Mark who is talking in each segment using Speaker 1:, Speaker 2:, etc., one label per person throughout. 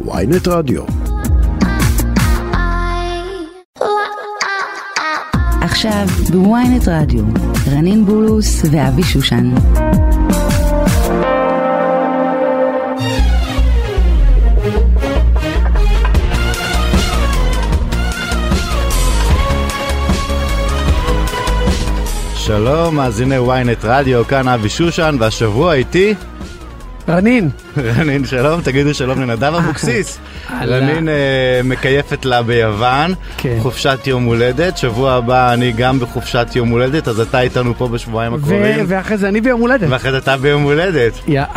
Speaker 1: ויינט רדיו.
Speaker 2: עכשיו בוויינט רדיו, רנין בולוס ואבי שושן.
Speaker 3: שלום, מאזיני ynet רדיו, כאן אבי שושן, והשבוע איתי
Speaker 4: רנין,
Speaker 3: רנין, שלום, תגידו שלום לנדב אבוקסיס.
Speaker 4: אהלן.
Speaker 3: רנין אה, מקייפת לה ביוון,
Speaker 4: כן.
Speaker 3: חופשת יום הולדת, שבוע הבא אני גם בחופשת יום הולדת, אז אתה איתנו פה בשבועיים הקרובים,
Speaker 4: ואחרי זה אני ביום הולדת.
Speaker 3: ואחרי זה אתה ביום הולדת.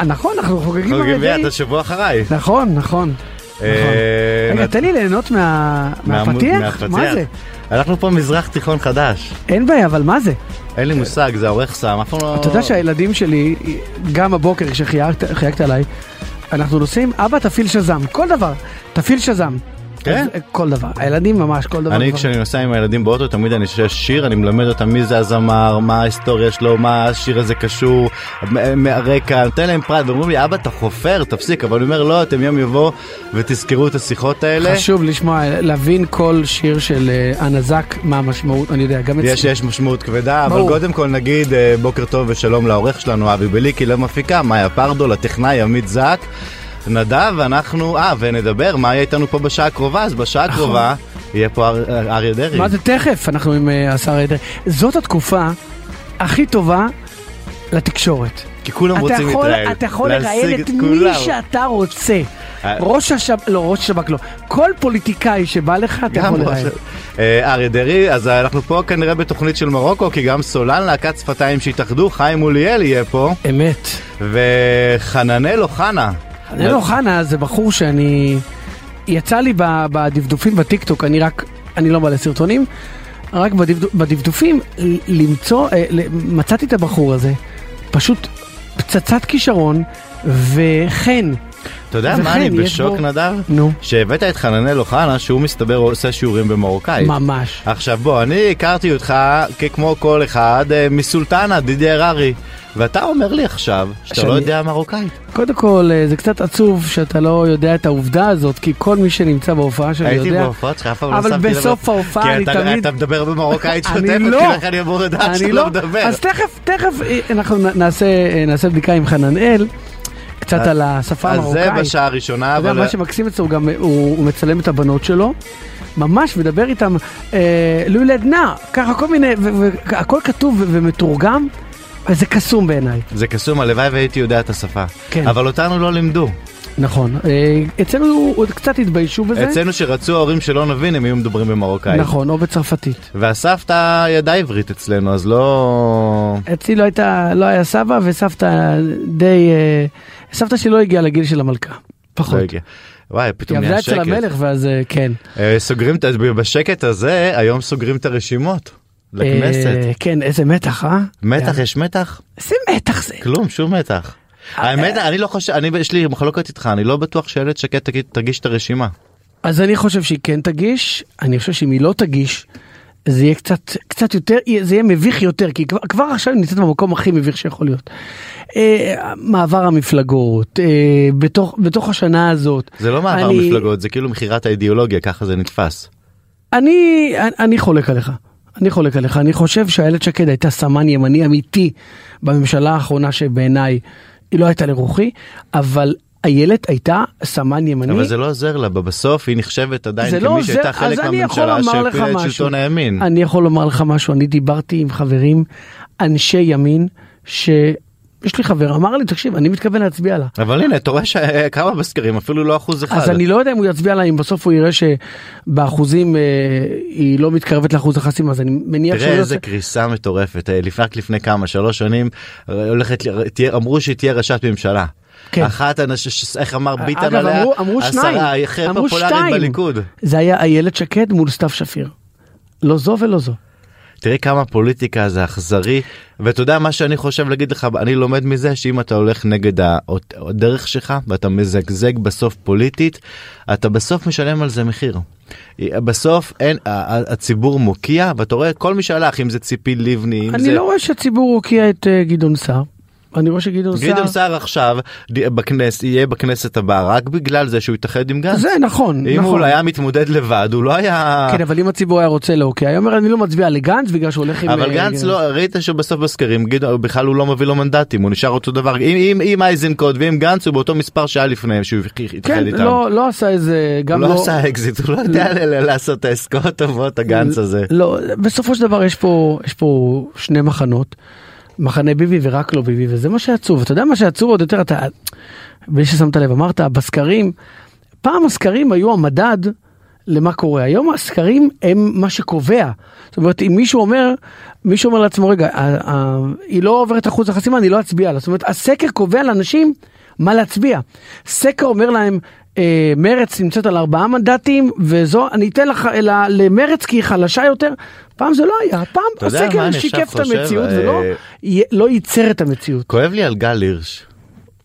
Speaker 4: נכון, אנחנו חוגגים
Speaker 3: חוגגים
Speaker 4: די.
Speaker 3: אתה שבוע אחריי.
Speaker 4: נכון, נכון.
Speaker 3: אה,
Speaker 4: נכון. רגע, תן לי ליהנות מהפתיח? מה זה?
Speaker 3: אנחנו פה מזרח תיכון חדש.
Speaker 4: אין בעיה, אבל מה זה?
Speaker 3: אין לי מושג, זה העורך שם, אף פעם לא...
Speaker 4: אתה יודע שהילדים שלי, גם הבוקר כשחייגת עליי, אנחנו נוסעים, אבא תפעיל שזם, כל דבר, תפעיל שזם.
Speaker 3: כן?
Speaker 4: אה, כל דבר, הילדים ממש, כל דבר.
Speaker 3: אני. כשאני נוסע עם הילדים באוטו תמיד אני שואל שיר אני מלמד אותם מי זה הזמר מה ההיסטוריה שלו מה השיר הזה קשור מהרקע נותן להם פרט ואומרים לי אבא אתה חופר תפסיק אבל אני אומר לא אתם יום יבוא ותזכרו את השיחות האלה
Speaker 4: חשוב לשמוע, להבין כל שיר של אה, הנזק, מה המשמעות, אני יודע, גם
Speaker 3: יש יש משמעות כבדה אבל. קודם כל נגיד אה, בוקר טוב ושלום לעורך שלנו אבי בליקי למפיקה מאיה פרדו לטכנאי עמית זק. נדב ואנחנו אה ונדבר מה יהיה איתנו פה בשעה הקרובה אז בשעה הקרובה יהיה פה אר- אריה דרעי.
Speaker 4: נכון. מה זה תכף? אנחנו עם אה, השר עדר. זאת התקופה הכי טובה לתקשורת.
Speaker 3: כי כולם רוצים להתראיין.
Speaker 4: אתה יכול לראיין את מי. שאתה רוצה.
Speaker 3: אה.
Speaker 4: ראש השב"כ, לא, ראש השב"כ לא. כל פוליטיקאי שבא לך, אתה יכול לראיין.
Speaker 3: אה, אריה דרעי, אז אנחנו פה כנראה בתוכנית של מרוקו, כי גם סולן להקת שפתיים שהתאחדו, חיים מוליאל יהיה פה,
Speaker 4: אמת.
Speaker 3: וחננאל אוחנה.
Speaker 4: נל אוחנה זה בחור שאני... יצא לי בדפדופים בטיקטוק, אני רק... אני לא מעלה סרטונים, רק בדפד- בדפדופים למצוא... אה, מצאתי את הבחור הזה, פשוט פצצת כישרון וחן.
Speaker 3: אתה יודע מה אני בשוק
Speaker 4: בו-
Speaker 3: נדב?
Speaker 4: נו,
Speaker 3: שהבאת את חננאל אוחנה, שהוא מסתבר עושה שיעורים במרוקאית.
Speaker 4: ממש.
Speaker 3: עכשיו בוא, אני הכרתי אותך כמו כל אחד אה, מסולטנה, דידי הררי. ואתה אומר לי עכשיו שאתה
Speaker 4: שאני-
Speaker 3: לא יודע מרוקאית.
Speaker 4: קודם כל, אה, זה קצת עצוב שאתה לא יודע את העובדה הזאת, כי כל מי שנמצא בהופעה שלי
Speaker 3: הייתי
Speaker 4: יודע...
Speaker 3: בהופעות שלך, אף פעם לא
Speaker 4: אבל
Speaker 3: שמתי לב.
Speaker 4: בסוף ההופעה
Speaker 3: כי
Speaker 4: אני תמיד-
Speaker 3: אתה מדבר במרוקאית שוטפת,
Speaker 4: לא.
Speaker 3: כי לך אני אמור לדעת שאתה לא
Speaker 4: לא,
Speaker 3: מדבר.
Speaker 4: אז תכף, תכף אה, אנחנו נעשה בדיקה עם חננאל, קצת
Speaker 3: אז-
Speaker 4: על השפה
Speaker 3: אז זה
Speaker 4: המרוקאית.
Speaker 3: בשעה הראשונה,
Speaker 4: אתה יודע,
Speaker 3: אבל...
Speaker 4: מה שמקסים אצלו, הוא גם, הוא, הוא מצלם את הבנות שלו, ממש מדבר איתם, אה, לואי לדנה, ככה כל מיני, והכל כתוב ומתורגם, וזה קסום בעיניי.
Speaker 3: זה קסום, הלוואי והייתי יודע את השפה.
Speaker 4: כן.
Speaker 3: אבל אותנו לא לימדו.
Speaker 4: נכון. אה, אצלנו עוד קצת התביישו בזה.
Speaker 3: אצלנו שרצו ההורים שלא נבין, הם היו מדברים במרוקאית.
Speaker 4: נכון, או בצרפתית.
Speaker 3: והסבתא ידעה עברית אצלנו, אז לא...
Speaker 4: אצלי לא הייתה, לא היה סבא וסבתא די, אה, סבתא שלי לא הגיעה לגיל של המלכה. פחות.
Speaker 3: לא הגיע. וואי,
Speaker 4: היא
Speaker 3: פתאום
Speaker 4: עבדה
Speaker 3: נהיה
Speaker 4: אצל
Speaker 3: שקט.
Speaker 4: המלך ואז אה, כן.
Speaker 3: סוגרים, בשקט הזה, היום סוגרים את הרשימות. לכנסת.
Speaker 4: כן, איזה מתח, אה?
Speaker 3: מתח. יש מתח?
Speaker 4: איזה מתח זה.
Speaker 3: כלום, שום מתח. האמת, אני לא חושב, אני, יש לי מחלוקת איתך, אני לא בטוח שאיילת שקד תגיש את הרשימה.
Speaker 4: אז אני חושב שהיא כן תגיש, אני חושב שאם היא לא תגיש, זה יהיה קצת, קצת יותר, זה יהיה מביך יותר, כי כבר, כבר עכשיו היא נמצאת במקום הכי מביך שיכול להיות. אה, מעבר המפלגות, אה, בתוך, בתוך השנה הזאת.
Speaker 3: זה לא מעבר
Speaker 4: אני-
Speaker 3: מפלגות, זה כאילו מכירת האידיאולוגיה, ככה זה נתפס.
Speaker 4: אני, אני חולק עליך. אני חולק עליך. אני חושב שאיילת שקד הייתה סמן ימני אמיתי בממשלה האחרונה שבעיניי היא לא הייתה לרוחי, אבל איילת הייתה סמן ימני.
Speaker 3: אבל זה לא עוזר לה, בסוף היא נחשבת עדיין
Speaker 4: זה
Speaker 3: כמי
Speaker 4: לא
Speaker 3: שהייתה חלק מהממשלה שהפילה את
Speaker 4: משהו.
Speaker 3: שלטון הימין.
Speaker 4: אני יכול לומר לך משהו, אני דיברתי עם חברים, אנשי ימין, שיש לי חבר, אמר לי, תקשיב, אני מתכוון להצביע לה.
Speaker 3: אבל הנה, אתה רואה שכמה בסקרים, אפילו לא אחוז אחד.
Speaker 4: אז אני לא יודע אם הוא יצביע לה, אם בסוף הוא יראה שבאחוזים אה, היא לא מתקרבת לאחוז החסימה, אז אני מניח
Speaker 3: תראה איזה
Speaker 4: יעשה...
Speaker 3: קריסה מטורפת, אה, לפני, רק לפני כמה, שלוש שנים, אה, הולכת, תהיה- אמרו שהיא תהיה ראשת ממשלה.
Speaker 4: כן.
Speaker 3: אחת אנשים, איך אמר ביטן
Speaker 4: אגב,
Speaker 3: עליה,
Speaker 4: אמרו- אמרו שניים.
Speaker 3: השרה הכי
Speaker 4: אמרו
Speaker 3: פופולרית. בליכוד.
Speaker 4: זה היה איילת שקד מול סתיו שפיר. לא זו ולא זו.
Speaker 3: תראה כמה פוליטיקה זה אכזרי, ואתה יודע מה שאני חושב להגיד לך, אני לומד מזה שאם אתה הולך נגד הדרך שלך ואתה מזגזג בסוף פוליטית, אתה בסוף משלם על זה מחיר. בסוף אין, הציבור מוקיע, ואתה רואה כל מי שהלך, אם זה ציפי לבני,
Speaker 4: אני
Speaker 3: זה...
Speaker 4: לא רואה שהציבור הוקיע את אה, גדעון סער. אני רואה שגדעון סער...
Speaker 3: גדעון סער עכשיו בכנס יהיה בכנסת הבאה רק בגלל זה שהוא התאחד עם גנץ.
Speaker 4: זה נכון,
Speaker 3: אם
Speaker 4: נכון.
Speaker 3: הוא היה מתמודד לבד הוא לא היה.
Speaker 4: כן, אבל אם הציבור היה רוצה להוקיע, היה אומר אני לא מצביע לגנץ בגלל שהוא הולך עם...
Speaker 3: אבל
Speaker 4: אה,
Speaker 3: גנץ לא ראית שבסוף בסקרים גדעון בכלל הוא לא מביא לו מנדטים הוא נשאר אותו דבר אם אם אם איזנקוט ואם גנץ הוא באותו מספר שהיה לפני שהוא התאחד
Speaker 4: כן,
Speaker 3: איתם.
Speaker 4: לא, לא עשה איזה... גם לא...
Speaker 3: לא עשה אקזיט הוא לא יודע ל- ל- לעשות את העסקאות הטובות הגנץ הזה.
Speaker 4: לא, בסופו של דבר יש פה, יש פה שני מחנות, מחנה ביבי ורק לא ביבי, וזה מה שעצוב. אתה יודע מה שעצוב עוד יותר, אתה, בלי ששמת לב, אמרת, בסקרים, פעם הסקרים היו המדד למה קורה. היום הסקרים הם מה שקובע. זאת אומרת, אם מישהו אומר, מישהו אומר לעצמו, רגע, היא לא עוברת אחוז החסימה, אני לא אצביע לה. זאת אומרת, הסקר קובע לאנשים מה להצביע. סקר אומר להם, אה, מרץ נמצאת על ארבעה מנדטים, וזו, אני אתן לך ל- למרץ כי היא חלשה יותר. פעם זה לא היה, פעם הסקר שיקף את המציאות? ולא
Speaker 3: אה,
Speaker 4: לא ייצר את המציאות.
Speaker 3: כואב לי על גל הירש.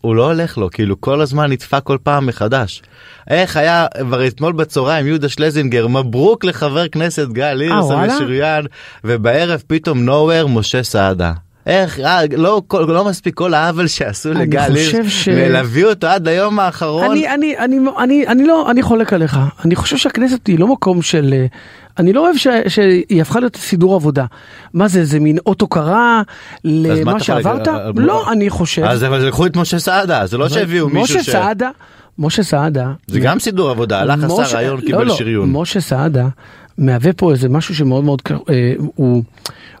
Speaker 3: הוא לא הולך לו כאילו כל הזמן נדפק כל פעם מחדש. איך היה כבר אתמול בצהריים יהודה שלזינגר מברוק לחבר כנסת גל הירש
Speaker 4: וואלה?
Speaker 3: המשוריין ובערב פתאום nowhere משה סעדה. איך אה, לא כל- לא מספיק כל העוול שעשו לגל הירש
Speaker 4: ש-
Speaker 3: להביא אותו עד היום האחרון.
Speaker 4: אני, אני, אני, אני, אני לא, אני חולק עליך. אני חושב שהכנסת היא לא מקום של... אה, אני לא אוהב ש, שהיא הפכה להיות סידור עבודה. מה זה, זה מין אות הוקרה למה
Speaker 3: אתה חולק?
Speaker 4: שעברת?
Speaker 3: אה,
Speaker 4: לא, אני חושב.
Speaker 3: אז אבל לקחו את משה סעדה זה לא שהביאו מישהו
Speaker 4: משה
Speaker 3: ש...
Speaker 4: סעדה, משה סעדה.
Speaker 3: זה גם סידור עבודה הלך
Speaker 4: משה-
Speaker 3: עשה רעיון
Speaker 4: לא,
Speaker 3: קיבל
Speaker 4: לא,
Speaker 3: שריון.
Speaker 4: משה סעדה מהווה פה איזה משהו שמאוד מאוד אה, הוא,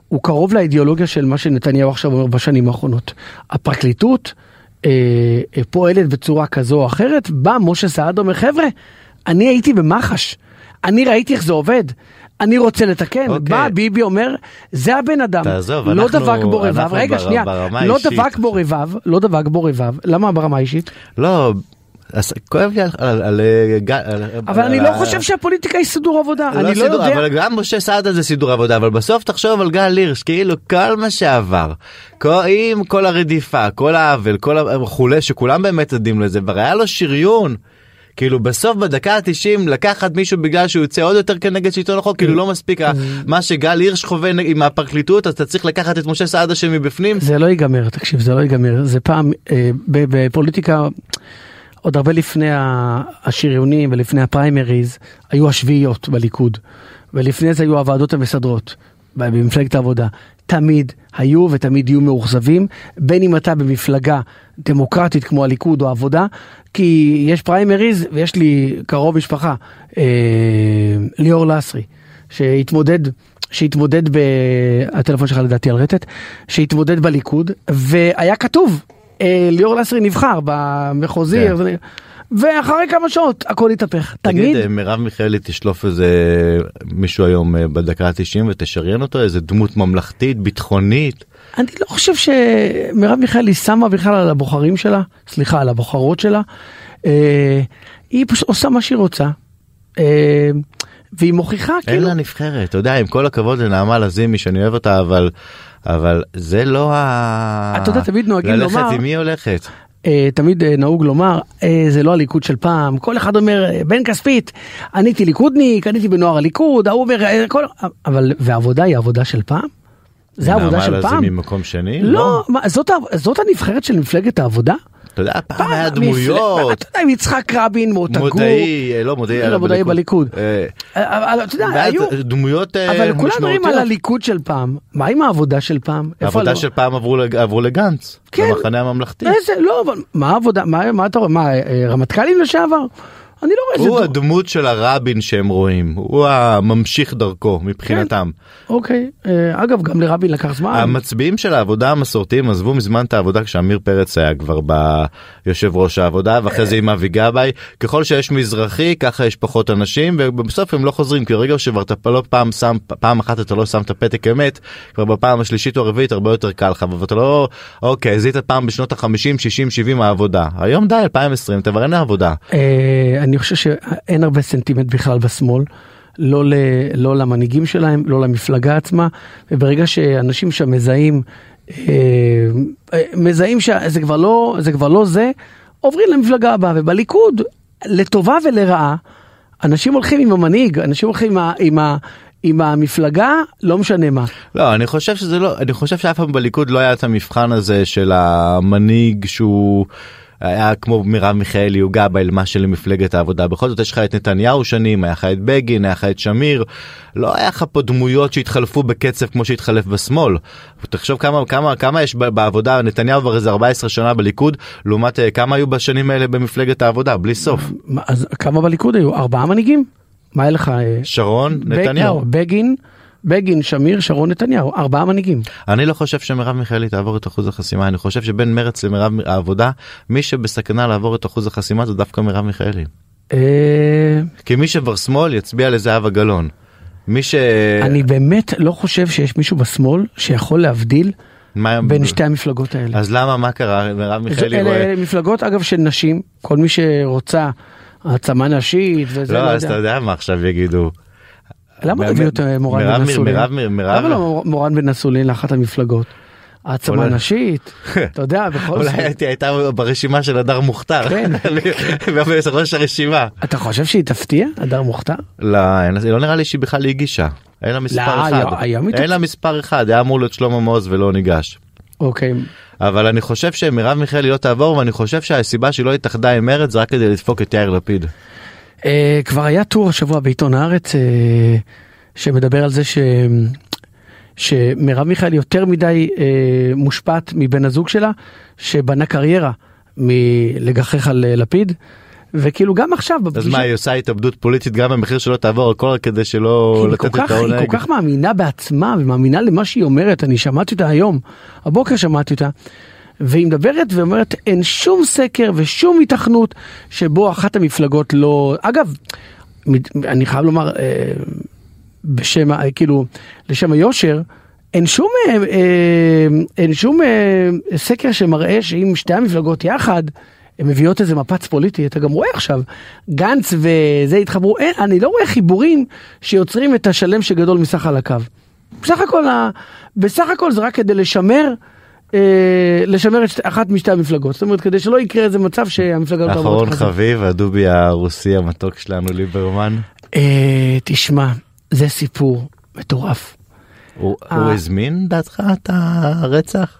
Speaker 4: הוא קרוב לאידיאולוגיה של מה שנתניהו עכשיו אומר בשנים האחרונות. הפרקליטות אה, אה, פועלת בצורה כזו או אחרת, בא משה סעדה אומר חבר'ה, אני הייתי במח"ש, אני ראיתי איך זה עובד. אני רוצה לתקן,
Speaker 3: אוקיי.
Speaker 4: בא ביבי אומר, זה הבן אדם,
Speaker 3: תעזוב,
Speaker 4: לא
Speaker 3: אנחנו-
Speaker 4: דבק בו רבב, רגע
Speaker 3: בר-
Speaker 4: שנייה, לא. דבק בו רבב, לא דבק בו רבב, למה ברמה האישית?
Speaker 3: לא. אז כואב לי על, על, על, על
Speaker 4: אבל
Speaker 3: על
Speaker 4: אני
Speaker 3: ה-
Speaker 4: לא חושב שהפוליטיקה היא סידור עבודה, אני לא
Speaker 3: סידור,
Speaker 4: יודע.
Speaker 3: אבל גם משה סעדה זה סידור עבודה אבל בסוף תחשוב על גל הירש כאילו כל מה שעבר כל, עם כל הרדיפה כל העוול כל וכולי שכולם באמת עדים לזה כבר היה לו שריון. כאילו בסוף בדקה ה-90 לקחת מישהו בגלל שהוא יוצא עוד יותר כנגד שלטון החוק כאילו לא מספיק מה שגל הירש חווה עם הפרקליטות אז אתה צריך לקחת את משה סעדה שמבפנים.
Speaker 4: זה לא ייגמר, תקשיב, זה לא ייגמר. זה פעם, אה, בפוליטיקה, עוד הרבה לפני השריונים ולפני הפריימריז, היו השביעיות בליכוד. ולפני זה היו הוועדות המסדרות במפלגת העבודה. תמיד היו ותמיד יהיו מאוכזבים, בין אם אתה במפלגה דמוקרטית כמו הליכוד או העבודה, כי יש פריימריז ויש לי קרוב משפחה, אה, ליאור לסרי, שהתמודד שהתמודד ב... הטלפון שלך לדעתי על רטט, שהתמודד בליכוד, והיה כתוב, ליאור לסרי נבחר במחוזי,
Speaker 3: כן.
Speaker 4: ואחרי כמה שעות הכל התהפך.
Speaker 3: תגיד
Speaker 4: תמיד,
Speaker 3: אה, מרב מיכאלי תשלוף איזה מישהו היום אה, בדקה ה-90 ותשריין אותו איזה דמות ממלכתית ביטחונית.
Speaker 4: אני לא חושב שמרב מיכאלי שמה בכלל על הבוחרים שלה, סליחה, על הבוחרות שלה, אה, היא פשוט עושה מה שהיא רוצה. אה, והיא מוכיחה
Speaker 3: אין
Speaker 4: כאילו,
Speaker 3: לה נבחרת אתה יודע עם כל הכבוד לנעמה לזימי שאני אוהב אותה אבל אבל זה לא ה...
Speaker 4: אתה יודע, תמיד נוהגים
Speaker 3: ללכת
Speaker 4: לומר-
Speaker 3: עם מי הולכת.
Speaker 4: אה, תמיד אה, נהוג לומר, אה, זה לא הליכוד של פעם, כל אחד אומר, בן כספית, אני הייתי ליכודניק, אני הייתי בנוער הליכוד, ההוא אומר, כל... אבל, ועבודה היא עבודה של פעם? זה עבודה של
Speaker 3: נעמה
Speaker 4: פעם?
Speaker 3: לזימי ממקום שני?
Speaker 4: לא, מה, זאת, זאת הנבחרת של מפלגת העבודה?
Speaker 3: אתה יודע פעם היה דמויות.
Speaker 4: אתה יודע, עם יצחק רבין, מוטה גור,
Speaker 3: מודעי, אה, לא מודעי,
Speaker 4: לא, מודעי בליכוד.
Speaker 3: אה,
Speaker 4: אבל אתה יודע, היו,
Speaker 3: דמויות אה,
Speaker 4: אבל כולם מדברים על
Speaker 3: משמעותיות.
Speaker 4: הליכוד של פעם, מה עם העבודה של פעם?
Speaker 3: העבודה
Speaker 4: לא-
Speaker 3: של פעם עברו לג- עברו לגנץ.
Speaker 4: כן.
Speaker 3: במחנה הממלכתי.
Speaker 4: לא, אבל מה העבודה, מה אתה רואה, מה, אה, רמטכ"לים לשעבר? אני לא רואה איזה...
Speaker 3: הוא
Speaker 4: דו-
Speaker 3: הדמות של הרבין שהם רואים הוא הממשיך דרכו מבחינתם.
Speaker 4: אוקיי, אה, אגב, גם לרבין לקח זמן.
Speaker 3: המצביעים של העבודה המסורתיים עזבו מזמן את העבודה כשעמיר פרץ היה כבר ביושב ראש העבודה ואחרי זה עם אבי גבאי ככל שיש מזרחי ככה יש פחות אנשים ובסוף הם לא חוזרים כי ברגע שכבר אתה לא פעם שם פעם אחת אתה לא שם את הפתק אמת כבר בפעם השלישית או הרביעית הרבה יותר קל לך ואתה לא אוקיי זיהית פעם בשנות ה-50 60 70 העבודה היום די 2020 אתה כבר אין העבודה.
Speaker 4: אני חושב שאין הרבה סנטימנט בכלל בשמאל. לא, ל, לא למנהיגים שלהם, לא למפלגה עצמה, וברגע שאנשים שם מזהים, אה, מזהים שזה כבר לא זה, כבר לא זה עוברים למפלגה הבאה, ובליכוד, לטובה ולרעה, אנשים הולכים עם המנהיג, אנשים הולכים עם, ה, עם, ה, עם המפלגה, לא משנה מה.
Speaker 3: לא, אני חושב שזה לא, אני חושב שאף פעם בליכוד לא היה את המבחן הזה של המנהיג שהוא... היה כמו מרב מיכאלי הוא גבאי מה שלמפלגת העבודה בכל זאת יש לך את נתניהו שנים היה לך את בגין היה לך את שמיר לא היה לך פה דמויות שהתחלפו בקצב כמו שהתחלף בשמאל. תחשוב כמה כמה כמה יש בעבודה נתניהו כבר איזה 14 שנה בליכוד לעומת אה, כמה היו בשנים האלה במפלגת העבודה בלי סוף.
Speaker 4: אז כמה בליכוד היו ארבעה מנהיגים? מה היה לך? אה,
Speaker 3: שרון נתניהו.
Speaker 4: בגין. בגין, שמיר, שרון, נתניהו, ארבעה מנהיגים.
Speaker 3: אני לא חושב שמרב מיכאלי תעבור את אחוז החסימה, אני חושב שבין מרץ למרב העבודה, מי שבסכנה לעבור את אחוז החסימה זה דווקא מרב מיכאלי.
Speaker 4: אה,
Speaker 3: כי מי שבר שמאל יצביע לזהבה גלאון. מי ש...
Speaker 4: אני באמת לא חושב שיש מישהו בשמאל שיכול להבדיל
Speaker 3: מה...
Speaker 4: בין שתי המפלגות האלה.
Speaker 3: אז למה מה קרה מרב מיכאלי
Speaker 4: אלה
Speaker 3: רואה...
Speaker 4: מפלגות אגב של נשים, כל מי שרוצה העצמה נשית וזה,
Speaker 3: לא,
Speaker 4: לא
Speaker 3: אז אתה.
Speaker 4: יודע
Speaker 3: מה עכשיו יגידו.
Speaker 4: למה הביאו את אה, מורן בן אסולין? למה לא מורן בן אסולין לאחת המפלגות? העצמה
Speaker 3: אולי-
Speaker 4: נשית, אתה יודע, בכל
Speaker 3: אולי
Speaker 4: זאת.
Speaker 3: הייתי- הייתה ברשימה של הדר מוכתר.
Speaker 4: כן.
Speaker 3: בראש הרשימה.
Speaker 4: אתה חושב שהיא תפתיע, הדר מוכתר?
Speaker 3: לא, לא נראה לי שהיא בכלל הגישה. אין לה מספר
Speaker 4: לא,
Speaker 3: אחד.
Speaker 4: היה מתעצ-
Speaker 3: אין לה מספר אחד, היה אמור להיות שלמה מעוז ולא ניגש.
Speaker 4: אוקיי.
Speaker 3: אבל אני חושב שמרב מיכאלי לא תעבור ואני חושב שהסיבה שהיא לא התאחדה עם מרצ זה רק כדי לדפוק את יאיר לפיד.
Speaker 4: אה, כבר היה טור השבוע בעיתון הארץ אה, שמדבר על זה ש... שמרב מיכאלי יותר מדי אה, מושפעת מבן הזוג שלה שבנה קריירה מלגחך על אה, לפיד וכאילו גם עכשיו
Speaker 3: אז
Speaker 4: בפגישה-
Speaker 3: מה היא עושה התאבדות פוליטית גם במחיר שלא תעבור הכל כדי שלא לתת את
Speaker 4: כך, היא
Speaker 3: העונג.
Speaker 4: כל כך מאמינה בעצמה ומאמינה למה שהיא אומרת, אני שמעתי אותה היום, הבוקר שמעתי אותה, והיא מדברת ואומרת אין שום סקר ושום התכנות שבו אחת המפלגות לא, אגב, אני חייב לומר, אה, בשם, כאילו, לשם היושר, אין שום, אה, אה, אין שום סקר שמראה שאם שתי המפלגות יחד, הן מביאות איזה מפץ פוליטי, אתה גם רואה עכשיו, גנץ וזה התחברו, אין, אני לא רואה חיבורים שיוצרים את השלם שגדול מסך על הקו. בסך הכל, בסך הכל זה רק כדי לשמר, אה, לשמר את שתי- אחת משתי המפלגות, זאת אומרת כדי שלא יקרה איזה מצב שהמפלגה לא
Speaker 3: אחרון. חביב הדובי הרוסי המתוק שלנו ליברמן.
Speaker 4: אה, תשמע, זה סיפור מטורף.
Speaker 3: הוא
Speaker 4: אה.
Speaker 3: הוא הזמין דעתך את הרצח?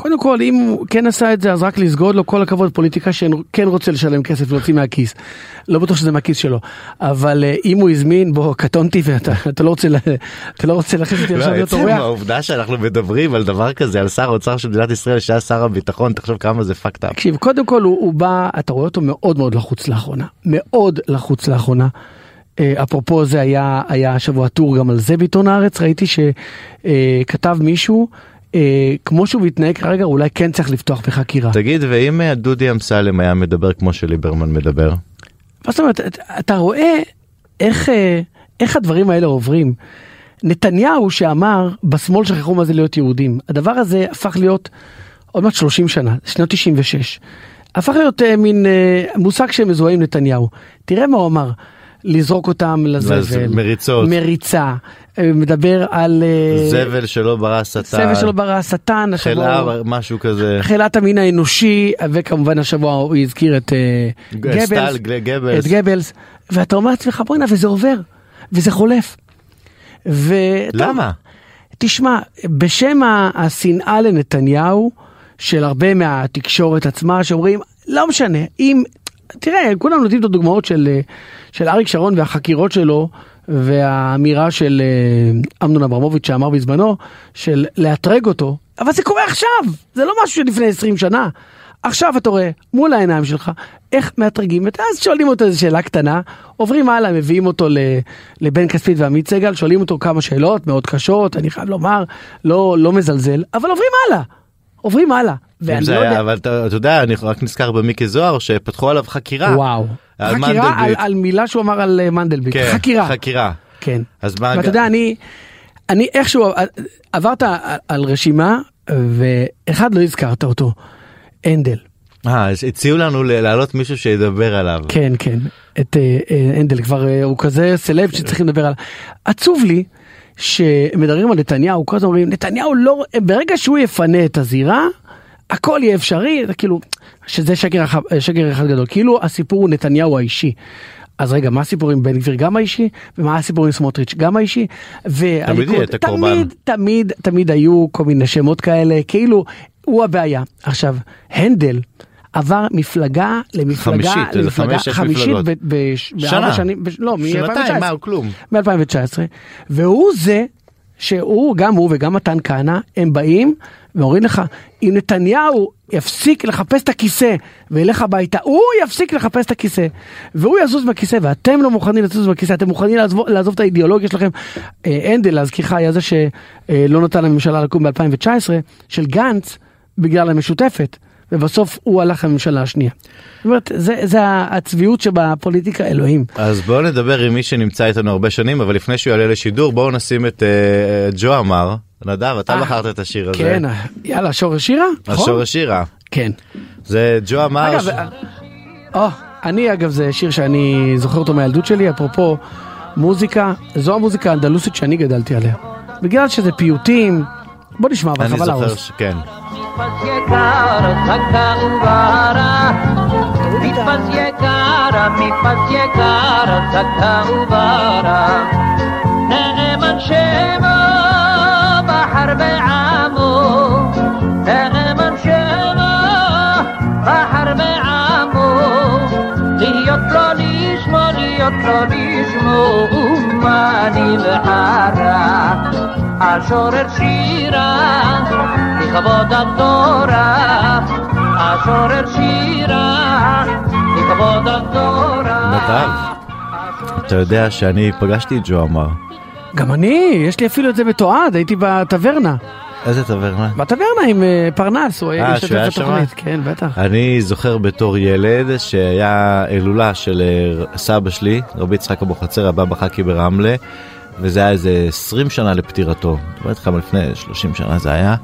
Speaker 4: קודם כל, אם הוא כן עשה את זה, אז רק לסגוד לו כל הכבוד, פוליטיקה שכן רוצה לשלם כסף ולהוציא מהכיס. לא בטוח שזה מהכיס שלו. אבל אה, אם הוא הזמין, בוא, קטונתי ואתה אתה לא רוצה, אתה לא רוצה להכניס אותי עכשיו
Speaker 3: לא,
Speaker 4: להיות
Speaker 3: עצם
Speaker 4: אורח.
Speaker 3: העובדה שאנחנו מדברים על דבר כזה על שר האוצר של מדינת ישראל שהיה שר הביטחון תחשוב כמה זה fucked up.
Speaker 4: תקשיב, קודם כל הוא, בא, אתה רואה אותו מאוד מאוד לחוץ לאחרונה. מאוד לחוץ לאחרונה. אה, אפרופו זה היה, היה השבוע טור גם על זה בעיתון הארץ, ראיתי שכתב מישהו, אה, כמו שהוא מתנהג כרגע, אולי כן צריך לפתוח בחקירה.
Speaker 3: תגיד ואם אה, דודי אמסלם היה מדבר כמו שליברמן מדבר
Speaker 4: מה זאת אומרת, אתה- רואה איך, אה, איך הדברים האלה עוברים. נתניהו שאמר, בשמאל שכחו מה זה להיות יהודים. הדבר הזה הפך להיות עוד מעט 30 שנה, שנת 96. הפך להיות אה, מין אה, מושג שמזוהה עם נתניהו. תראה מה הוא אמר, לזרוק אותם לזבל.
Speaker 3: מריצות.
Speaker 4: מריצה. אה, מדבר על... אה,
Speaker 3: זבל שלא ברא השטן.
Speaker 4: סבל שלו ברא השטן.
Speaker 3: חלאה משהו כזה.
Speaker 4: חילת המין האנושי, וכמובן השבוע הוא הזכיר את אה, גבלס.
Speaker 3: סטל גל- גבלס.
Speaker 4: את גבלס, ואתה אומר לעצמך בואנה וזה עובר, וזה חולף. ו...
Speaker 3: למה?
Speaker 4: תשמע, בשם השנאה לנתניהו, של הרבה מהתקשורת עצמה, שאומרים, לא משנה, אם, תראה, כולם נותנים את הדוגמאות של, של אריק שרון והחקירות שלו, והאמירה של אה, אמנון אברמוביץ' שאמר בזמנו, של לאתרג אותו, אבל זה קורה עכשיו, זה לא משהו שלפני 20 שנה. עכשיו אתה רואה מול העיניים שלך איך מאתרגים, ואז שואלים אותו איזו שאלה קטנה, עוברים הלאה, מביאים אותו לבן כספית ועמית סגל, שואלים אותו כמה שאלות מאוד קשות, אני חייב לומר, לא, לא מזלזל, אבל עוברים הלאה, עוברים הלאה. ואני לא
Speaker 3: היה,
Speaker 4: יודע,
Speaker 3: אבל אתה אתה יודע, אני רק נזכר במיקי זוהר שפתחו עליו חקירה.
Speaker 4: וואו, חקירה על,
Speaker 3: מנדלבליט.
Speaker 4: על מילה שהוא אמר על אה, מנדלבליט,
Speaker 3: כן,
Speaker 4: חקירה,
Speaker 3: חקירה.
Speaker 4: כן.
Speaker 3: אז מה...
Speaker 4: ואתה יודע, אני, אני איכשהו, עברת על- רשימה, ואחד לא הזכרת אותו, הנדל.
Speaker 3: אה, הציעו לנו להעלות מישהו שידבר עליו.
Speaker 4: כן, כן, את אה, אה, הנדל כבר אה, הוא כזה סלב שצריכים לדבר עליו. עצוב לי שמדברים על נתניהו, כל הזמן אומרים, נתניהו לא, ברגע שהוא יפנה את הזירה, הכל יהיה אפשרי, זה כאילו, שזה שקר, שקר אחד גדול, כאילו הסיפור הוא נתניהו האישי. אז רגע, מה הסיפור עם בן גביר גם האישי, ומה הסיפור עם סמוטריץ' גם האישי, והליכוד,
Speaker 3: הקורבן.
Speaker 4: תמיד, תמיד, תמיד היו כל מיני שמות כאלה, כאילו, הוא הבעיה. עכשיו, הנדל עבר מפלגה למפלגה,
Speaker 3: חמישית,
Speaker 4: למפלגה
Speaker 3: חמש,
Speaker 4: חמישית
Speaker 3: מפלגות.
Speaker 4: ב- ב- בארבע
Speaker 3: שנה.
Speaker 4: שנים, ב- לא,
Speaker 3: שנתיים,
Speaker 4: מ-2019.
Speaker 3: מה, הוא כלום.
Speaker 4: מ-2019, והוא זה שהוא, גם הוא וגם מתן כהנא, הם באים ואומרים לך, אם נתניהו יפסיק לחפש את הכיסא וילך הביתה, הוא יפסיק לחפש את הכיסא, והוא יזוז בכיסא, ואתם לא מוכנים לזוז בכיסא, אתם מוכנים לעזוב, לעזוב את האידיאולוגיה שלכם. אה, הנדל, להזכירך, היה זה שלא נתן לממשלה לקום ב-2019, של גנץ, בגלל המשותפת. ובסוף הוא הלך לממשלה השנייה. זאת אומרת, זה, זה הצביעות שבפוליטיקה, אלוהים.
Speaker 3: אז בואו נדבר עם מי שנמצא איתנו הרבה שנים, אבל לפני שהוא יעלה לשידור, בואו נשים את אה, ג'ו אמר. נדב, אתה
Speaker 4: אה,
Speaker 3: בחרת את השיר הזה.
Speaker 4: כן, יאללה, שורש שירה? נכון?
Speaker 3: השורש שירה.
Speaker 4: כן.
Speaker 3: זה ג'ו אמר.
Speaker 4: אגב,
Speaker 3: ש-
Speaker 4: או, אני אגב זה שיר שאני זוכר אותו מהילדות שלי, אפרופו מוזיקה, זו המוזיקה האנדלוסית שאני גדלתי עליה. בגלל שזה פיוטים, בוא נשמע, אבל
Speaker 3: אני Tipas
Speaker 4: llegar,
Speaker 3: sacan
Speaker 1: vara. Tipas llegar, mi pas llegar, sacan vara. Neeman Shema, Bahar Be'amu. Neeman Shema, Bahar Be'amu. Diyot lo nishmo, diyot lo. נבחרה. השורר שירה, לכבוד התורה. השורר שירה, לכבוד התורה.
Speaker 3: נדב, אתה יודע שאני פגשתי את ג'ו אמר.
Speaker 4: גם אני, יש לי אפילו את זה מתועד, הייתי בטברנה.
Speaker 3: איזה טברנה?
Speaker 4: בטברנה עם אה, פרנס, הוא
Speaker 3: אה,
Speaker 4: היה משתתף
Speaker 3: שם?
Speaker 4: בתוכנית, כן, בטח.
Speaker 3: אני זוכר בתור ילד שהיה הילולה של אה, סבא שלי, רבי יצחק אבוחצירא, הבבא חכי ברמלה, וזה היה איזה 20 שנה לפטירתו. אני אומר לך, לפני 30 שנה זה היה,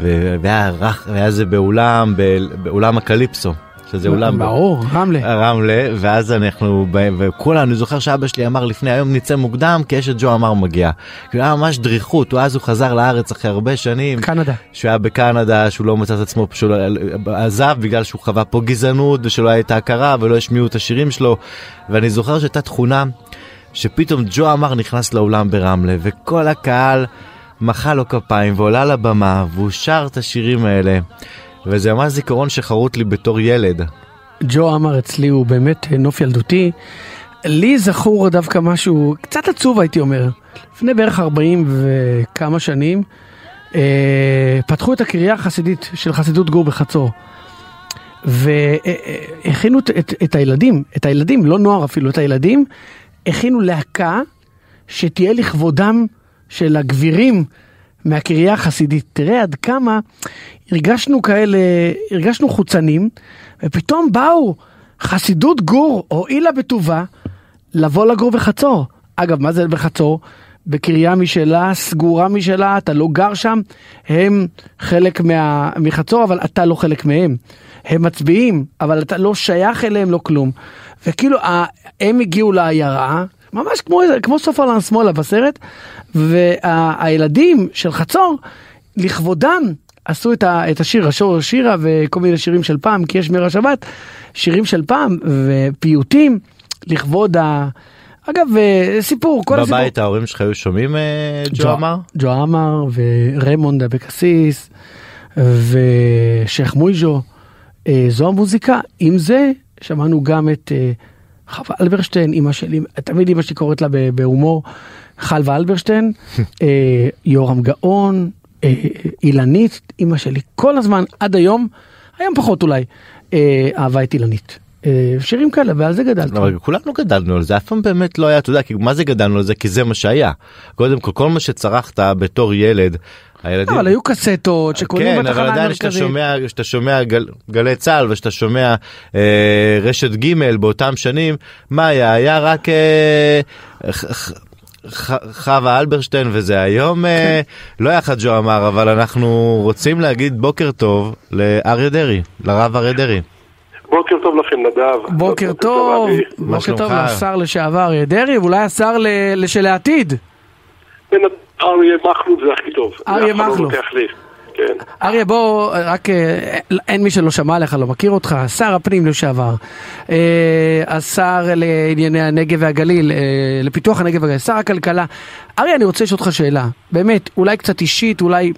Speaker 3: והיה זה באולם, באולם הקליפסו, שזה אולם...
Speaker 4: ברור, רמלה.
Speaker 3: רמלה, ואז אנחנו, באים, וכולם, אני זוכר שאבא שלי אמר לפני היום נצא מוקדם כי יש את ג'ו אמר מגיע. כי הוא היה ממש דריכות, הוא אז הוא חזר לארץ אחרי הרבה שנים.
Speaker 4: קנדה.
Speaker 3: שהוא היה בקנדה, שהוא לא מצא את עצמו, שהוא לא- עזב בגלל שהוא חווה פה גזענות ושלא הייתה הכרה ולא השמיעו את השירים שלו. ואני זוכר שהייתה תכונה שפתאום ג'ו אמר נכנס לאולם ברמלה וכל הקהל מחא לו כפיים ועולה לבמה והוא שר את השירים האלה. וזה ממש זיכרון שחרוט לי בתור ילד.
Speaker 4: ג'ו אמר אצלי הוא באמת נוף ילדותי. לי זכור דווקא משהו קצת עצוב הייתי אומר. לפני בערך 40 וכמה שנים אה, פתחו את הקריה החסידית של חסידות גור בחצור. והכינו את, את, את הילדים, את הילדים, לא נוער אפילו, את הילדים, הכינו להקה שתהיה לכבודם של הגבירים מהקריה החסידית. תראה עד כמה הרגשנו כאלה, הרגשנו חוצנים, ופתאום באו חסידות גור, הואילה בטובה, לבוא לגור בחצור. אגב, מה זה בחצור? בקריה משלה, סגורה משלה, אתה לא גר שם, הם חלק מה, מחצור, אבל אתה לא חלק מהם. הם מצביעים, אבל אתה לא שייך אליהם, לא כלום. וכאילו, הם הגיעו לעיירה, ממש כמו, כמו סופרלנד שמאלה בסרט, והילדים של חצור, לכבודם, עשו את, ה, את השיר, השור שירה וכל מיני שירים של פעם, כי יש מרע שבת, שירים של פעם ופיוטים לכבוד ה... אגב, אה, סיפור, כל הסיפור.
Speaker 3: בבית ההורים שלך היו שומעים אה, ג'ו אמר?
Speaker 4: ג'ו עמר וריימונד אבקסיס ושייח' מויז'ו. אה, זו המוזיקה. עם זה שמענו גם את חווה אלברשטיין, אימא שלי, תמיד אימא שלי קוראת לה בהומור, חלבה אלברשטיין, יורם גאון, אילנית, אימא שלי כל הזמן, עד היום, היום פחות אולי, אה, אהבה את אילנית. אה, שירים כאלה, ועל זה גדלתי.
Speaker 3: אבל כולנו גדלנו על זה אף פעם באמת לא היה אתה יודע כי מה זה גדלנו על זה כי זה מה שהיה קודם כל כל מה שצרכת בתור ילד. הילדים
Speaker 4: אבל היו קסטות שקונים
Speaker 3: כן אבל
Speaker 4: בתחנה
Speaker 3: עדיין כשאתה
Speaker 4: המרכזית.
Speaker 3: שומע כשאתה שומע גל, גלי צה"ל וכשאתה שומע אה, רשת ג' באותם שנים מה היה היה רק אה, חווה אלברשטיין וזה היום אה,
Speaker 4: כן.
Speaker 3: לא יחד ג'ו אמר אבל אנחנו רוצים להגיד בוקר טוב לאריה דרעי לרב אריה דרעי.
Speaker 5: בוקר טוב לכם, נדב.
Speaker 4: בוקר טוב, בוקר טוב? לשר לשעבר אריה דרעי, ואולי השר ל- שלעתיד.
Speaker 5: בן- אריה מכלוף זה הכי טוב.
Speaker 4: אריה
Speaker 5: לא
Speaker 4: מכלוף.
Speaker 5: כן.
Speaker 4: אריה, בוא, רק אה, אין מי שלא שמע עליך, לא מכיר אותך, שר הפנים לשעבר, אה, השר לענייני הנגב והגליל, אה, לפיתוח הנגב והגליל, שר הכלכלה. אריה, אני רוצה לשאול אותך שאלה, באמת, אולי קצת אישית, אולי...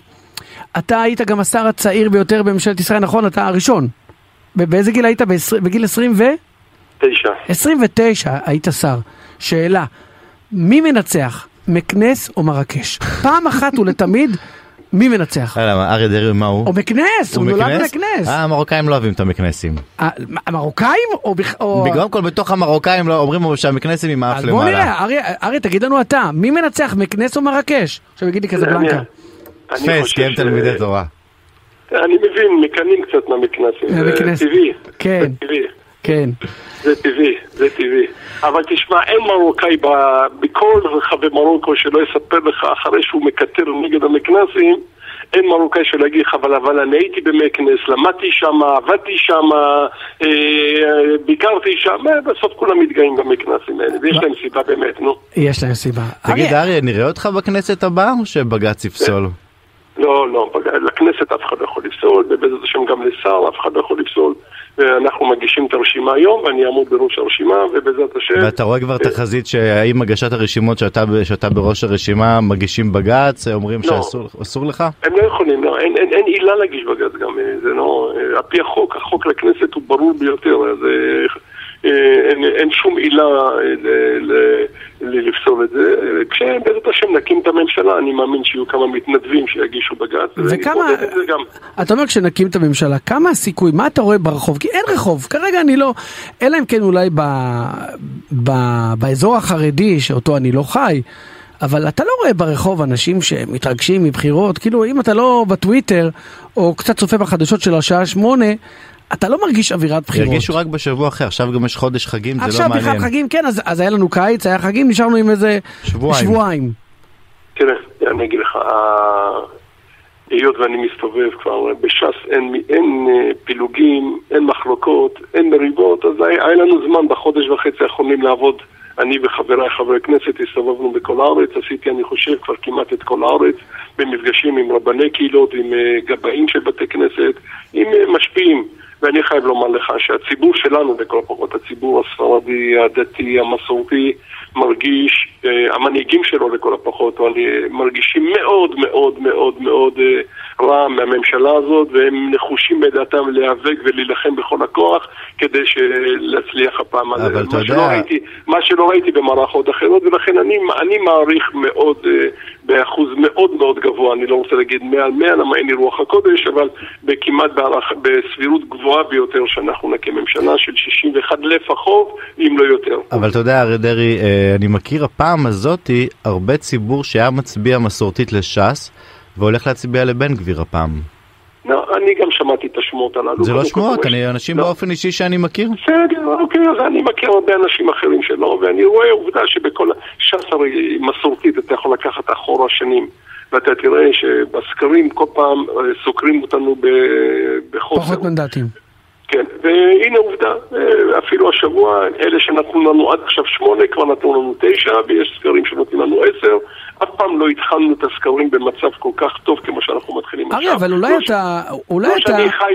Speaker 4: אתה היית גם השר הצעיר ביותר בממשלת ישראל, נכון? אתה הראשון. באיזה גיל היית? בגיל 20 ו...
Speaker 5: תשע.
Speaker 4: 29 היית שר. שאלה, מי מנצח, מקנס או מרקש? פעם אחת ולתמיד, מי מנצח?
Speaker 3: למה, אריה דרעי מה הוא?
Speaker 4: או מקנס, הוא נולד
Speaker 3: מקנס? אה, המרוקאים לא אוהבים את המקנסים.
Speaker 4: אה, המרוקאים או...
Speaker 3: קודם כל בתוך המרוקאים לא אומרים שהמקנסים עם האף
Speaker 4: אז בוא
Speaker 3: למעלה.
Speaker 4: נראה, אריה, תגיד לנו אתה, מי מנצח, מקנס או מרקש? עכשיו יגיד לי כזה בלנקה.
Speaker 3: פס, כי הם תלמידי תורה.
Speaker 5: אני מבין, מקנאים קצת מהמקנסים. זה
Speaker 4: מהמקנס.
Speaker 5: טבעי.
Speaker 4: כן. כן.
Speaker 5: זה טבעי, זה טבעי. אבל תשמע, אין מרוקאי ב- בכל רחבי מרוקו שלא יספר לך אחרי שהוא מקטר נגד המקנסים, אין מרוקאי שלא יגיד לך, אבל, אבל אני הייתי במקנס, למדתי שם, עבדתי שם, אה, ביקרתי שם, בסוף כולם מתגאים במקנסים האלה, ויש להם סיבה באמת, נו.
Speaker 4: יש להם סיבה.
Speaker 3: תגיד
Speaker 4: אריה,
Speaker 3: אריה, נראה אותך בכנסת הבאה או שבג"ץ יפסול?
Speaker 5: לא, לא, לכנסת אף אחד לא יכול לפסול, ובעזרת השם גם לשר אף אחד לא יכול לפסול. ואנחנו מגישים את הרשימה היום, ואני אעמוד בראש הרשימה, ובעזרת השם...
Speaker 3: ואתה רואה כבר תחזית שהאם הגשת הרשימות שאתה שאתה בראש הרשימה מגישים בג"ץ, אומרים
Speaker 5: לא.
Speaker 3: שאסור אסור לך?
Speaker 5: הם לא יכולים, לא, אין, אין, אין עילה להגיש בג"ץ גם, אה, זה לא, אה, על פי החוק, החוק לכנסת הוא ברור ביותר, אז אה, אין, אין שום עילה ל- ל- לפסול את זה. כשבעזרת השם נקים את הממשלה, אני מאמין שיהיו כמה מתנדבים שיגישו בג"ץ,
Speaker 4: וכמה,
Speaker 5: זה גם.
Speaker 4: אתה אומר כשנקים את הממשלה, כמה הסיכוי, מה אתה רואה ברחוב? כי אין רחוב, כרגע אני לא, אלא אם כן אולי ב, ב, באזור החרדי, שאותו אני לא חי, אבל אתה לא רואה ברחוב אנשים שמתרגשים מבחירות, כאילו אם אתה לא בטוויטר, או קצת צופה בחדשות של השעה שמונה, אתה לא מרגיש אווירת בחירות.
Speaker 3: ירגישו רק בשבוע אחר, עכשיו גם יש חודש חגים, זה לא
Speaker 4: עכשיו בכלל
Speaker 3: מעניין.
Speaker 4: חגים, כן, אז, אז היה לנו קיץ, היה חגים, נשארנו עם איזה
Speaker 3: שבועיים.
Speaker 4: שבועיים.
Speaker 5: תראה, אני אגיד לך, ה- היות ואני מסתובב כבר בש"ס, אין, אין אה, פילוגים, אין מחלוקות, אין מריבות, אז היה, היה לנו זמן בחודש וחצי האחרונים לעבוד. אני וחבריי חברי הכנסת הסתובבנו בכל הארץ, עשיתי אני חושב כבר כמעט את כל הארץ, במפגשים עם רבני קהילות, עם אה, גבאים של בתי כנסת, עם אה, משפיעים. ואני חייב לומר לך שהציבור שלנו, לכל הפחות, הציבור הספרדי, הדתי, המסורתי, מרגיש, המנהיגים שלו לכל הפחות, אני, מרגישים מאוד מאוד מאוד מאוד אה, רע מהממשלה הזאת, והם נחושים בדעתם להיאבק ולהילחם בכל הכוח כדי להצליח הפעם הזה.
Speaker 3: אבל אתה
Speaker 5: מה
Speaker 3: יודע-
Speaker 5: שלא ראיתי, מה שלא ראיתי במערכות אחרות, ולכן אני, אני מעריך מאוד, אה, באחוז מאוד מאוד גבוה, אני לא רוצה להגיד מעל 100, למה אין לי רוח הקודש, אבל בערך, בסבירות גבוהה ביותר שאנחנו נקים ממשלה של 61 לפחות, אם לא יותר.
Speaker 3: אבל אתה יודע, אריה דרעי, אה, אני מכיר הפעם הזאתי הרבה ציבור שהיה מצביע מסורתית לש"ס, והולך להצביע לבן גביר הפעם.
Speaker 5: לא, אני גם שמעתי את השמות הללו.
Speaker 3: זה לא שמועות, אני אנשים
Speaker 5: לא.
Speaker 3: באופן אישי שאני מכיר.
Speaker 5: בסדר, אוקיי, אז אני מכיר הרבה אנשים אחרים שלא, ואני רואה עובדה שבכל... ש"ס הרי מסורתית, אתה יכול לקחת אחורה שנים, ואתה תראה שבסקרים כל פעם אה, סוקרים אותנו בחוסר.
Speaker 4: פחות מנדטים.
Speaker 5: כן, והנה עובדה, אה, אפילו השבוע, אלה שנתנו לנו עד עכשיו שמונה, כבר נתנו לנו תשע, ויש סקרים שנותנים לנו עשר. אף פעם לא התחלנו את הסקרים במצב כל כך טוב כמו שאנחנו מתחילים עכשיו.
Speaker 4: אריה, אבל אולי
Speaker 5: לא
Speaker 4: אתה, אולי
Speaker 5: לא
Speaker 4: אתה,
Speaker 5: שאני חי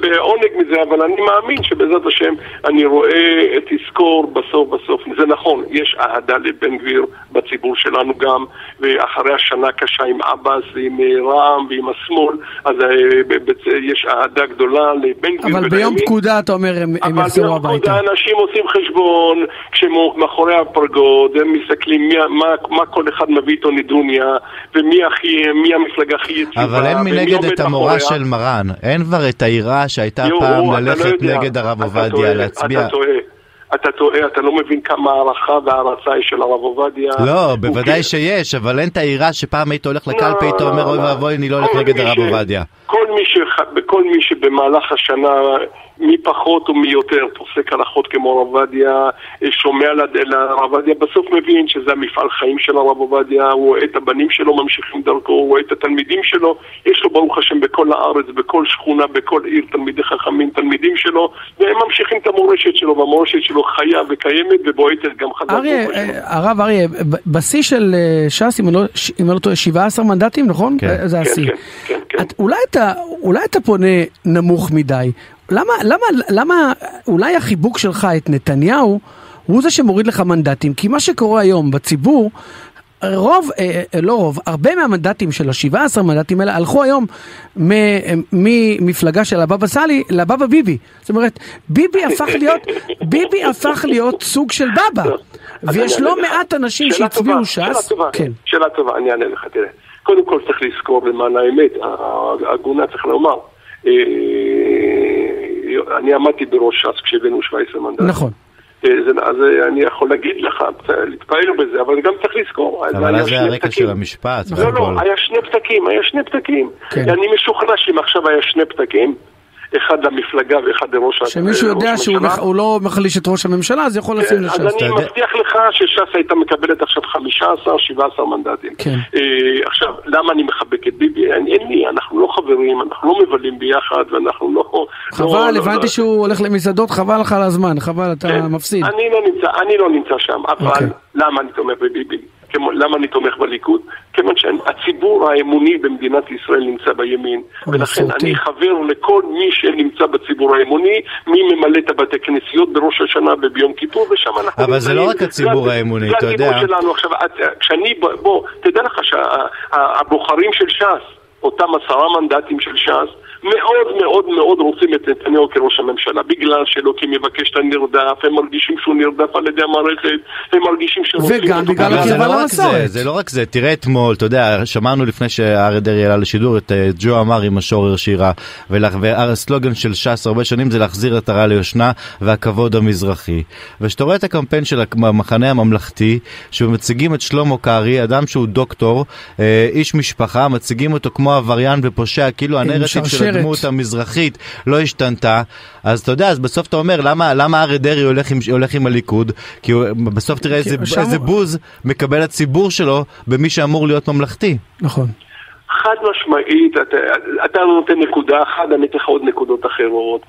Speaker 5: בעונג מזה, אבל אני מאמין שבעזרת השם אני רואה, תזכור בסוף בסוף, זה נכון, יש אהדה לבן גביר בציבור שלנו גם, ואחרי השנה הקשה עם עבאס ועם אה, רע"מ ועם השמאל, אז אה, יש אהדה גדולה לבן גביר
Speaker 4: אבל ביום. פקודה אתה אומר הם הם
Speaker 5: אבל
Speaker 4: יחזרו
Speaker 5: ביום
Speaker 4: הביתה.
Speaker 5: פקודה אנשים עושים חשבון כשמאחורי הפרגוד, הם מסתכלים מי, מה, מה כל אחד מביא איתו נדוניה, ומי הכי, מי המפלגה הכי יציבה,
Speaker 3: אבל אין מנגד את המורה
Speaker 5: מאחוריה.
Speaker 3: של מרן. אין כבר את היראה שהייתה
Speaker 5: יו,
Speaker 3: פעם
Speaker 5: לא
Speaker 3: ללכת
Speaker 5: יודע.
Speaker 3: נגד הרב עובדיה, להצביע.
Speaker 5: אתה טועה. אתה טועה, אתה לא מבין כמה הערכה והערצה יש של הרב עובדיה.
Speaker 3: לא, בוודאי
Speaker 5: כן-
Speaker 3: שיש, אבל אין את היראה שפעם היית הולך לקלפי,
Speaker 5: לא,
Speaker 3: היית אומר אוי
Speaker 5: לא.
Speaker 3: ואבוי, אני לא הולך נגד הרב עובדיה.
Speaker 5: כל מי, שח... כל מי שבמהלך השנה, מי פחות ומי יותר, פוסק הלכות כמו הרב עובדיה, שומע לד- לרב עובדיה, בסוף מבין שזה המפעל חיים של הרב עובדיה, הוא רואה את הבנים שלו ממשיכים דרכו, הוא רואה את התלמידים שלו, יש לו ברוך השם בכל הארץ, בכל שכונה, בכל עיר, תלמידי חכמים, תלמידים שלו, והם ממשיכים את המורשת שלו, והמורשת שלו חיה וקיימת ובועטת גם חזק.
Speaker 4: אריה,
Speaker 5: ברוך השם.
Speaker 4: אה, הרב אריה, בשיא של אה, ש"ס, אם אני לא- ש- לא טועה, 17 מנדטים, נכון?
Speaker 3: כן.
Speaker 4: זה
Speaker 5: כן,
Speaker 4: השיא.
Speaker 5: כן, כן, כן.
Speaker 4: את, אולי, אתה, אולי אתה פונה נמוך מדי. למה, למה, למה אולי החיבוק שלך את נתניהו הוא זה שמוריד לך מנדטים? כי מה שקורה היום בציבור, רוב, אה, אה, לא רוב, הרבה מהמנדטים של ה-17 מנדטים האלה הלכו היום ממפלגה של הבבא סאלי לבבא ביבי. זאת אומרת, ביבי הפך להיות, ביבי הפך להיות סוג של בבא.
Speaker 5: אז
Speaker 4: ויש לא. מעט אנשים שהצביעו ש"ס.
Speaker 5: שאלה טובה,
Speaker 4: כן.
Speaker 5: שאלה טובה, אני אענה לך, תראה. קודם כל צריך לזכור למען האמת, הגונה צריך לומר. אה, אני עמדתי בראש ש"ס כשהבאנו 17 מנדטים.
Speaker 4: נכון.
Speaker 5: אה, זה- אז אה, אני יכול להגיד לך, להתפאר בזה, אבל גם צריך לזכור.
Speaker 3: אבל אז זה
Speaker 5: שני
Speaker 3: הרקע
Speaker 5: פתקים.
Speaker 3: של המשפט.
Speaker 5: לא. לא, היה שני פתקים, היה שני פתקים.
Speaker 4: כן.
Speaker 5: אני משוכנע שאם עכשיו היה שני פתקים, אחד למפלגה ואחד לראש ה-
Speaker 4: שמישהו יודע שהוא
Speaker 5: הממשלה,
Speaker 4: מח- לא מחליש את ראש הממשלה, אז יכול לשים
Speaker 5: כן,
Speaker 4: לש"ס.
Speaker 5: אז אני
Speaker 3: יודע-
Speaker 5: מבטיח לך שש"ס הייתה מקבלת עכשיו 15, 17 מנדטים.
Speaker 4: כן.
Speaker 5: אה, עכשיו, למה אני מחבק את ביבי? אין, אין לי, אנחנו לא חברים, אנחנו לא מבלים ביחד, ואנחנו לא... לא-
Speaker 4: חבל,
Speaker 5: לא-
Speaker 4: הבנתי
Speaker 5: לא-
Speaker 4: שהוא הולך למסעדות, חבל לך על הזמן, חבל, אתה
Speaker 5: כן.
Speaker 4: מפסיד.
Speaker 5: אני לא נמצא, אני לא נמצא שם, אבל
Speaker 4: אוקיי.
Speaker 5: למה אני תומך בביבי? כמו, למה אני תומך בליכוד? כיוון שהציבור האמוני במדינת ישראל נמצא בימין, ולכן. אני חבר לכל מי שנמצא בציבור האמוני, מי ממלא את הבתי כנסיות בראש השנה וביום כיפור, ושם אנחנו
Speaker 3: אבל זה. לא רק הציבור האמוני, אתה יודע.
Speaker 5: הציבור שלנו עכשיו, את- כשאני, בוא, תדע לך שהבוחרים של ש"ס, אותם עשרה מנדטים של ש"ס, מאוד מאוד מאוד רוצים את נתניהו כראש הממשלה, בגלל שאלוקים מבקש את הנרדף, הם מרגישים שהוא נרדף על ידי המערכת, הם מרגישים שהם רוצים
Speaker 4: וגם בגלל הקרבה
Speaker 3: לא רק זה,
Speaker 4: למסורת.
Speaker 3: זה לא רק זה, תראה אתמול, אתה יודע, שמענו לפני שאריה דרעי עלה לשידור את אה, ג'ו אמר עם השורר שירה, והסלוגן של ש"ס הרבה שנים זה להחזיר עטרה ליושנה והכבוד המזרחי. וכשאתה רואה את הקמפיין של המחנה הממלכתי, שמציגים את שלמה קרעי, אדם שהוא דוקטור, אה, איש משפחה, מציגים אותו כמו עבריין ופושע, כאילו הנרטיב של. הדמות המזרחית לא השתנתה, אז אתה יודע, אז בסוף אתה אומר, למה, למה אריה דרעי הולך עם, הולך עם הליכוד? כי הוא, בסוף תראה איזה,
Speaker 4: שם
Speaker 3: איזה בוז מקבל הציבור שלו במי שאמור להיות ממלכתי.
Speaker 4: נכון.
Speaker 5: חד משמעית, אתה, אתה נותן נקודה אחת, אני אתן לך עוד נקודות אחרות.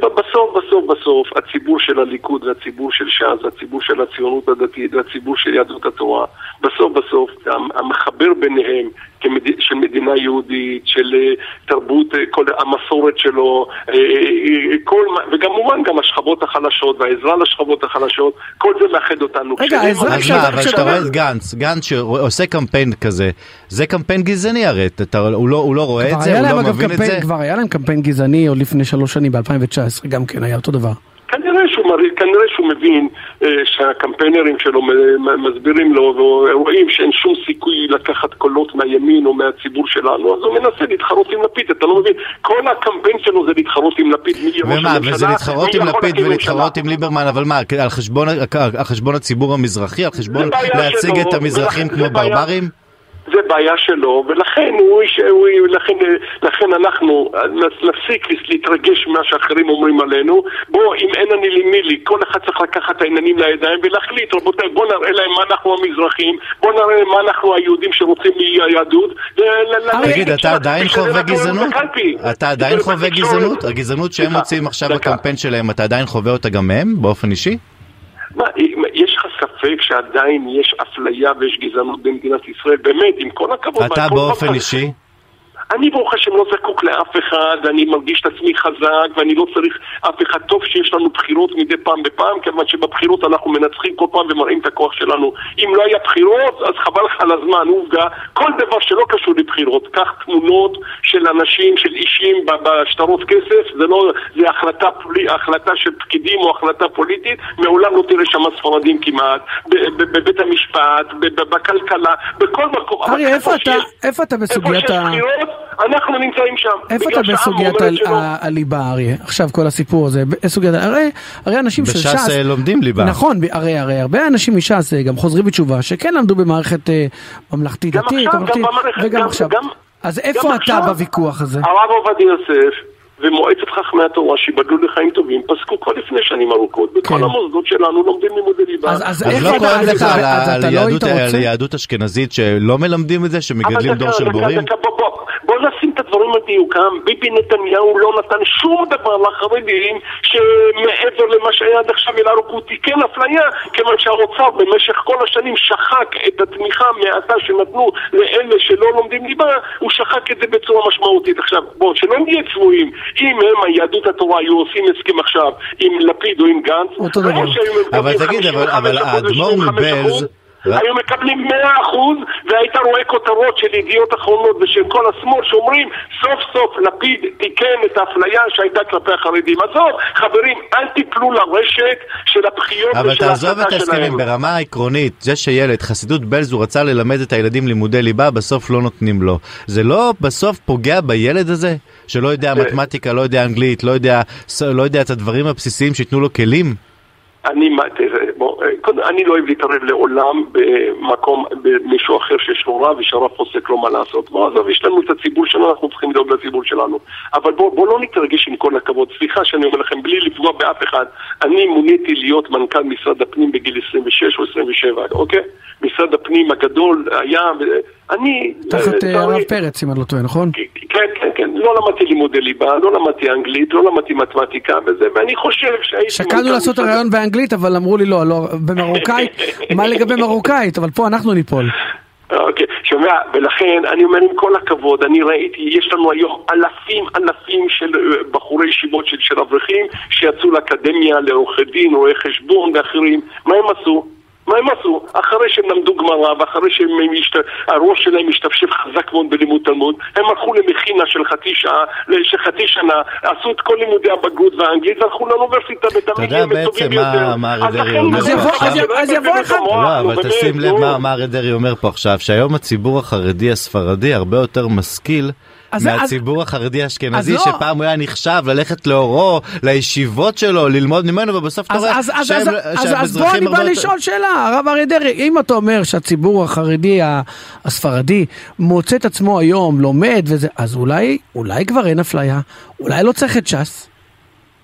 Speaker 5: בסוף, בסוף, בסוף, הציבור של הליכוד והציבור של ש"ס והציבור של הציונות הדתית והציבור של יהדות התורה, בסוף, בסוף, המחבר ביניהם כמד... של מדינה יהודית, של אה, תרבות, אה, כל המסורת שלו, אה, כל, וכמובן גם השכבות החלשות והעזרה לשכבות החלשות, כל זה מאחד אותנו.
Speaker 4: רגע, העזרה-
Speaker 3: אז מה, אבל
Speaker 4: כשאתה
Speaker 3: רואה את גנץ, גנץ שעושה קמפיין כזה, זה קמפיין גזעני הרי, אתה, הוא, לא, הוא לא רואה את זה, הוא לא מבין את
Speaker 4: קמפיין,
Speaker 3: זה.
Speaker 4: כבר היה להם קמפיין גזעני עוד לפני שלוש שנים, ב-2019, גם כן היה אותו דבר.
Speaker 5: כנראה שהוא, מר- כנראה שהוא מבין שהקמפיינרים שלו מסבירים לו ורואים שאין שום סיכוי לקחת קולות מהימין או מהציבור שלנו, אז הוא מנסה להתחרות עם לפיד, אתה לא מבין? כל הקמפיין שלו זה להתחרות עם לפיד, מי יהיה ראש
Speaker 3: ומה,
Speaker 5: הממשלה,
Speaker 3: וזה להתחרות עם לפיד ולהתחרות. עם ליברמן, אבל מה, על חשבון, על חשבון הציבור המזרחי? על חשבון להציג
Speaker 5: שלו,
Speaker 3: את המזרחים כמו ברברים?
Speaker 5: זה בעיה שלו, ולכן הוא, איש- הוא, לכן, לכן אנחנו נפסיק להתרגש ממה שאחרים אומרים עלינו. בוא, אם אין אני לי מי לי, כל אחד צריך לקחת את העניינים לידיים ולהחליט, רבותיי, בוא נראה להם מה אנחנו המזרחים, בוא נראה להם מה אנחנו היהודים שרוצים מהיהדות. ול-
Speaker 3: תגיד, אתה עדיין חווה גזענות? אתה עדיין חווה גזענות? הגזענות שהם מוצאים עכשיו. בקמפיין שלהם, אתה עדיין חווה אותה גם מהם, באופן אישי?
Speaker 5: מה, יש לך ספק שעדיין יש אפליה ויש גזענות במדינת ישראל? באמת, עם כל הכבוד.
Speaker 3: אתה
Speaker 5: והכל
Speaker 3: באופן. אישי?
Speaker 5: אני ברוך השם לא זקוק לאף אחד, ואני מרגיש את עצמי חזק, ואני לא צריך אף אחד. טוב שיש לנו בחירות מדי פעם בפעם, כיוון שבבחירות אנחנו מנצחים כל פעם ומראים את הכוח שלנו. אם לא היה בחירות, אז חבל לך על הזמן, עובדה. כל דבר שלא קשור לבחירות, קח תמונות של אנשים, של אישים בשטרות כסף, זה לא, זה החלטה, החלטה של פקידים או החלטה פוליטית, מעולם לא תראה שם ספרדים כמעט, בבית המשפט, בכלכלה, בכל מקום.
Speaker 4: אריה, איפה אתה, איפה אתה בסוגיית
Speaker 5: איפה
Speaker 4: ה...
Speaker 5: שיש בחירות, אנחנו נמצאים שם.
Speaker 4: איפה אתה בסוגיית הליבה, אריה? עכשיו כל הסיפור הזה, בסוגיית... הרי, הרי אנשים של
Speaker 3: בש"ס
Speaker 4: ש"ס...
Speaker 3: אה, לומדים ליבה.
Speaker 4: נכון, הרי, הרי הרבה אנשים מש"ס אה, גם חוזרים בתשובה, שכן למדו במערכת אה, ממלכתית
Speaker 5: גם
Speaker 4: דתית,
Speaker 5: עכשיו,
Speaker 4: ממלכתית,
Speaker 5: גם במערכת,
Speaker 4: וגם
Speaker 5: גם-
Speaker 4: עכשיו.
Speaker 5: גם-
Speaker 4: אז
Speaker 5: גם
Speaker 4: איפה אתה. בוויכוח הזה?
Speaker 5: הרב עובדיה יוסף ומועצת חכמי התורה, שיבדלו לחיים טובים, פסקו כבר לפני שנים ארוכות. בכל
Speaker 4: כן.
Speaker 5: המוסדות שלנו לומדים לימודי ליבה.
Speaker 4: אז- אז
Speaker 3: אז
Speaker 4: איך
Speaker 3: לא
Speaker 4: אתה-
Speaker 3: כואב לך
Speaker 4: אתה-
Speaker 3: על על
Speaker 4: לא
Speaker 3: על
Speaker 4: רוצה?
Speaker 3: יהדות אשכנזית שלא מלמדים את זה, שמגדלים דור של בורים?
Speaker 5: דקה, בוא, בוא נשים את הדברים דברים על דיוקם, ביבי נתניהו לא נתן שום דבר לחרדים שמעבר למה שהיה עד עכשיו, אלא הוא תיקן אפליה, כיוון שהאוצר במשך כל השנים שחק את התמיכה המעטה שנתנו לאלה שלא לומדים ליבה, הוא שחק את זה בצורה משמעותית. עכשיו, בואו, שלא נהיה צבועים, אם הם, היהדות התורה, היו עושים הסכם עכשיו עם לפיד או עם גנץ,
Speaker 4: אותו דבר.
Speaker 3: אבל תגיד, אבל-
Speaker 5: 55%
Speaker 3: אבל האדמו"ר
Speaker 5: ו-75%,
Speaker 3: מבעלז-
Speaker 5: היו מקבלים 100% והיית רואה כותרות של ידיעות אחרונות ושל כל השמאל שאומרים סוף סוף לפיד תיקן את האפליה שהייתה כלפי החרדים. עזוב, חברים, אל תיפלו לרשת של הבכיות
Speaker 3: אבל
Speaker 5: ושל
Speaker 3: תעזוב את
Speaker 5: ההסתה
Speaker 3: ההסכמים,
Speaker 5: שלהם.
Speaker 3: ברמה העקרונית, זה שילד, חסידות בלז, הוא רצה ללמד את הילדים לימודי ליבה, בסוף לא נותנים לו. זה לא בסוף פוגע בילד הזה? שלא יודע
Speaker 5: זה-
Speaker 3: מתמטיקה, לא יודע אנגלית, לא יודע, לא יודע את הדברים הבסיסיים שייתנו לו כלים?
Speaker 5: אני, אני לא אוהב להתערב לעולם במקום, במישהו אחר שיש לו רב ושהרב פוסק לו מה לעשות. בוא, עזוב, יש לנו את הציבור שלנו, אנחנו צריכים לדאוג לציבור שלנו. אבל בוא, בוא לא נתרגש עם כל הכבוד. סליחה שאני אומר לכם, בלי לפגוע באף אחד, אני מוניתי להיות מנכ"ל משרד הפנים בגיל 26 או 27, אוקיי? משרד הפנים הגדול היה, אני...
Speaker 4: תחת
Speaker 5: אה,
Speaker 4: אה, הרב פרץ, אם אני לא טועה, נכון?
Speaker 5: כן, כן, כן, לא למדתי לימודי ליבה, לא למדתי אנגלית, לא למדתי מתמטיקה וזה, ואני חושב שהייתי...
Speaker 4: שקלנו
Speaker 5: מנכ"ל
Speaker 4: לעשות הרעיון באנגלית, אבל אמרו לי לא, לא, במרוקאית, מה לגבי מרוקאית? אבל פה אנחנו ניפול.
Speaker 5: אוקיי, שומע, ולכן אני אומר עם כל הכבוד, אני ראיתי, יש לנו היום אלפים אלפים של אה, בחורי ישיבות של, של אברכים שיצאו לאקדמיה לעורכי דין, רואי חשבון ואחרים, מה הם עשו? מה הם עשו? אחרי שהם למדו גמרא ואחרי שהראש שלהם השתפשף חזק מאוד בלימוד תלמוד, הם הלכו למכינה של חצי שעה, של חצי שנה, עשו את כל לימודי הבגרות והאנגלית והלכו לאוניברסיטה ותמיד
Speaker 3: יודע
Speaker 5: הם טובים
Speaker 3: בעצם מה
Speaker 5: אז
Speaker 3: דרעי אומר
Speaker 4: יבוא-
Speaker 5: אומר,
Speaker 4: אז יבוא אחד-
Speaker 3: לא, אבל תשים לב מה אריה דרעי אומר פה עכשיו, שהיום הציבור החרדי הספרדי הרבה יותר משכיל.
Speaker 4: אז-
Speaker 3: מהציבור החרדי האשכנזי
Speaker 4: אז לא.
Speaker 3: שפעם הוא היה נחשב ללכת לאורו, לישיבות שלו, ללמוד ממנו ובסוף אתה
Speaker 4: אז,
Speaker 3: רואה
Speaker 4: אז, אז,
Speaker 3: שהם-
Speaker 4: אז, אז, אז בוא אני בא לשאול שאלה, הרב אריה דרעי, אם אתה אומר שהציבור החרדי הספרדי מוצא את עצמו היום, לומד וזה, אז אולי, אולי כבר אין אפליה, אולי לא צריך את ש"ס.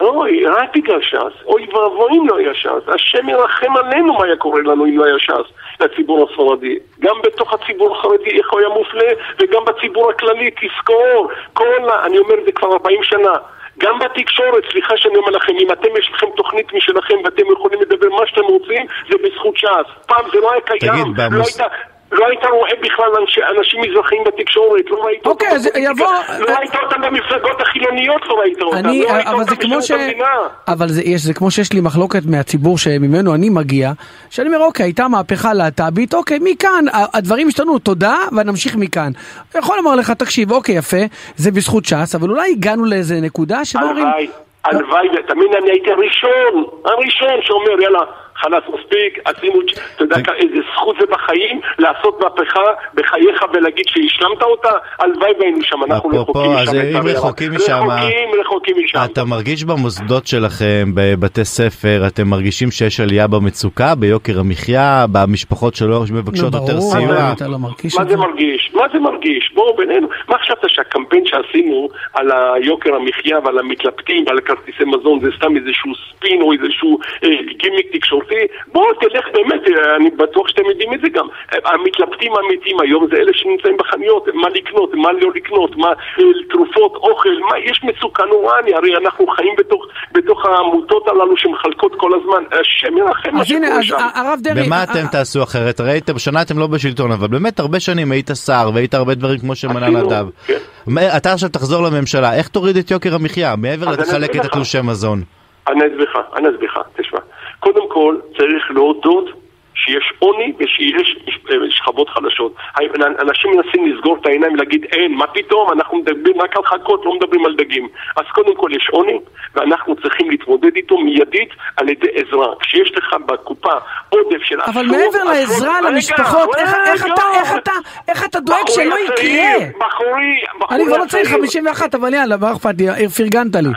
Speaker 5: אוי, רק בגלל ש"ס. אוי ואבוי אם לא היה ש"ס. השם ירחם עלינו מה היה קורה לנו אם לא היה ש"ס לציבור הספרדי. גם בתוך הציבור החרדי איך הוא היה מופלה, וגם בציבור הכללי, תזכור. כל ה... אני אומר את זה כבר 40 שנה. גם בתקשורת, סליחה שאני אומר לכם, אם אתם יש לכם תוכנית משלכם ואתם יכולים לדבר מה שאתם רוצים, זה בזכות ש"ס. פעם זה לא היה קיים.
Speaker 3: תגיד,
Speaker 5: לא
Speaker 3: במוס-
Speaker 5: היית... לא היית רואה בכלל אנשי, אנשים מזרחיים בתקשורת, לא ראית אותם
Speaker 4: אוקיי,
Speaker 5: בפוליטיקה,
Speaker 4: יבוא-
Speaker 5: לא ראית אותם במפלגות החילוניות, לא ראית אותם.
Speaker 4: אני,
Speaker 5: לא ראית
Speaker 4: אבל
Speaker 5: אותם
Speaker 4: כמו ש...
Speaker 5: בשירות המדינה.
Speaker 4: אבל זה, יש, זה כמו שיש לי מחלוקת מהציבור שממנו אני מגיע, שאני אומר, אוקיי, הייתה מהפכה להט"בית, אוקיי, מכאן, הדברים השתנו, תודה, ונמשיך מכאן. אני יכול לומר לך, תקשיב, אוקיי, יפה, זה בזכות ש"ס, אבל אולי הגענו לאיזה נקודה שבה אומרים...
Speaker 5: הלוואי, הלוואי, ותאמין, אני הייתי הראשון, הראשון שאומר, יאללה, חלאס מספיק, עשינו, אתה יודע איזה זכות זה בחיים, לעשות מהפכה בחייך ולהגיד שהשלמת אותה, הלוואי והיינו שם, אנחנו
Speaker 3: אפרופו,
Speaker 5: רחוקים
Speaker 3: אז
Speaker 5: משם.
Speaker 3: אם
Speaker 5: לצערי הרב.
Speaker 3: רחוקים משם,
Speaker 5: רחוקים, רחוקים משם.
Speaker 3: אתה מרגיש במוסדות שלכם, בבתי ספר, אתם מרגישים שיש עלייה במצוקה, ביוקר המחיה, במשפחות שלא מבקשות
Speaker 4: נו,
Speaker 3: יותר סיוע?
Speaker 4: לא
Speaker 5: מה זה. מרגיש? מה זה מרגיש? בואו בינינו. מה חשבת שהקמפיין שעשינו על היוקר המחיה ועל המתלבטים ועל כרטיסי מזון זה סתם איזשהו ספין או איזשהו אה, גימיק תקשורתי? בואו תלך באמת, אה, אני בטוח שאתם יודעים את זה גם. אה, המתלבטים האמיתיים היום זה אלה שנמצאים בחנויות, מה לקנות, מה לא לקנות, מה אה, תרופות, אוכל, מה, יש מצוקה נוראה, הרי אנחנו חיים בתוך, בתוך העמותות הללו שמחלקות כל הזמן. השם ירחם מה שקורה
Speaker 4: אז
Speaker 5: שם.
Speaker 4: הרב דרעי...
Speaker 3: במה
Speaker 4: ה-
Speaker 3: אתם תעשו אחרת? הרי הייתם, שנה אתם לא בשלטון, אבל באמת הרבה שנים היית שר והיית הרבה דברים כמו שמנה נדב.
Speaker 5: כן.
Speaker 3: אתה עכשיו תחזור לממשלה, איך תוריד את יוקר המחיה, מעבר
Speaker 5: אסביר
Speaker 3: את. התלושי מזון?
Speaker 5: אני אסביר לך, אני אסביר לך, תשמע. קודם כל, צריך להודות שיש עוני ושיש אה, שכבות חלשות. אנשים מנסים לסגור את העיניים ולהגיד אין, מה פתאום, אנחנו מדברים רק על חכות, לא מדברים על דגים. אז קודם כל יש עוני, ואנחנו צריכים להתמודד איתו מיידית על ידי עזרה. כשיש לך בקופה עודף של
Speaker 4: אבל
Speaker 5: עשרות-
Speaker 4: מעבר לעזרה למשפחות, איך- איך. אתה, איך אתה, איך אתה דואג שלא יקרה?
Speaker 5: בחורי, בחורי
Speaker 4: אני כבר לא צריך
Speaker 5: הצעיר.
Speaker 4: 51, אבל יאללה, מה אכפת לי, פרגנת לי.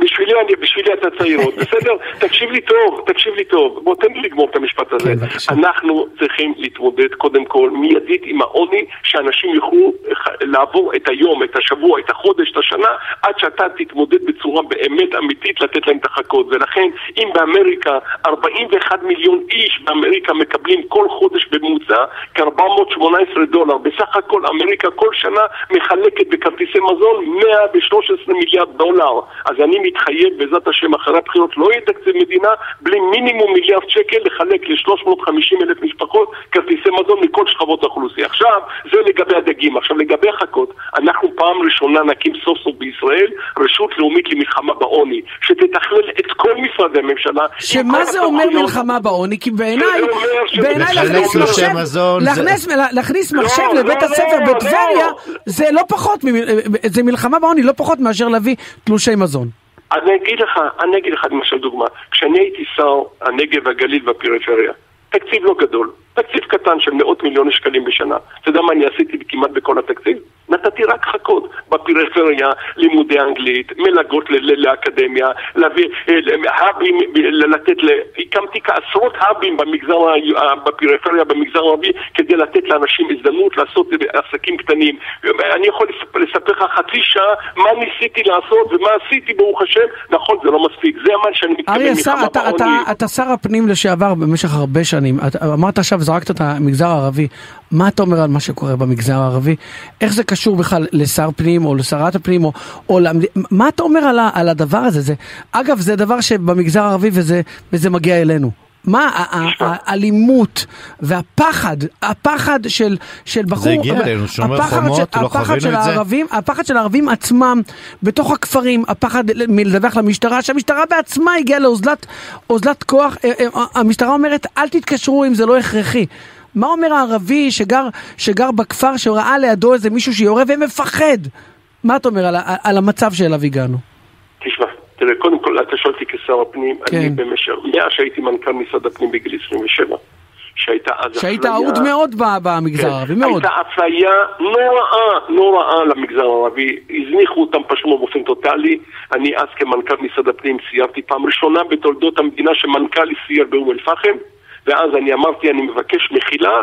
Speaker 5: בשבילי, אני, בשבילי אתה צעיר עוד, בסדר? תקשיב לי טוב, תקשיב לי טוב. בוא תן לי לגמור את המשפט הזה.
Speaker 4: כן.
Speaker 5: אנחנו צריכים להתמודד קודם כל מיידית עם העוני, שאנשים יוכלו ח- לעבור את היום, את השבוע, את החודש, את השנה, עד שאתה תתמודד בצורה באמת אמיתית לתת להם את החכות. ולכן, אם באמריקה 41 מיליון איש באמריקה מקבלים כל חודש בממוצע כ-418 דולר, בסך הכל אמריקה כל שנה מחלקת בכרטיסי מזון 113 מיליארד דולר. אז אני מתחייב בעזרת השם אחרי הבחירות לא יהיה תקציב מדינה בלי מינימום מיליארד שקל לחלק ל-350 אלף משפחות כרטיסי מזון מכל שכבות האוכלוסייה. עכשיו, זה לגבי הדגים. עכשיו לגבי החכות, אנחנו פעם ראשונה נקים סוף סוף בישראל רשות לאומית למלחמה בעוני, שתתכלל את כל משרדי הממשלה.
Speaker 4: שמה זה אומר. מלחמה בעוני? כי בעיניי, בעיניי להכניס מחשב,
Speaker 3: מזון, זה-
Speaker 4: להכניס- להכניס מחשב
Speaker 5: לא,
Speaker 4: לבית
Speaker 5: לא,
Speaker 4: הספר
Speaker 5: לא,
Speaker 4: בטבריה. זה לא פחות, מ- זה מלחמה בעוני לא פחות מאשר להביא תלושי מזון.
Speaker 5: אני אגיד לך, אני אגיד לך למשל דוגמה. כשאני הייתי שר הנגב, הגליל והפריפריה, תקציב לא גדול, תקציב קטן של מאות מיליוני שקלים בשנה. אתה יודע מה אני עשיתי כמעט בכל התקציב? נתתי רק חכות בפריפריה, לימודי אנגלית, מלגות לאקדמיה, להביא אה, האבים, ל- לתת, הקמתי כעשרות האבים במגזר, בפריפריה, במגזר הערבי, כדי לתת לאנשים הזדמנות לעשות עסקים קטנים. אני יכול לספר, לך חצי שעה מה ניסיתי לעשות ומה עשיתי, ברוך השם. נכון, זה לא מספיק, זה מה שאני מתכוון
Speaker 4: אריה,
Speaker 5: מלחמה בעוני.
Speaker 4: אתה, אתה שר הפנים לשעבר במשך הרבה שנים. אמרת עכשיו, זרקת את המגזר הערבי. מה אתה אומר על מה שקורה במגזר הערבי? איך זה קשור בכלל לשר פנים או לשרת הפנים? או, או למד... מה אתה אומר על, על הדבר הזה? זה, אגב, זה דבר שבמגזר הערבי וזה, וזה מגיע אלינו. מה. האלימות והפחד, הפחד של, של בחור,
Speaker 3: הגיע אלינו, שומר חומות,
Speaker 4: של-
Speaker 3: לא חווינו
Speaker 4: של
Speaker 3: את זה?
Speaker 4: הערבים, הפחד של הערבים עצמם בתוך הכפרים, הפחד מלדווח למשטרה, שהמשטרה בעצמה הגיעה לאוזלת אוזלת כוח, אה, אה, המשטרה אומרת אל תתקשרו אם זה לא הכרחי. מה אומר הערבי שגר, שגר בכפר שראה לידו איזה מישהו שיורה ומפחד? מה אתה אומר על, על המצב שאליו הגענו?
Speaker 5: תשמע, תראה, קודם כל, אתה שואל אותי כשר הפנים,
Speaker 4: כן.
Speaker 5: אני במשך, מאז שהייתי מנכ"ל משרד הפנים בגיל 27, שהייתה אז
Speaker 4: שהיית
Speaker 5: אפליה-
Speaker 4: אהוד מאוד במגזר
Speaker 5: כן,
Speaker 4: הערבי, מאוד.
Speaker 5: הייתה אפליה נוראה, נוראה למגזר הערבי, הזניחו אותם פשוט באופן טוטאלי. אני אז כמנכ"ל משרד הפנים סיירתי פעם ראשונה בתולדות המדינה שמנכ"ל סייר באום אל-פחם, ואז אני אמרתי, אני מבקש מחילה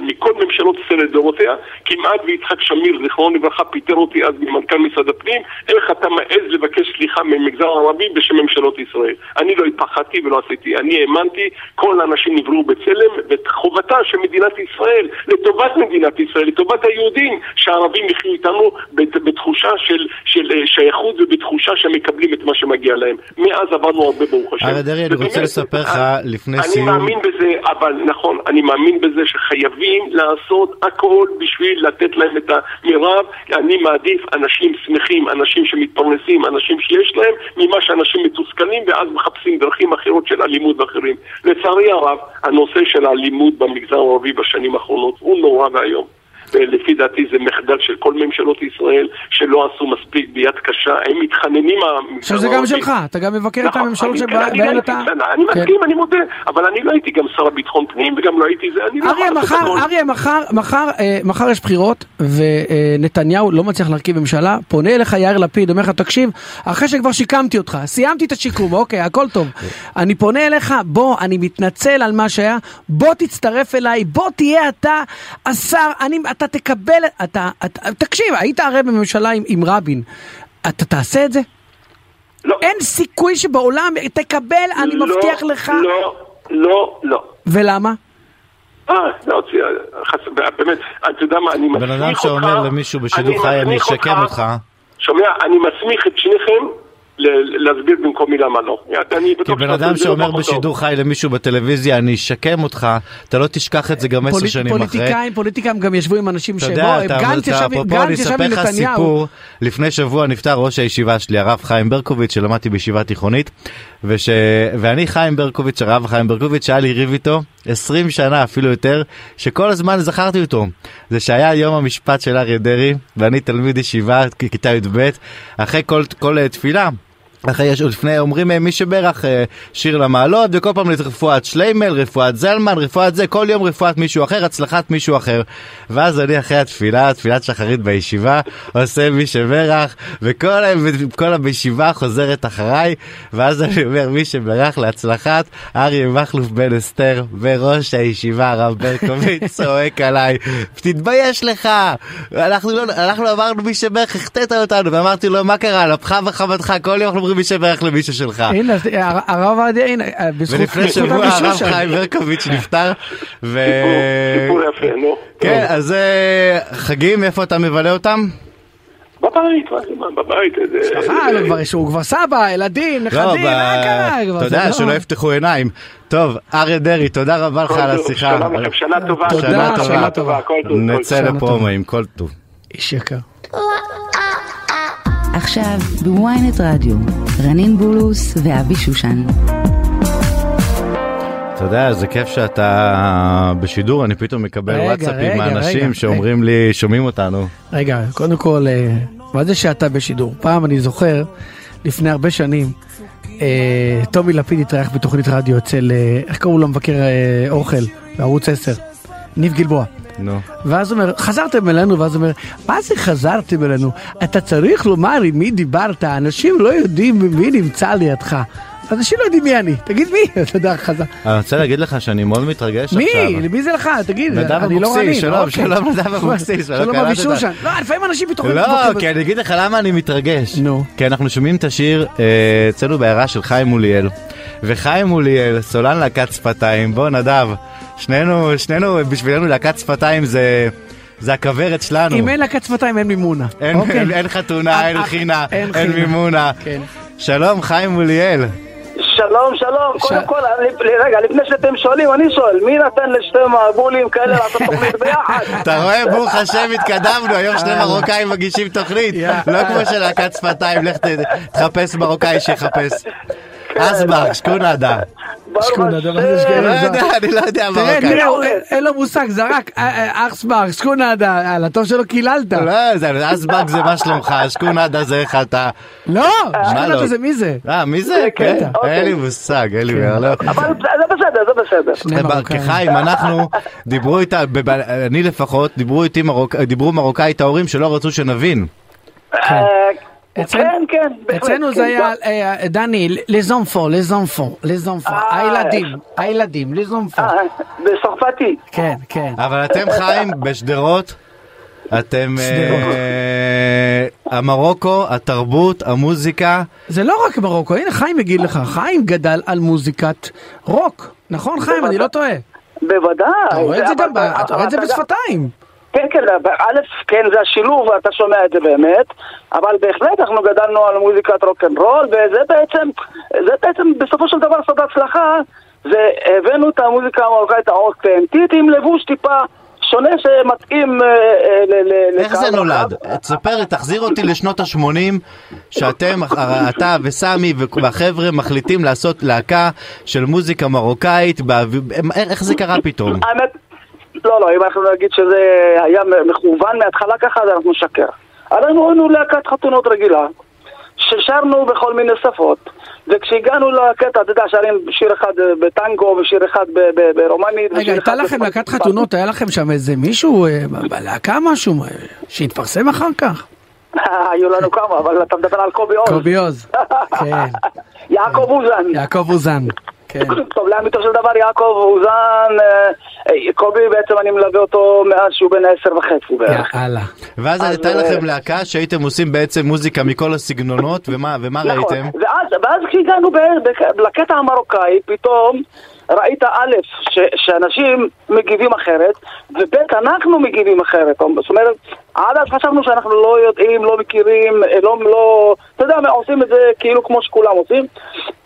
Speaker 5: מכל ממשלות ישראל לדורותיה, כמעט ויצחק שמיר, זיכרונו לברכה, פיטר אותי אז ממנכ"ל משרד הפנים, איך אתה מעז לבקש סליחה ממגזר הערבי בשם ממשלות ישראל? אני לא התפחדתי ולא עשיתי, אני האמנתי, כל האנשים נבראו בצלם, וחובתה של מדינת ישראל, לטובת מדינת ישראל, לטובת היהודים, שהערבים יחיו איתנו בת- בתחושה של, של אה, שייכות ובתחושה שהם מקבלים את מה שמגיע להם. מאז עברנו הרבה ברוך השם.
Speaker 3: אריה דרעי, אני רוצה לספר לך
Speaker 5: אני-
Speaker 3: לפני
Speaker 5: אני
Speaker 3: סיום-
Speaker 5: מאמין בזה, אבל נכון, אני מאמין בזה שחייבים לעשות הכל בשביל לתת להם את המרב. אני מעדיף אנשים שמחים, אנשים שמתפרנסים, אנשים שיש להם, ממה שאנשים מתוסכלים ואז מחפשים דרכים אחרות של אלימות ואחרים. לצערי הרב, הנושא של האלימות במגזר הערבי בשנים האחרונות הוא נורא ואיום. ולפי דעתי זה מחדל של כל ממשלות ישראל שלא עשו מספיק ביד קשה, הם מתחננים
Speaker 4: עכשיו זה גם שלך, אתה גם מבקר את
Speaker 5: נכון,
Speaker 4: הממשלות שבהן אתה...
Speaker 5: אני
Speaker 4: כן.
Speaker 5: מסכים, אני מודה, אבל אני לא הייתי גם שר לביטחון פנים וגם לא הייתי זה, אני לא
Speaker 4: אריה,
Speaker 5: יכול לעשות
Speaker 4: מחר,
Speaker 5: הכל.
Speaker 4: אריה, מחר, מחר, אה, מחר יש בחירות, ונתניהו לא מצליח להרכיב ממשלה, פונה אליך יאיר לפיד, אומר לך, תקשיב, אחרי שכבר שיקמתי אותך, סיימתי את השיקום, אוקיי, הכל טוב. אני פונה אליך, בוא, אני מתנצל על מה שהיה, בוא תצטרף אליי, בוא תהיה אתה השר, אני, אתה תקבל, אתה, אתה, תקשיב, היית הרי בממשלה עם, עם רבין, אתה תעשה את זה?
Speaker 5: לא,
Speaker 4: אין סיכוי שבעולם תקבל, אני
Speaker 5: לא,
Speaker 4: מבטיח לך.
Speaker 5: לא, לא, לא.
Speaker 4: ולמה?
Speaker 5: אה, לא, באמת, אתה יודע מה, אני מסמיך
Speaker 3: בן
Speaker 5: אותך...
Speaker 3: אדם שאומר למישהו בשידור חי, אני אשקם אותך.
Speaker 5: שומע, אני מסמיך את שניכם ל- להסביר במקומי למה לא. אני בטוח
Speaker 3: כי בן אדם שאומר. בשידור חי למישהו בטלוויזיה, אני אשקם אותך, אתה לא תשכח את זה גם עשר שנים אחרי.
Speaker 4: פוליטיקאים, פוליטיקאים גם ישבו עם אנשים
Speaker 3: אתה יודע, אתה-
Speaker 4: ישב
Speaker 3: אפרופו, אני אספר לך. סיפור, לפני שבוע נפטר ראש הישיבה שלי, הרב חיים ברקוביץ', שלמדתי בישיבה תיכונית, וש... ואני חיים ברקוביץ', הרב חיים ברקוביץ', שהיה לי ריב איתו 20 שנה, אפילו יותר, שכל הזמן זכרתי אותו. זה שהיה יום המשפט של אריה דרעי, ואני תלמיד ישיבה, כיתה י"ב, אחרי כל, כל תפילה. אחרי יש לפני אומרים אה, מי שברך אה, שיר למעלות וכל פעם רפואת שליימל, רפואת זלמן, רפואת זה, כל יום רפואת מישהו אחר, הצלחת מישהו אחר. ואז אני אחרי התפילה, תפילת שחרית בישיבה, עושה מי שברך, וכל כל הישיבה חוזרת אחריי, ואז אני אומר מי שברך להצלחת, אריה מכלוף בן אסתר, וראש הישיבה הרב ברקוביץ צועק עליי, תתבייש לך, אנחנו לא, אנחנו אמרנו מי שברך, החטאת אותנו, ואמרתי לו מה קרה, על אפך וחמתך, כל יום אנחנו אומרים מי שברך למישהו שלך.
Speaker 4: הנה, אה, הרב עובדיה, הנה, אה, בזכות
Speaker 3: ולפני שבוע הרב. חיים ברקוביץ' נפטר, ו...
Speaker 5: סיפור יפה, נו.
Speaker 3: כן, אז אה, חגים, איפה אתה מבלה אותם?
Speaker 5: בבית, בבית.
Speaker 4: אה, הוא כבר- שהוא כבר סבא, ילדים, נכדים,
Speaker 3: לא,
Speaker 4: מה קרה?
Speaker 3: אתה יודע,
Speaker 4: לא-
Speaker 3: שלא יפתחו עיניים. טוב, אריה דרעי, תודה רבה לך על השיחה.
Speaker 5: שנה טובה.
Speaker 3: שנה טובה.
Speaker 4: טובה.
Speaker 5: כל טוב,
Speaker 3: נצא
Speaker 4: שנה
Speaker 3: לפרומואים, כל טוב.
Speaker 4: איש יקר.
Speaker 2: עכשיו בוויינט רדיו, רנין בולוס ואבי שושן.
Speaker 3: אתה יודע, זה כיף שאתה בשידור, אני פתאום מקבל
Speaker 4: רגע,
Speaker 3: וואטסאפים
Speaker 4: רגע,
Speaker 3: מאנשים
Speaker 4: רגע,
Speaker 3: שאומרים לי, שומעים אותנו.
Speaker 4: רגע, קודם כל, אה, מה זה שאתה בשידור? פעם אני זוכר, לפני הרבה שנים, אה, טומי לפיד התארח בתוכנית רדיו אצל, אה, איך קראו לו מבקר אה, אוכל בערוץ 10? ניב גלבוע.
Speaker 3: נו.
Speaker 4: ואז אומר, חזרתם אלינו, ואז אומר, מה זה חזרתם אלינו? אתה צריך לומר עם מי דיברת, אנשים לא יודעים מי נמצא לידך. אנשים לא יודעים מי אני, תגיד מי, אתה יודע, חזר.
Speaker 3: אני רוצה להגיד לך שאני מאוד מתרגש
Speaker 4: מי?
Speaker 3: עכשיו.
Speaker 4: מי זה לך? תגיד, אני לא רנין.
Speaker 3: שלום,
Speaker 4: אוקיי.
Speaker 3: שלום, נדב אבוקסיס,
Speaker 4: שלום. אבי שושן. לא, לפעמים אנשים פתאום...
Speaker 3: לא, כי אני אגיד לך למה אני מתרגש.
Speaker 4: נו.
Speaker 3: כי אנחנו שומעים את השיר אה, אצלנו בעיירה של חיים מוליאל. וחיים מוליאל, סולן להקת שפתיים, בוא נדב, שנינו, שנינו, בשבילנו להקת שפתיים זה... זה הכוורת שלנו.
Speaker 4: אם אין להקת שפתיים אין מימונה.
Speaker 3: אין,
Speaker 4: אוקיי.
Speaker 3: אין, אין חתונה, אין
Speaker 4: אה,
Speaker 3: חינה,
Speaker 4: אין
Speaker 3: אין. מימונה.
Speaker 4: כן.
Speaker 3: שלום, חיים מוליאל.
Speaker 6: שלום, שלום.
Speaker 4: ש-
Speaker 6: קודם כל, אני- רגע, לפני שאתם שואלים, אני שואל, מי נתן לשתי מבולים כאלה לעשות תוכנית ביחד?
Speaker 3: אתה רואה, ברוך השם, התקדמנו, היום שני מרוקאים מגישים תוכנית. לא כמו של להקת שפתיים, לך תחפש מרוקאי שיחפש. שקונדה.
Speaker 6: ברוך
Speaker 4: שכונה,
Speaker 6: השם.
Speaker 4: דבר זה שכונה.
Speaker 3: לא יודע, אני לא יודע
Speaker 4: תראה,
Speaker 3: מרוקאי.
Speaker 4: תראה, הוא- אין- אין לו מושג, זרק, אה, אה, אכסבר, שכונדה, על הטוב שלו קיללת.
Speaker 3: לא, זה אסבק זה מה שלומך, שקונדה זה איך אתה.
Speaker 4: לא,
Speaker 3: מה לא?
Speaker 4: זה מי זה?
Speaker 3: אה, מי זה?
Speaker 6: כן,
Speaker 3: כן,
Speaker 6: כן, אוקיי.
Speaker 3: אין לי מושג, אין לי לא.
Speaker 6: אבל זה בסדר, זה בסדר.
Speaker 4: שני מרוקאים.
Speaker 3: כחיים, אנחנו, דיברו איתה, אני לפחות, דיברו מרוקאית ההורים שלא רצו שנבין.
Speaker 6: אה,
Speaker 4: אצלנו-
Speaker 6: כן, כן, בהחלט,
Speaker 4: אצלנו
Speaker 6: כן,
Speaker 4: זה היה, אה, דני, לזונפו, לזונפו, לזונפו,
Speaker 6: אה.
Speaker 4: הילדים, הילדים, לזונפו.
Speaker 6: אה, בצרפתי.
Speaker 4: כן, כן.
Speaker 3: אבל אתם חיים בשדרות, אתם אה, המרוקו, התרבות, המוזיקה,
Speaker 4: זה לא רק מרוקו, הנה חיים יגיד לך, חיים גדל על מוזיקת רוק, נכון חיים? אני לא טועה.
Speaker 6: בוודאי.
Speaker 4: אתה רואה את זה גם, אתה רואה את זה בשפתיים.
Speaker 6: כן, כן, א', כן, זה השילוב, ואתה שומע את זה באמת, אבל בהחלט אנחנו גדלנו על מוזיקת רוקנרול, וזה בעצם, זה בעצם בסופו של דבר סוד הצלחה, זה הבאנו את המוזיקה המרוקאית האותנטית עם לבוש טיפה שונה שמתאים אה, אה, ל- ל-
Speaker 3: איך זה
Speaker 6: לקהל
Speaker 3: נולד? תספר תחזיר אותי לשנות ה-80, שאתם, אתה וסמי והחבר'ה מחליטים לעשות להקה של מוזיקה מרוקאית, איך זה קרה פתאום?
Speaker 6: האמת, לא, לא, אם אנחנו נגיד שזה היה מכוון מההתחלה ככה, אז אנחנו נשקר. אנחנו היינו להקת חתונות רגילה, ששרנו בכל מיני שפות, וכשהגענו לקטע, אתה יודע, שרים שיר אחד בטנגו ושיר אחד ברומנית.
Speaker 4: רגע, הייתה לכם להקת חתונות, היה לכם שם איזה מישהו אה, בלהקה משהו אה, שהתפרסם אחר כך?
Speaker 6: היו לנו כמה, אבל אתה מדבר על קובי עוז.
Speaker 4: קובי עוז. כן.
Speaker 6: יעקב אוזן.
Speaker 4: יעקב אוזן. כן.
Speaker 6: טוב, לאמיתו של דבר יעקב אוזן, אה, קובי בעצם אני מלווה אותו מאז שהוא בן עשר וחצי בערך.
Speaker 4: יאללה.
Speaker 3: ואז
Speaker 6: אז,
Speaker 3: הייתה
Speaker 6: אה,
Speaker 3: לכם להקה שהייתם עושים בעצם מוזיקה מכל הסגנונות, ומה ומה
Speaker 6: נכון,
Speaker 3: ראיתם?
Speaker 6: ואז, ואז כשהגענו לקטע המרוקאי, פתאום ראית א', ש, שאנשים מגיבים אחרת, וב', אנחנו מגיבים אחרת. זאת אומרת, עד אז חשבנו שאנחנו לא יודעים, לא מכירים, אה, לא, לא, אתה יודע, מה, עושים את זה כאילו כמו שכולם עושים,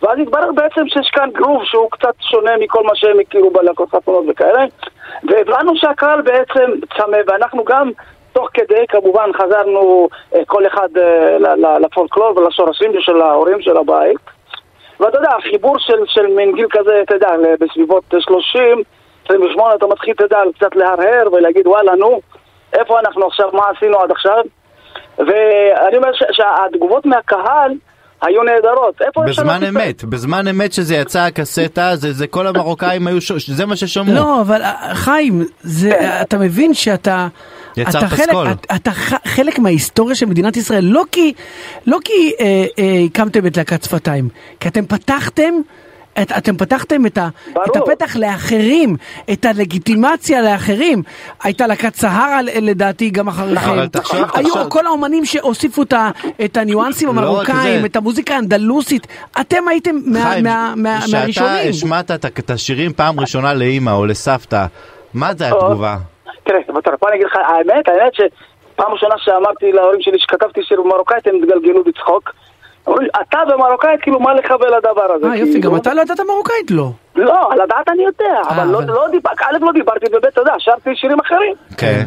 Speaker 6: ואז התברר בעצם שיש כאן גרוב שהוא קצת שונה מכל מה שהם הכירו בלהקות חתונות וכאלה, והבנו שהקהל בעצם צמא, ואנחנו גם... תוך כדי כמובן חזרנו אה, כל אחד אה, לפולקלור ולשורשים של ההורים של הבית. ואתה יודע, החיבור של, של מין גיל כזה, אתה יודע, בסביבות 30, 28, אתה מתחיל, אתה יודע, קצת להרהר ולהגיד וואלה נו, איפה אנחנו עכשיו, מה עשינו עד עכשיו? ואני אומר שהתגובות מהקהל היו נהדרות. איפה יש
Speaker 3: בזמן אמת, בזמן אמת שזה יצא הקסטה, זה זה כל המרוקאים היו, ש- זה מה ששמעו.
Speaker 4: לא, אבל אה, חיים, זה, אתה מבין שאתה...
Speaker 3: יצר
Speaker 4: אתה חלק,
Speaker 3: פסקול.
Speaker 4: אתה, אתה ח- חלק מההיסטוריה של מדינת ישראל, לא כי, לא כי אה, אה, הקמתם את להקת שפתיים, כי אתם פתחתם, את, אתם פתחתם את, ה,
Speaker 6: ברור.
Speaker 4: את הפתח לאחרים, את הלגיטימציה לאחרים. הייתה להקת סהרה לדעתי גם אחריכם.
Speaker 3: תחשוב,
Speaker 4: היו
Speaker 3: תחשוב.
Speaker 4: כל האומנים שהוסיפו את, ה, את הניואנסים
Speaker 3: לא
Speaker 4: המרוקאים. את המוזיקה האנדלוסית, אתם הייתם מה,
Speaker 3: חיים,
Speaker 4: מה, מה, מהראשונים.
Speaker 3: השמעת את את השירים פעם ראשונה לאימא או לסבתא, מה זה. התגובה?
Speaker 6: תראה, בוא בוא אני אגיד לך, האמת, האמת שפעם ראשונה שאמרתי להורים שלי שכתבתי שיר במרוקאית, הם התגלגלו בצחוק. אתה במרוקאית, כאילו, מה לך ולדבר הזה?
Speaker 4: אה, יופי,
Speaker 6: כאילו?
Speaker 4: גם אתה לא ידעת מרוקאית? לא.
Speaker 6: לא, על הדעת אני יודע, אבל לא- לא דיברתי, א', לא דיברתי, וב', אתה יודע, שרתי שירים אחרים.
Speaker 3: כן.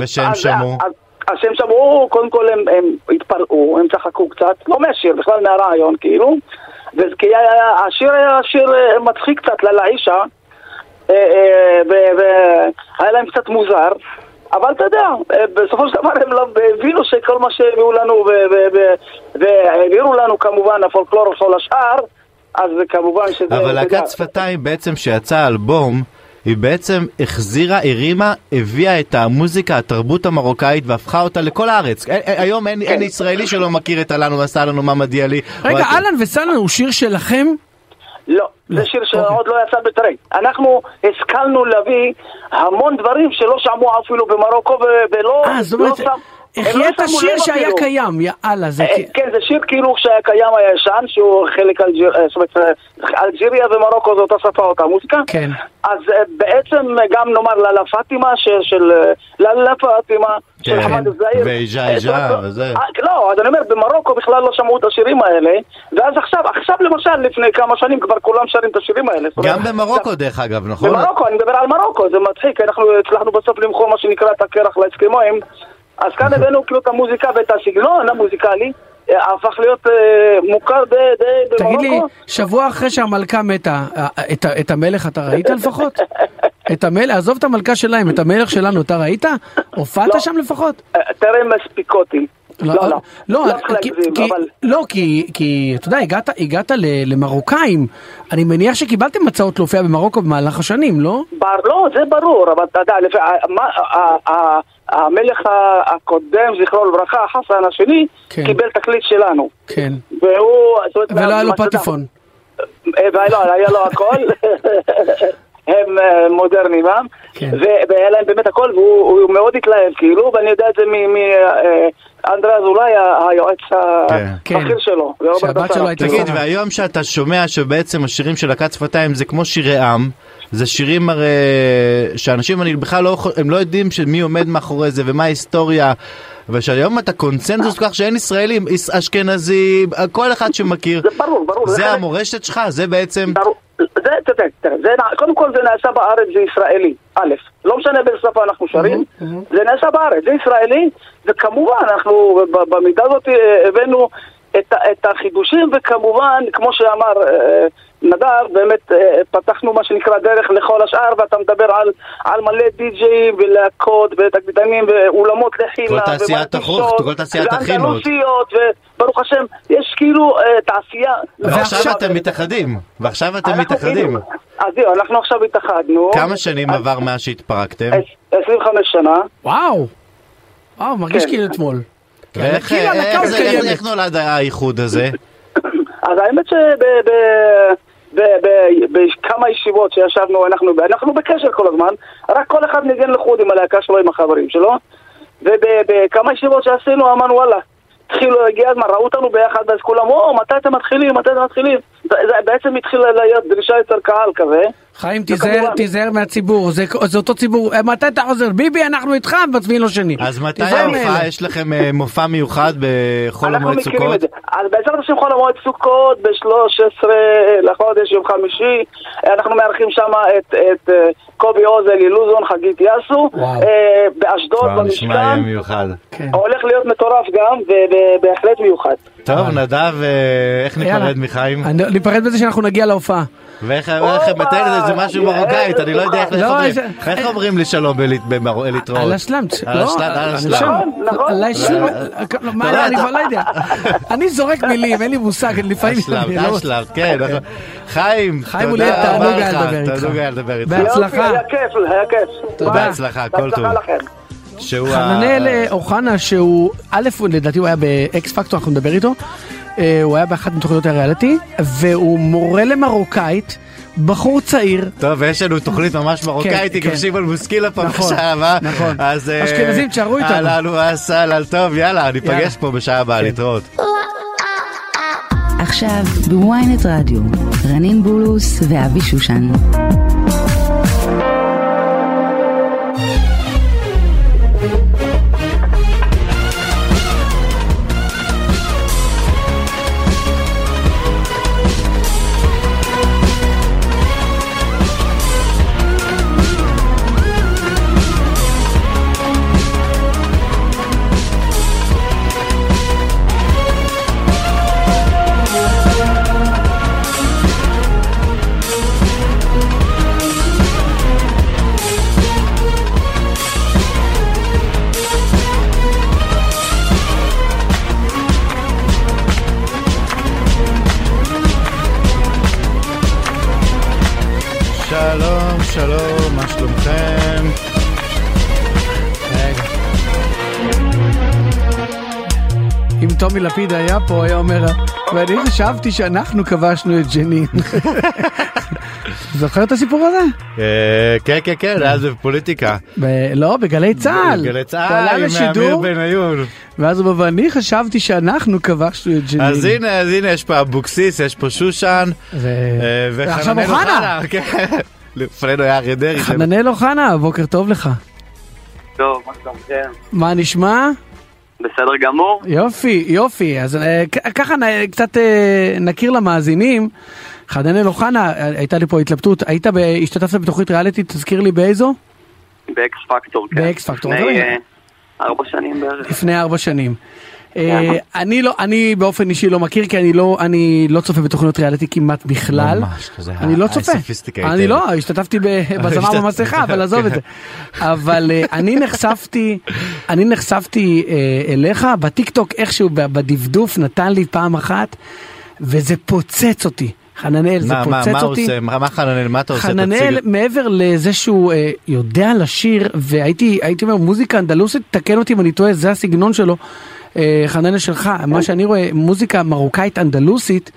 Speaker 3: ושהם שמעו.
Speaker 6: אז- שהם שמעו, קודם כל הם, הם התפרעו, הם צחקו קצת, לא מהשיר, בכלל מהרעיון, כאילו. וכי השיר היה שיר אה, מצחיק קצת ללאישה, אה, אה, והיה להם קצת מוזר. אבל אתה יודע, אה, בסופו של דבר הם לא- הבינו שכל מה שהביאו לנו ו- ו- ו- והעבירו לנו כמובן הפולקלור וכל השאר, אז כמובן שזה...
Speaker 3: אבל להקת שפתיים בעצם שיצא אלבום, היא בעצם החזירה, הרימה, הביאה את המוזיקה, התרבות המרוקאית והפכה אותה לכל הארץ. א- א- היום אין אין ישראלי שלא מכיר את אהלן ועשה לנו מה מגיע לי.
Speaker 4: רגע, אהלן וסהלן הוא שיר שלכם?
Speaker 6: לא,
Speaker 4: לא,
Speaker 6: זה שיר
Speaker 4: אוקיי.
Speaker 6: שעוד לא יצא בטרנד. אנחנו השכלנו להביא המון דברים שלא שמעו אפילו במרוקו ולא...
Speaker 4: אה, זאת
Speaker 6: לא
Speaker 4: אומרת,
Speaker 6: הם לא שמו
Speaker 4: השיר שהיה
Speaker 6: אפילו.
Speaker 4: קיים, יאללה, זה
Speaker 6: אה,
Speaker 4: כי...
Speaker 6: כן, זה שיר כאילו שהיה קיים הישן, שהוא חלק אה, אה, אלג'יריה ומרוקו זה אותה שפה, אותה מוזיקה.
Speaker 4: כן.
Speaker 6: אז בעצם גם נאמר לאלה פאטימה, של- של לאלה פאטימה, של
Speaker 3: כן,
Speaker 6: חמד א-זעיר.
Speaker 3: ואיג'ה איג'ה וזה.
Speaker 6: לא, אז אני אומר, במרוקו בכלל לא שמעו את השירים האלה, ואז עכשיו, עכשיו למשל, לפני כמה שנים כבר כולם שרים את השירים האלה.
Speaker 3: גם במרוקו דרך אגב, נכון?
Speaker 6: במרוקו, אני מדבר על מרוקו, זה מצחיק, אנחנו הצלחנו בסוף למכור מה שנקרא את הקרח לאסקימואים, אז כאן הבאנו כאילו את המוזיקה ואת הסגנון המוזיקלי, אה, הפך להיות אה, מוכר די די
Speaker 4: תגיד לי,
Speaker 6: במרוקו.
Speaker 4: שבוע אחרי שהמלכה מתה, אה, את המלך אתה ראית לפחות? את המלך, עזוב את המלכה שלהם, את המלך שלנו אתה ראית? הופעת
Speaker 6: לא.
Speaker 4: שם לפחות?
Speaker 6: אה, טרם מספיק אותי. לא, לא,
Speaker 4: לא,
Speaker 6: לא
Speaker 4: כי-. לא, אתה יודע, הגעת, למרוקאים, אני מניח שקיבלתם הצעות להופיע במרוקו במהלך השנים, לא?
Speaker 6: בר, לא, זה ברור, אבל אתה יודע, המלך הקודם, זכרו לברכה, חסן השני,
Speaker 4: כן.
Speaker 6: קיבל תקליט שלנו.
Speaker 4: כן.
Speaker 6: והוא...
Speaker 4: ולא היה לו פטיפון.
Speaker 6: אה, ולא, היה לו הכל. הם אה, מודרניים, אה?
Speaker 4: כן.
Speaker 6: והיה להם באמת הכל, והוא הוא מאוד התלהב, כאילו, ואני יודע את זה מאנדרה אזולאי, היועץ
Speaker 3: כן.
Speaker 6: הבכיר
Speaker 4: כן.
Speaker 6: שלו. ורוברט
Speaker 4: שהבת. שלו הייתה
Speaker 3: תגיד. והיום שאתה שומע שבעצם השירים של להקת שפתיים זה כמו שירי עם, זה שירים הרי שאנשים אני בכלל לא, יכול- הם לא יודעים מי עומד מאחורי זה ומה ההיסטוריה. ושהיום אתה קונצנזוס כך שאין ישראלים, יש- אשכנזים, כל אחד שמכיר.
Speaker 6: זה ברור, ברור.
Speaker 3: זה
Speaker 6: חלק-
Speaker 3: המורשת שלך, זה בעצם...
Speaker 6: ברור. זה, תראה, תראה, זה, נע- קודם כל זה נעשה בארץ, זה ישראלי, א', לא משנה באיזה שפה אנחנו שרים, זה נעשה בארץ, זה ישראלי, וכמובן, אנחנו במידה הזאת אה, הבאנו את, החידושים, וכמובן, כמו שאמר אה, נדב, באמת אה, פתחנו מה שנקרא דרך לכל השאר, ואתה מדבר על, על מלא די-ג'אים ולהקות ותקליטנים ואולמות לחימה,
Speaker 3: כל תעשיית החוק, כל תעשיית החינות.
Speaker 6: ואנדלוסיות, וברוך השם, יש כאילו אה, תעשייה.
Speaker 3: ועכשיו
Speaker 4: ועכשיו-
Speaker 3: אתם מתאחדים, ועכשיו אתם
Speaker 6: אנחנו
Speaker 3: מתאחדים.
Speaker 6: כאילו- אז זהו, אנחנו עכשיו התאחדנו.
Speaker 3: כמה שנים
Speaker 6: אז-
Speaker 3: עבר מאז שהתפרקתם?
Speaker 6: עש- 25 שנה.
Speaker 4: וואו. וואו, מרגיש
Speaker 6: כן.
Speaker 4: כאילו אתמול.
Speaker 3: ואיך. איך נולד האיחוד הזה?
Speaker 6: אז האמת שבכמה ישיבות שישבנו, אנחנו, אנחנו בקשר כל הזמן, רק כל אחד ניגן לחוד עם הלהקה שלו, עם החברים שלו, ובכמה ישיבות שעשינו אמרנו וואלה, התחילו, הגיע הזמן, ראו אותנו ביחד, אז כולם, או, מתי אתם מתחילים, מתי אתם מתחילים? זה, בעצם התחילה להיות דרישה יותר קהל כזה.
Speaker 4: חיים, תיזהר, תיזהר מהציבור, זה, זה אותו ציבור, אה, מתי אתה חוזר? ביבי, אנחנו איתך, מצביעים לו שני.
Speaker 3: אז מתי?
Speaker 4: מאלה.
Speaker 3: יש לכם אה, מופע מיוחד בחול
Speaker 6: אנחנו
Speaker 3: המועד
Speaker 6: מכירים
Speaker 3: סוכות?
Speaker 6: את זה. אז בעזרת השם חול המועד סוכות ב-13 לחודש, יום חמישי. אנחנו מארחים שם את, את אה, קובי עוז, אלי לוזון, חגית יאסו. אה, באשדוד,
Speaker 3: כבר נשמע
Speaker 6: במשכן.
Speaker 3: מיוחד.
Speaker 4: כן.
Speaker 6: הולך להיות מטורף גם, ובהחלט מיוחד.
Speaker 3: טוב, נדב, אה, איך. ניפרד מחיים?
Speaker 4: אני- ניפרד בזה שאנחנו נגיע להופעה.
Speaker 3: ואיך מתאר את זה, זה משהו מרוקאית, אני לא יודע איך
Speaker 4: לא,
Speaker 3: אומרים. איך אומרים לי שלום בלהתראות?
Speaker 4: על השלאמצ',
Speaker 3: על
Speaker 4: לא,
Speaker 3: השלאם, על
Speaker 4: אני
Speaker 6: נכון.
Speaker 4: עליי שום, לא, כבר לא יודע, אני זורק מילים, אין לי מושג, לפעמים, לא-
Speaker 3: השלב, כן, נכון. חיים, תודה רבה לך. תענוג היה לדבר איתך.
Speaker 4: בהצלחה.
Speaker 6: היה כיף, היה כיף.
Speaker 3: בהצלחה, כל טוב. שהוא
Speaker 4: חננאל אה, אוחנה שהוא א' הוא- לדעתי הוא היה באקס פקטור אנחנו נדבר איתו אה, הוא היה באחת מתוכניות הריאליטי והוא מורה למרוקאית בחור צעיר
Speaker 3: טוב, ויש לנו תוכנית ממש מרוקאית,
Speaker 4: כן,
Speaker 3: עם
Speaker 4: כן.
Speaker 3: שמעון בוסקילה פה
Speaker 4: נכון,
Speaker 3: בשעה הבאה.
Speaker 4: נכון.
Speaker 3: אז, אה,
Speaker 4: אשכנזים, תשארו איתנו.
Speaker 3: אהלן וסהלן, טוב, יאללה, ניפגש. פה בשעה הבאה,
Speaker 4: כן.
Speaker 3: להתראות.
Speaker 2: עכשיו בוויינט רדיו, רנין בולוס ואבי שושן.
Speaker 4: טומי לפיד היה פה הוא היה אומר ואני חשבתי שאנחנו כבשנו את ג'נין. זוכר את הסיפור הזה?
Speaker 3: אה, כן, כן, כן, היה זה בפוליטיקה.
Speaker 4: לא בגלי צה"ל.
Speaker 3: גלי צה"ל, עם אמיר בניון.
Speaker 4: ואז הוא אומר ואני חשבתי שאנחנו כבשנו את ג'נין.
Speaker 3: אז הנה, אז הנה, יש פה אבוקסיס, יש פה שושן. אה,
Speaker 4: ועכשיו אוחנה.
Speaker 3: כן. לפנינו היה אריה דרעי.
Speaker 4: חננאל אוחנה בוקר טוב לך.
Speaker 7: טוב, מה שלומכם?
Speaker 4: מה נשמע?
Speaker 7: בסדר גמור?
Speaker 4: יופי, יופי. אז אה, ככה נ- קצת אה, נכיר למאזינים. חננאל אוחנה, אה, הייתה לי פה התלבטות, היית, ב- השתתפת בתוכנית ריאליטי, תזכיר לי באיזו?
Speaker 7: באקס פקטור, כן.
Speaker 4: באקס פקטור,
Speaker 7: לפני ארבע שנים בערך.
Speaker 4: לפני ארבע שנים. אה, אני לא, אני באופן אישי לא מכיר כי אני לא, אני לא צופה בתוכניות ריאליטי כמעט בכלל.
Speaker 3: ממש, כזה
Speaker 4: אני לא צופה. אני לא, השתתפתי בזמר במסכה, אבל עזוב את זה. אבל אה, אני נחשפתי, אני נחשפתי אה, אליך בטיקטוק איכשהו ב- בדפדוף נתן לי פעם אחת וזה פוצץ אותי. חננאל, זה
Speaker 3: מה, מה,
Speaker 4: פוצץ
Speaker 3: מה
Speaker 4: אותי.
Speaker 3: עושה? מה מה חננאל? מה אתה עושה?
Speaker 4: חננאל
Speaker 3: תציג-
Speaker 4: מעבר לזה שהוא אה, יודע לשיר והייתי הייתי אומר מוזיקה אנדלוסית תקן אותי אם אני טועה זה הסגנון שלו אה, חננאל שלך מה שאני רואה מוזיקה מרוקאית אנדלוסית.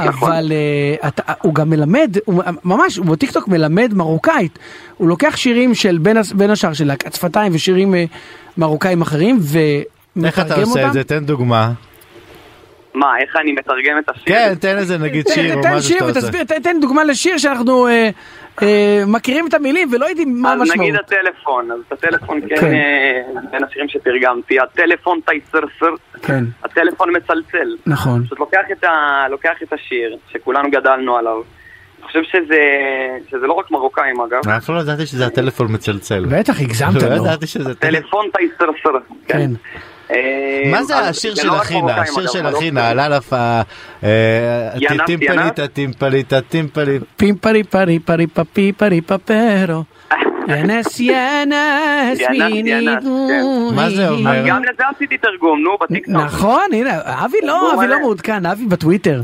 Speaker 7: נכון.
Speaker 4: אבל אה, הוא גם מלמד, הוא, ממש, הוא בטיקטוק מלמד מרוקאית. הוא לוקח שירים של בין, השאר של להקת שפתיים ושירים אה, מרוקאים אחרים ומתרגם
Speaker 3: איך אתה
Speaker 4: אותם.
Speaker 3: עושה את זה? תן דוגמה.
Speaker 7: מה, איך אני מתרגם את השיר?
Speaker 3: כן, תן איזה נגיד שיר או משהו
Speaker 4: שיר
Speaker 3: שאתה עושה.
Speaker 4: ותסביר, תן- דוגמה לשיר שאנחנו מכירים את המילים ולא יודעים מה
Speaker 7: אז
Speaker 4: המשמעות.
Speaker 7: נגיד הטלפון, אז את הטלפון
Speaker 4: כן.
Speaker 7: כן, אה, בין השירים שתרגמתי, הטלפון תייסרסר,
Speaker 4: כן,
Speaker 7: הטלפון מצלצל.
Speaker 4: נכון.
Speaker 7: פשוט לוקח את, השיר, שכולנו גדלנו עליו. אני חושב שזה, שזה לא רק מרוקאים אגב,
Speaker 3: אני אפילו לא ידעתי שזה הטלפון מצלצל.
Speaker 4: בטח הגזמת
Speaker 3: לא
Speaker 4: לו.
Speaker 3: ידעתי שזה טלפון.
Speaker 7: טלפון תייסרסר.
Speaker 4: כן.
Speaker 7: אה,
Speaker 3: מה זה השיר של
Speaker 7: לא
Speaker 3: אחינה? השיר של
Speaker 7: לא
Speaker 3: אחינה. עלה לפה.
Speaker 7: ינס,
Speaker 3: טימפליטה, טימפליטה, טימפליטה.
Speaker 4: פימפרי פרי פרי פפי פרי פפרו. ינס ינס מיני
Speaker 7: ינס,
Speaker 4: גורי.
Speaker 3: מה זה אומר?
Speaker 7: גם לזה עשיתי תרגום, נו, בטיקטוק.
Speaker 4: נכון, הנה, אבי לא, אבי לא. מעודכן, אבי בטוויטר.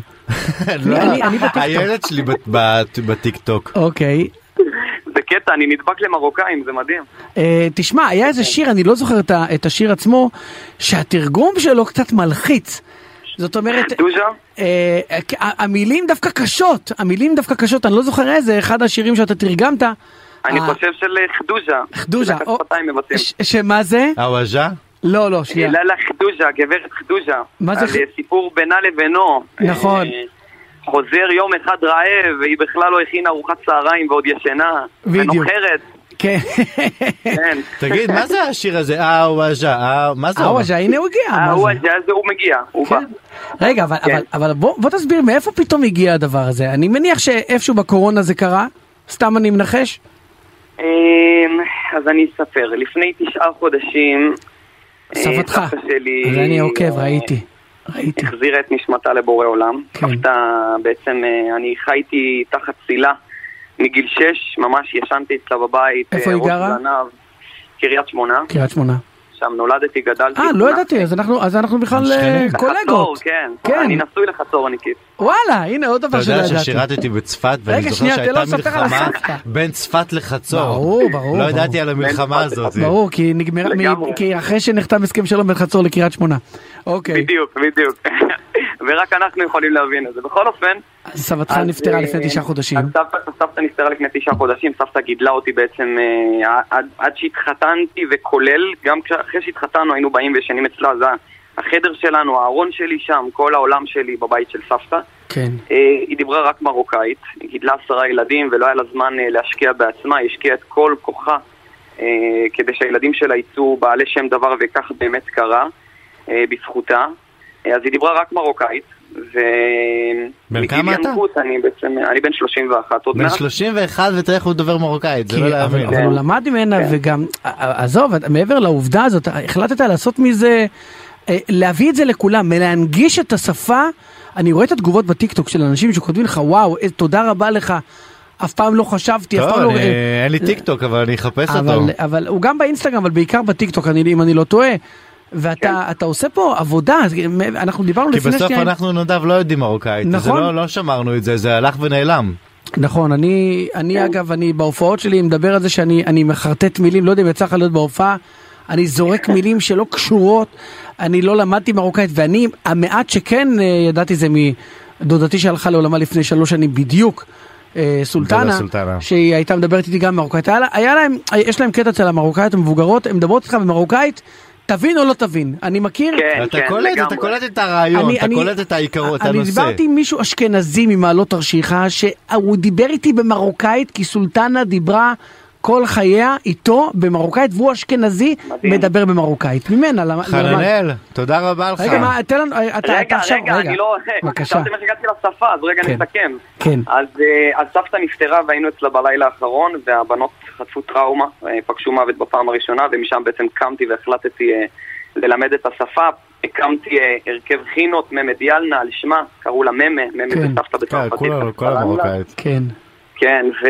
Speaker 3: לא. הילד שלי בטיקטוק.
Speaker 4: אוקיי.
Speaker 7: זה קטע, אני נדבק למרוקאים, זה מדהים.
Speaker 4: אה, תשמע, היה איזה שיר, אני לא זוכר את ה- את השיר עצמו, שהתרגום שלו קצת מלחיץ. זאת אומרת,
Speaker 7: דוז'ה?
Speaker 4: אה, ה- המילים דווקא קשות, המילים דווקא קשות, אני לא זוכר איזה, אחד השירים שאתה תרגמת.
Speaker 7: אני
Speaker 4: אה,
Speaker 7: חושב של חדוזה.
Speaker 4: חדוזה, או- שמה זה?
Speaker 3: הוואז'ה?
Speaker 4: לא, לא, שנייה.
Speaker 7: לאללה חדוזה, גברת חדוזה.
Speaker 4: מה זה
Speaker 7: על
Speaker 4: ח-
Speaker 7: אה, סיפור בינה לבינו.
Speaker 4: נכון.
Speaker 7: אה, חוזר יום אחד רעב, והיא בכלל לא הכינה ארוחת צהריים ועוד ישנה.
Speaker 4: בדיוק.
Speaker 7: ונוחרת.
Speaker 4: כן.
Speaker 7: כן.
Speaker 3: תגיד, מה זה השיר הזה? אה, וואז'ה, אה, מה זה? אומר?
Speaker 4: הוואז'ה, הנה הוא הגיע. מה
Speaker 7: ההוא
Speaker 4: זה?
Speaker 7: הזה, אז הוא מגיע, הוא בא.
Speaker 4: כן. רגע, אבל,
Speaker 7: כן.
Speaker 4: בוא, תסביר מאיפה פתאום הגיע הדבר הזה. אני מניח שאיפשהו בקורונה זה קרה, סתם אני מנחש.
Speaker 7: אמ, אז אני אספר. לפני תשעה חודשים... אה,
Speaker 4: סבתך. אז אני עוקב,
Speaker 7: אה,
Speaker 4: ראיתי. ראיתי.
Speaker 7: החזירה את נשמתה לבורא עולם.
Speaker 4: כן.
Speaker 7: סבתא, בעצם, אה, אני חייתי תחת צילה מגיל 6, ממש ישנתי אצלה בבית.
Speaker 4: איפה
Speaker 7: אה,
Speaker 4: היא גרה?
Speaker 7: קריית שמונה,
Speaker 4: קריית שמונה.
Speaker 7: שם נולדתי, גדלתי.
Speaker 4: אה, לא. ידעתי, אז אנחנו, אז אנחנו בכלל. אה, קולגות.
Speaker 7: לחצור, כן.
Speaker 4: כן.
Speaker 7: אני נשוי לחצורניקית.
Speaker 4: וואלה, הנה עוד
Speaker 3: אתה
Speaker 4: דבר שלא
Speaker 3: יודע
Speaker 4: ידעתי.
Speaker 3: ששירתתי בצפת ואני זוכר שהייתה מלחמה. בין צפת לחצור.
Speaker 4: ברור, ברור,
Speaker 3: לא. ידעתי על המלחמה הזאת.
Speaker 4: ברור, כי נגמר,
Speaker 7: לגמרי.
Speaker 4: מ- כי אחרי שנחתם הסכם שלום בין חצור לקריית שמונה. אוקיי,
Speaker 7: בדיוק, בדיוק. ורק אנחנו יכולים להבין את זה. בכל אופן...
Speaker 4: סבתך נפטרה
Speaker 7: אה,
Speaker 4: לפני תשעה חודשים.
Speaker 7: סבתא, נפטרה לפני תשעה חודשים, סבתא גידלה אותי בעצם אה, עד, שהתחתנתי וכולל, גם אחרי שהתחתנו היינו באים וישנים אצלה, זה החדר שלנו, הארון שלי שם, כל העולם שלי בבית של סבתא.
Speaker 4: כן.
Speaker 7: אה, היא דיברה רק מרוקאית, היא גידלה עשרה ילדים ולא היה לה זמן אה, להשקיע בעצמה, היא השקיעה את כל כוחה אה, כדי שהילדים שלה יצאו בעלי שם דבר וכך באמת קרה אה, בזכותה. אה, אז היא דיברה רק מרוקאית. ו...
Speaker 3: בן כמה אתה?
Speaker 7: ינקות אני בעצם, אני בן 31 עוד
Speaker 3: בן
Speaker 7: מעט.
Speaker 3: 31 ותראה איך הוא דובר מרוקאית, זה לא להאמין.
Speaker 4: אבל הוא למד ממנה
Speaker 7: כן.
Speaker 4: וגם, עזוב, מעבר לעובדה הזאת, החלטת לעשות מזה, להביא את זה לכולם, להנגיש את השפה. אני רואה את התגובות בטיקטוק של אנשים שכותבים לך, וואו, אה, תודה רבה לך, אף פעם לא חשבתי, אף פעם לא...
Speaker 3: אני-
Speaker 4: אה,
Speaker 3: אין לי טיק טוק אבל אני אחפש
Speaker 4: אבל,
Speaker 3: אותו.
Speaker 4: אבל הוא גם באינסטגרם, אבל בעיקר בטיקטוק, אני, אם אני לא טועה. ואתה
Speaker 7: כן.
Speaker 4: עושה פה עבודה, אנחנו דיברנו
Speaker 3: כי
Speaker 4: לפני
Speaker 3: בסוף
Speaker 4: שנייה.
Speaker 3: אנחנו נדב לא יודעים מרוקאית, אז זה
Speaker 4: נכון.
Speaker 3: לא- לא שמרנו את זה, זה הלך ונעלם.
Speaker 4: נכון, אני, אני אגב, אני בהופעות שלי מדבר על זה שאני אני מחרטט מילים, לא יודע אם יצא לך להיות בהופעה, אני זורק מילים שלא קשורות, אני לא למדתי מרוקאית, ואני, המעט שכן אה, ידעתי זה מדודתי שהלכה לעולמה לפני שלוש שנים בדיוק. אה, סולטנה. שהיא הייתה מדברת איתי גם מרוקאית, היה, היה להם, יש להם קטע אצל המרוקאיות המבוגרות, הן מדברות איתך במרוקאית, תבין או לא תבין, אני מכיר,
Speaker 7: כן,
Speaker 3: אתה
Speaker 7: כן,
Speaker 3: קולט, אתה
Speaker 7: לגמרי.
Speaker 3: קולט את הרעיון,
Speaker 4: אני-
Speaker 3: אתה
Speaker 4: אני-
Speaker 3: קולט את העיקרות, את
Speaker 4: אני
Speaker 3: הנושא.
Speaker 4: דיברתי עם מישהו אשכנזי ממעלות תרשיחא, שהוא דיבר איתי במרוקאית, כי סולטנה דיברה כל חייה איתו במרוקאית, והוא אשכנזי,
Speaker 7: מדהים.
Speaker 4: מדבר במרוקאית. ממנה, למה?
Speaker 3: חננאל, תודה רבה לך.
Speaker 4: רגע, מה, תן לנו, אתה אתה
Speaker 7: רגע,
Speaker 4: עכשיו,
Speaker 7: רגע, אני לא...
Speaker 4: בבקשה.
Speaker 7: חשבתם איך הגעתי לשפה, אז רגע
Speaker 4: כן.
Speaker 7: נסכם.
Speaker 4: כן.
Speaker 7: אז, אה, אז סבתא נפטרה והיינו אצלה בלילה האחרון, והבנות חטפו טראומה, אה, פגשו מוות בפעם הראשונה, ומשם בעצם קמתי והחלטתי אה, ללמד את השפה. הקמתי אה, הרכב חינות, ממה דיאלנה, על שמה, קראו לה ממה, ממה
Speaker 4: כן.
Speaker 7: זה סבתא
Speaker 3: כן,
Speaker 7: בצרפתית.
Speaker 3: כולנו, כל. המרוקאית.
Speaker 4: כן.
Speaker 7: כן, ו...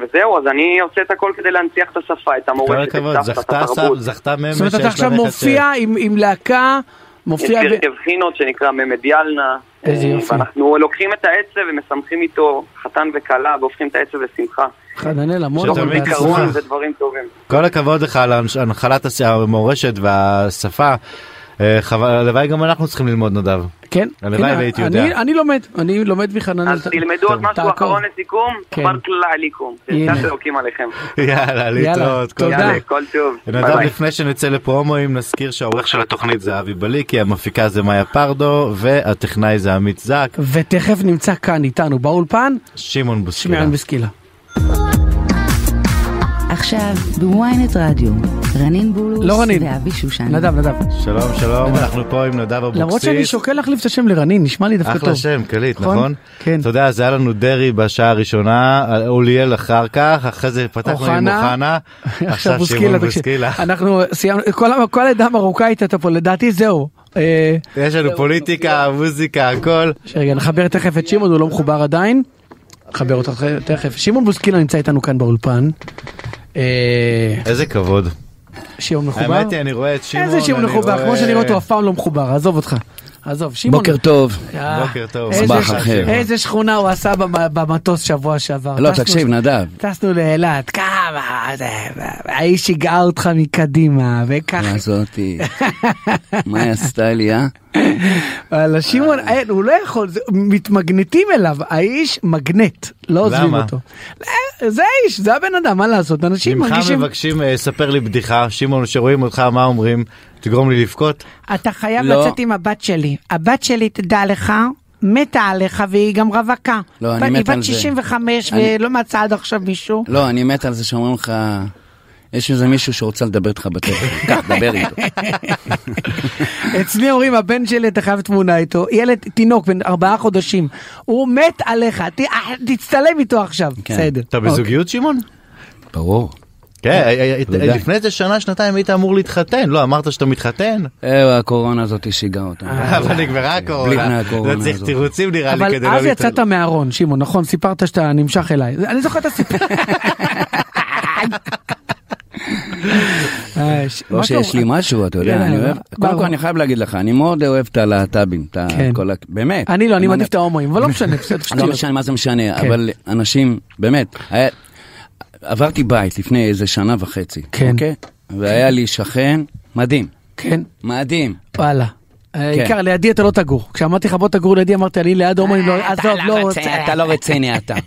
Speaker 7: וזהו, אז אני עושה את הכל כדי להנציח את השפה, את המורשת, את סבתא, את
Speaker 3: זכתה
Speaker 7: התרבות.
Speaker 3: סב, זכתה ממה
Speaker 4: זאת אומרת, אתה עכשיו מופיע עם עם להקה,
Speaker 7: יש
Speaker 4: מופיע...
Speaker 7: לי
Speaker 4: ב-
Speaker 7: הרכב חינות שנקרא ממה דיאלנה.
Speaker 4: איזה
Speaker 7: אה,
Speaker 4: יופי.
Speaker 7: ואנחנו לוקחים את העצב ומשמחים איתו חתן וכלה והופכים את העצב לשמחה.
Speaker 4: חננאל, המון.
Speaker 3: קרוב.
Speaker 7: זיכרון ודברים טובים.
Speaker 3: כל הכבוד לך על הנחלת המורשת והשפה. אה, חבל, הלוואי גם אנחנו צריכים ללמוד נדב.
Speaker 4: כן,
Speaker 3: הלוואי
Speaker 4: הנה,
Speaker 3: והייתי
Speaker 4: אני-
Speaker 3: יודע.
Speaker 4: אני לומד, אני לומד מחננאל.
Speaker 7: אז תלמדו עוד משהו. אחרון לסיכום,
Speaker 4: כן.
Speaker 7: תשתת אלוקים עליכם.
Speaker 3: יאללה, להתראות.
Speaker 4: תודה.
Speaker 7: כל טוב.
Speaker 3: נדב. לפני שנצא לפרומואים נזכיר שהעורך של התוכנית זה אבי בליקי, המפיקה זה מאיה פרדו והטכנאי זה עמית זק,
Speaker 4: ותכף נמצא כאן איתנו באולפן,
Speaker 3: שמעון בוסקילה.
Speaker 2: עכשיו בוויינט רדיו, רנין בולוס
Speaker 4: לא רנין.
Speaker 2: ואבי שושן.
Speaker 4: נדב, נדב.
Speaker 3: שלום שלום, אנחנו פה עם נדב אבוקסיס.
Speaker 4: למרות שאני שוקל להחליף את השם לרנין, נשמע לי דווקא טוב.
Speaker 3: אחלה שם, קליט,
Speaker 4: נכון?
Speaker 3: נכון?
Speaker 4: כן.
Speaker 3: אתה יודע, זה היה לנו דרעי בשעה הראשונה, אוליאל אחר כך, אחרי זה פתחנו עם
Speaker 4: אוחנה. עכשיו בוסקילה,
Speaker 3: שמעון. בוסקילה.
Speaker 4: אנחנו סיימנו, כל ה- כל העדה המרוקאית אתה פה, לדעתי זהו. אה,
Speaker 3: יש לנו פוליטיקה, מוזיקה, הכל.
Speaker 4: רגע, נחבר תכף את שמעון, הוא לא מחובר עדיין. נחבר אותו תכף. שמעון בוסקילה נמצא איתנו כאן באולפן. אה,
Speaker 3: איזה כבוד.
Speaker 4: שמעון מחובר?
Speaker 3: האמת היא, אני רואה את שמעון,
Speaker 4: איזה שמעון
Speaker 3: אני
Speaker 4: מחובר? כמו שאני רואה אותו אף פעם לא מחובר, עזוב אותך. עזוב, שמעון.
Speaker 8: בוקר טוב.
Speaker 4: אה,
Speaker 3: בוקר טוב.
Speaker 4: איזה שכונה הוא עשה במ- במטוס שבוע שעבר.
Speaker 8: לא, תקשיב, נדב.
Speaker 4: טסנו לאילת, כמה, האיש שיגעה אותך מקדימה, וככה.
Speaker 8: מה זאתי? מה היא עשתה לי, אה?
Speaker 4: וואלה, שמעון, אין, הוא לא יכול, מתמגנטים אליו, האיש מגנט, לא עוזבים? אותו. לא, זה האיש, זה הבן אדם, מה לעשות, אנשים
Speaker 3: ממך
Speaker 4: מרגישים,
Speaker 3: מבקשים, אה, ספר לי בדיחה, שמעון, שרואים אותך, מה אומרים? תגרום לי לבכות?
Speaker 4: אתה חייב
Speaker 8: לא.
Speaker 4: לצאת עם הבת שלי. הבת שלי, תדע לך, מתה עליך והיא גם רווקה.
Speaker 8: לא, אני
Speaker 4: היא
Speaker 8: מת
Speaker 4: בת
Speaker 8: על זה.
Speaker 4: 65
Speaker 8: אני-
Speaker 4: ולא מצאה עד עכשיו מישהו.
Speaker 8: לא, אני מת על זה שאומרים לך, יש איזה מישהו שרוצה לדבר איתך בטלפון. קח, דבר איתו.
Speaker 4: אצלי אומרים, הבן שלי, אתה חייב תמונה איתו, ילד, תינוק בן ארבעה חודשים, הוא מת עליך, ת- תצטלם איתו עכשיו.
Speaker 8: כן.
Speaker 4: בסדר.
Speaker 3: אתה בזוגיות, שמעון?
Speaker 8: ברור.
Speaker 3: כן, אה, אה. לפני איזה שנה, שנתיים היית אמור להתחתן, לא אמרת שאתה מתחתן?
Speaker 8: אה, הקורונה הזאת שיגעה אותנו.
Speaker 3: אבל נגמרה
Speaker 8: בלי
Speaker 3: הקורונה,
Speaker 8: בני הקורונה
Speaker 3: לא צריך
Speaker 8: הזאת.
Speaker 3: תירוצים נראה לי
Speaker 4: אבל
Speaker 3: כדי לא
Speaker 4: אז
Speaker 3: להתחתן.
Speaker 4: יצאת מהארון, שמעון, נכון? סיפרת שאתה נמשך אליי. אני זוכר את הסיפור. אה,
Speaker 8: לא שיש? לי משהו, אתה יודע,
Speaker 4: כן,
Speaker 8: אני אוהב. קודם כל אני חייב להגיד לך, אני מאוד אוהב את הלהט"בים,
Speaker 4: כן.
Speaker 8: באמת.
Speaker 4: אני לא, אני מעדיף את ההומואים, אבל לא משנה, בסדר,
Speaker 8: לא
Speaker 4: שטויות.
Speaker 8: משנה מה זה משנה,
Speaker 4: כן.
Speaker 8: אבל אנשים, באמת, עברתי בית לפני איזה שנה וחצי. אוקיי? והיה לי שכן מדהים,
Speaker 4: כן,
Speaker 8: מדהים.
Speaker 4: וואלה.
Speaker 8: כן.
Speaker 4: העיקר, לידי אתה לא תגור. כשאמרתי לך בוא תגור לידי, אמרתי אני ליד הומואים, לא, עזוב, לא רוצה.
Speaker 8: אתה לא רציני אתה.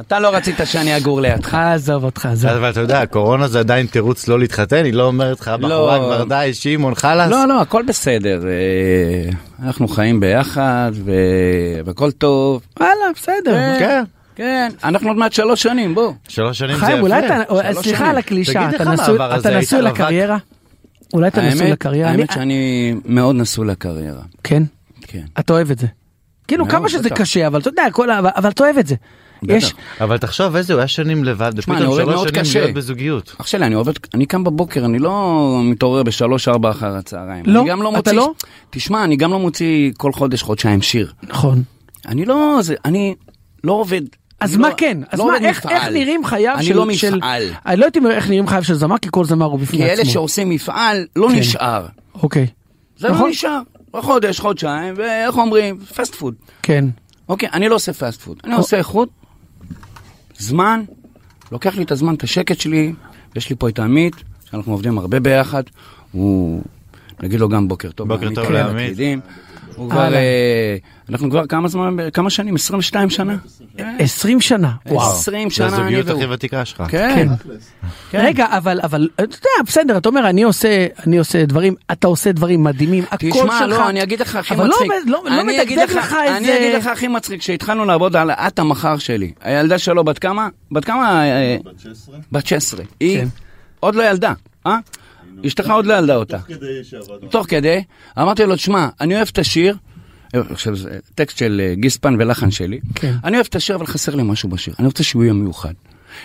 Speaker 8: אתה לא רצית שאני אגור לידך.
Speaker 4: עזוב אותך, עזוב.
Speaker 3: אבל אתה יודע, הקורונה זה עדיין תירוץ לא להתחתן, היא לא אומרת לך, בחורה כבר די, שמעון, חלאס.
Speaker 8: לא, לא, הכל בסדר. אה, אנחנו חיים ביחד, ו- והכל טוב.
Speaker 4: וואלה, בסדר.
Speaker 3: כן,
Speaker 8: כן, אנחנו עוד מעט שלוש שנים, בוא.
Speaker 3: שלוש שנים זה
Speaker 4: חיים, אולי אתה,
Speaker 8: שלוש
Speaker 4: סליחה
Speaker 8: שנים.
Speaker 4: על הקלישה,
Speaker 3: תגיד,
Speaker 4: אתה נשוי-? לקריירה? אולי אתה נשוי לקריירה?
Speaker 8: האמת
Speaker 4: אני-
Speaker 8: שאני מאוד נשוי לקריירה.
Speaker 4: כן,
Speaker 8: כן.
Speaker 4: אתה אוהב את זה. כאילו כמה שזה. קשה, אבל אתה יודע, כל ה- אבל- אבל אתה אוהב את זה. יש,
Speaker 3: אבל תחשוב איזה, הוא היה שנים לבד,
Speaker 8: תשמע,
Speaker 3: ופתאום
Speaker 8: אני עובד
Speaker 3: שלוש
Speaker 8: מאוד
Speaker 3: שנים
Speaker 8: קשה.
Speaker 3: להיות בזוגיות.
Speaker 8: אח שלי, אני עובד, אני קם בבוקר, אני לא מתעורר בשלוש ארבע אחר הצהריים.
Speaker 4: לא?
Speaker 8: אני גם לא
Speaker 4: אתה
Speaker 8: מוציא,
Speaker 4: לא?
Speaker 8: תשמע, אני גם לא מוציא כל חודש חודשיים שיר.
Speaker 4: נכון.
Speaker 8: אני לא, זה, אני לא עובד.
Speaker 4: אז
Speaker 8: אני
Speaker 4: מה
Speaker 8: לא-
Speaker 4: כן? אז
Speaker 8: לא
Speaker 4: מה,
Speaker 8: עובד
Speaker 4: איך
Speaker 8: מפעל.
Speaker 4: איך נראים חייו
Speaker 8: אני
Speaker 4: של...
Speaker 8: לא
Speaker 4: של-
Speaker 8: מפעל.
Speaker 4: אני לא יודעת אם- איך נראים חייו של זמר, כי כל זמר הוא בפני
Speaker 8: כי
Speaker 4: עצמו.
Speaker 8: אלה שעושים מפעל, לא
Speaker 4: כן.
Speaker 8: נשאר.
Speaker 4: אוקיי.
Speaker 8: זה
Speaker 4: נכון.
Speaker 8: לא נשאר. חודש, חודשיים, ואיך אומרים? fast food.
Speaker 4: כן.
Speaker 8: אוקיי, אני לא עושה fast food, אני עושה איכות, זמן, לוקח לי את הזמן, את השקט שלי, יש לי פה את עמית, שאנחנו עובדים הרבה ביחד, הוא, נגיד לו גם בוקר טוב,
Speaker 3: בוקר טוב
Speaker 8: כן,
Speaker 3: לעמית.
Speaker 8: הוא כבר. אה, אנחנו כבר כמה זמן, כמה שנים? 22 שנה?
Speaker 4: 20 שנה. וואו.
Speaker 8: 20
Speaker 3: זה
Speaker 8: שנה אני
Speaker 3: הזוגיות
Speaker 8: והוא.
Speaker 3: הכי ותיקה שלך.
Speaker 8: כן, כן.
Speaker 4: רגע, אבל, אבל, אתה יודע, בסדר, אתה אומר, אני עושה, אני עושה דברים, אתה עושה דברים מדהימים, הקול שלך.
Speaker 8: תשמע, לא, אני אגיד לך הכי
Speaker 4: אבל לא
Speaker 8: מצחיק.
Speaker 4: עומד- לא- לא
Speaker 8: אני אגיד
Speaker 4: מדגדג
Speaker 8: לך-
Speaker 4: לך
Speaker 8: אני
Speaker 4: איזה-
Speaker 8: אגיד לך הכי מצחיק, כשהתחלנו לעבוד על את המחר שלי, הילדה שלו בת כמה? בת כמה? אה, בת 16. היא
Speaker 4: כן.
Speaker 8: עוד לא ילדה, אה? אשתך עוד לא ילדה אותה. תוך כדי, אמרתי לו, תשמע, אני אוהב את השיר, אה, עכשיו זה טקסט של אה, גיספן ולחן שלי,
Speaker 4: כן.
Speaker 8: אני אוהב את השיר אבל חסר לי משהו בשיר, אני רוצה שהוא יהיה מיוחד.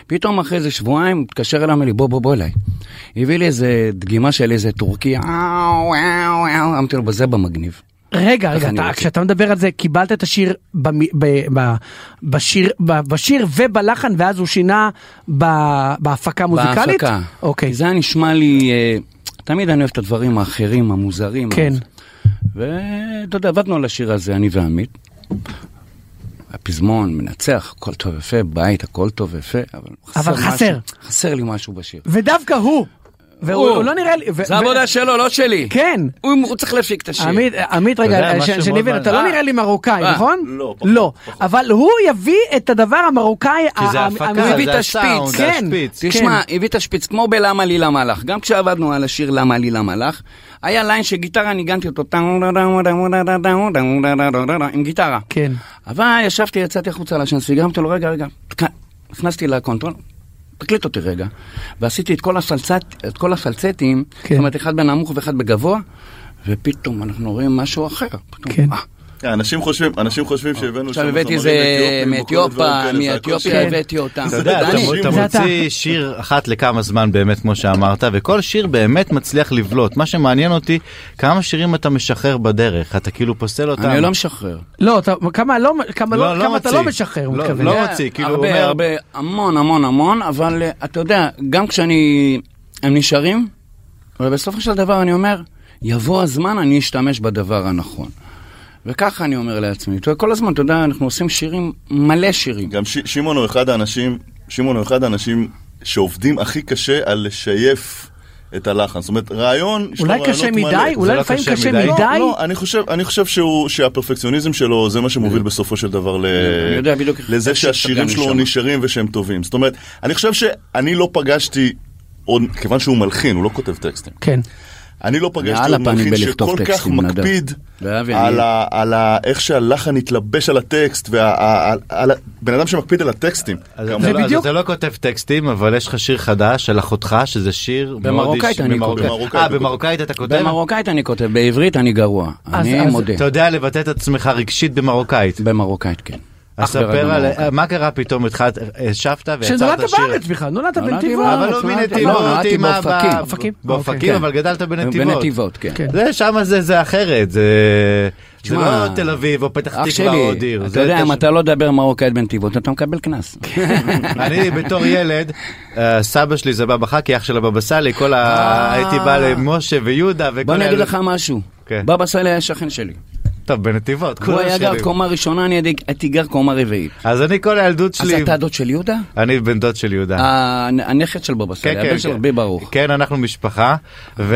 Speaker 8: פתאום אחרי איזה שבועיים הוא התקשר אליי, אמר לי בוא בוא בוא אליי. הביא לי איזה דגימה של איזה טורקי, אמרתי לו בזה במגניב.
Speaker 4: רגע, רגע, אתה? כשאתה מדבר על זה, קיבלת את השיר במ- ב- ב- בשיר, ב- בשיר ובלחן, ואז הוא שינה ב- בהפקה המוזיקלית?
Speaker 8: בהפקה.
Speaker 4: אוקיי,
Speaker 8: זה היה נשמע לי, אה, תמיד אני אוהב את הדברים האחרים, המוזרים.
Speaker 4: כן.
Speaker 8: ואתה יודע, עבדנו על השיר הזה, אני ועמית. הפזמון, מנצח, הכל טוב ויפה, בית, הכל טוב ויפה, אבל
Speaker 4: אבל
Speaker 8: משהו-
Speaker 4: חסר.
Speaker 8: חסר לי משהו בשיר.
Speaker 4: ודווקא הוא, והוא הוא לא נראה לי... ו-
Speaker 8: זה
Speaker 4: ו-
Speaker 8: עבודה שלו, לא שלי.
Speaker 4: כן.
Speaker 8: הוא הוא צריך להפיק את השיר.
Speaker 4: עמית, רגע, שאני מבין, אתה. לא נראה לי מרוקאי,
Speaker 8: אה,
Speaker 4: נכון?
Speaker 9: לא, פחות,
Speaker 4: לא, אבל הוא יביא את הדבר המרוקאי
Speaker 3: כי זה הפקה, זה
Speaker 8: השפיץ,
Speaker 3: זה
Speaker 4: כן.
Speaker 3: השפיץ.
Speaker 8: תשמע, הביא את השפיץ כמו בלמה לי למה לך. גם כשעבדנו על השיר למה לי למה לך, היה ליין שגיטרה ניגנתי אותו עם גיטרה.
Speaker 4: כן.
Speaker 8: אבל ישבתי, יצאתי החוצה לשנס וגרמתי לו, רגע, רגע, כאן." נכנסתי לקונטרול, תקליט אותי רגע, ועשיתי את כל, הפלצט, את כל הפלצטים,
Speaker 4: כן.
Speaker 8: זאת אומרת, אחד בנמוך ואחד בגבוה, ופתאום אנחנו רואים משהו אחר. פתאום,
Speaker 4: כן.
Speaker 9: כן, אנשים חושבים, אנשים חושבים שהבאנו
Speaker 8: עכשיו
Speaker 9: שם
Speaker 8: הבאתי
Speaker 9: זמרים
Speaker 8: איזה
Speaker 9: הדברים
Speaker 8: מאתיופיה. הבאתי אותם.
Speaker 3: אתה יודע, אתה. מוציא שיר אחת לכמה זמן באמת, כמו שאמרת, וכל שיר באמת מצליח לבלוט. מה שמעניין אותי, כמה שירים אתה משחרר בדרך, אתה כאילו פוסל אותם.
Speaker 8: אני לא משחרר.
Speaker 4: לא, כמה לא- כמה לא-
Speaker 3: לא,
Speaker 4: כמה אתה. לא משחרר, הוא
Speaker 3: לא,
Speaker 4: מתכוון.
Speaker 3: לא מוציא, כאילו הוא
Speaker 8: הרבה,
Speaker 3: אומר-
Speaker 8: הרבה, המון, המון, המון, אבל אה, אתה יודע, גם כשאני... הם נשארים, ובסופו של דבר אני אומר, יבוא הזמן, אני אשתמש בדבר הנכון. וככה אני אומר לעצמי. אתה יודע, כל הזמן, אתה יודע, אנחנו עושים שירים, מלא שירים.
Speaker 9: גם ש- שמעון הוא אחד האנשים, שמעון הוא אחד האנשים שעובדים הכי קשה על לשייף את הלחן. זאת אומרת, רעיון, יש לו
Speaker 4: אולי
Speaker 9: רעיונות
Speaker 4: קשה
Speaker 9: מלא.
Speaker 4: מדי? אולי
Speaker 3: לא
Speaker 4: לפעמים
Speaker 3: קשה
Speaker 4: קשה
Speaker 3: מדי?
Speaker 4: מדי?
Speaker 9: לא, לא, אני חושב, אני חושב שהוא, שהפרפקציוניזם שלו זה מה שמוביל בסופו של דבר ל...
Speaker 8: יודע בדיוק
Speaker 9: לזה שהשירים שלו. נשארים ושהם טובים. זאת אומרת, אני חושב שאני לא פגשתי, עוד, כיוון שהוא מלחין, הוא לא כותב טקסטים.
Speaker 4: כן.
Speaker 9: אני לא פגשתי עוד
Speaker 8: הפנים
Speaker 9: מלחין שכל כך. מקפיד
Speaker 8: ואבי,
Speaker 9: על, ה, על ה, איך שהלחן התלבש על הטקסט, והבן אדם שמקפיד על הטקסטים.
Speaker 3: אז. אתה
Speaker 4: זה
Speaker 3: לא- אז
Speaker 4: בדיוק-
Speaker 3: אתה לא כותב טקסטים, אבל יש לך שיר חדש של אחותך, שזה שיר
Speaker 8: במרוקאית אני.
Speaker 9: כותב.
Speaker 3: אה, במרוקאית אתה כותב?
Speaker 8: במרוקאית אני כותב, בעברית אני גרוע. אני מודה.
Speaker 3: אתה יודע לבטא את עצמך רגשית במרוקאית.
Speaker 8: במרוקאית, כן.
Speaker 3: אז ספר על. מה קרה פתאום התחלת, השבת ויצרת
Speaker 4: שנולדת
Speaker 3: שיר.
Speaker 4: בארץ בכלל, נולדת
Speaker 8: נולדתי
Speaker 4: בנתיבות.
Speaker 8: בארץ.
Speaker 3: אבל לא בנתיבות,
Speaker 8: לא, נולדתי
Speaker 3: עם אבא-
Speaker 8: באופקים.
Speaker 4: אופקים?
Speaker 3: באופקים,
Speaker 8: אוקיי.
Speaker 3: אבל גדלת בנתיבות.
Speaker 8: בנתיבות, כן.
Speaker 4: כן.
Speaker 3: זה שם זה זה אחרת, זה זה לא תל אביב או פתח תקווה או עיר.
Speaker 8: אתה
Speaker 3: זה
Speaker 8: יודע, אם אתה לא מדבר מרוקאית בנתיבות, אתה מקבל קנס.
Speaker 3: אני בתור ילד, אה, סבא שלי זה בבא חכי, אח של הבבא סאלי, כל ה... הייתי בא למשה ויהודה וכל
Speaker 8: אה. בוא אני אגיד לך משהו.
Speaker 3: כן.
Speaker 8: בבא סאלי היה שכן שלי.
Speaker 3: טוב, בנתיבות,
Speaker 8: הוא
Speaker 3: כולם
Speaker 8: היה גר
Speaker 3: שלי.
Speaker 8: קומה ראשונה, אני הייתי- גר קומה רביעית.
Speaker 3: אז אני כל הילדות
Speaker 8: אז
Speaker 3: שלי,
Speaker 8: אתה דוד של יהודה?
Speaker 3: אני בן דוד של יהודה.
Speaker 8: הנ- הנכד של בבא סאלי, הבן של רבי ברוך.
Speaker 3: כן, אנחנו משפחה, וכל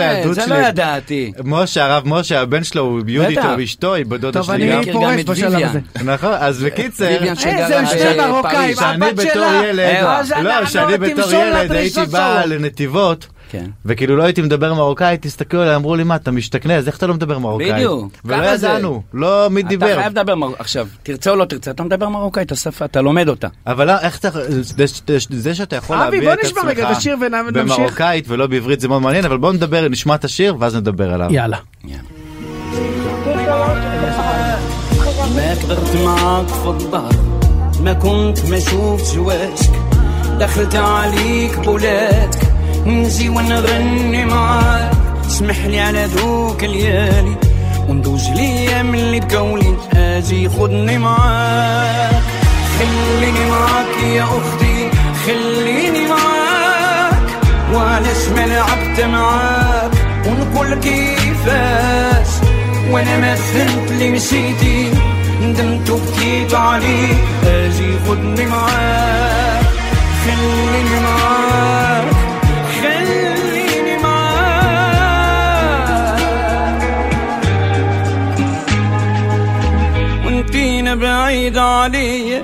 Speaker 8: אה,
Speaker 3: הילדות
Speaker 8: זה
Speaker 3: שלי,
Speaker 8: לא ידעתי.
Speaker 3: משה, הרב משה, הבן שלו הוא יהודית
Speaker 8: בטח.
Speaker 3: ואשתו היא בת דודה
Speaker 4: טוב,
Speaker 3: שלי גם.
Speaker 4: אני
Speaker 8: מכיר
Speaker 4: פורש
Speaker 8: גם את
Speaker 4: בשלב. הזה.
Speaker 3: נכון, אז בקיצר,
Speaker 8: ויויאן
Speaker 4: אה,
Speaker 8: שגרה
Speaker 4: זה שני. מרוקאים,
Speaker 3: שאני
Speaker 4: הבת
Speaker 3: בתור
Speaker 4: שלה.
Speaker 3: ילד,
Speaker 8: אה,
Speaker 4: אז
Speaker 3: לא,
Speaker 4: אנחנו
Speaker 3: שאני בתור ילד הייתי בא. לנתיבות.
Speaker 8: כן.
Speaker 3: וכאילו לא הייתי מדבר מרוקאית, תסתכלו עליי, אמרו לי מה, אתה משתכנז, איך אתה לא מדבר מרוקאית?
Speaker 8: בדיוק,
Speaker 3: ולא
Speaker 8: ככה זה.
Speaker 3: ידענו, לא מי
Speaker 8: אתה
Speaker 3: דיבר.
Speaker 8: חייב לדבר מרוקאית. עכשיו, תרצה או לא תרצה, אתה מדבר מרוקאית, השפה, אתה לומד אותה.
Speaker 3: אבל לא, איך אתה, זה- זה- זה שאתה יכול
Speaker 4: אבי,
Speaker 3: להביע
Speaker 4: בוא
Speaker 3: את
Speaker 4: נשמע רגע את
Speaker 3: עצמך
Speaker 4: השיר ונמשיך.
Speaker 3: במרוקאית ולא בעברית זה מאוד מעניין, אבל בוא נדבר, נשמע את השיר ואז נדבר עליו.
Speaker 4: יאללה.
Speaker 10: ما كبرت معاك في الدار ما كنت ما شوفش وجهك دخلت عليك بولادك نجي ونغني معاك. اسمح لي على ذوك الليالي وندوج الأيام اللي بقولي أجي خدني معاك. خليني معاك يا أختي خليني معاك. وعلاش ما لعبت معاك ونقول كيفاش. وأنا ما فهمت اللي مشيتي ندمت وبكيت عليك. أجي خدني معاك خليني معاك. بعيد عليا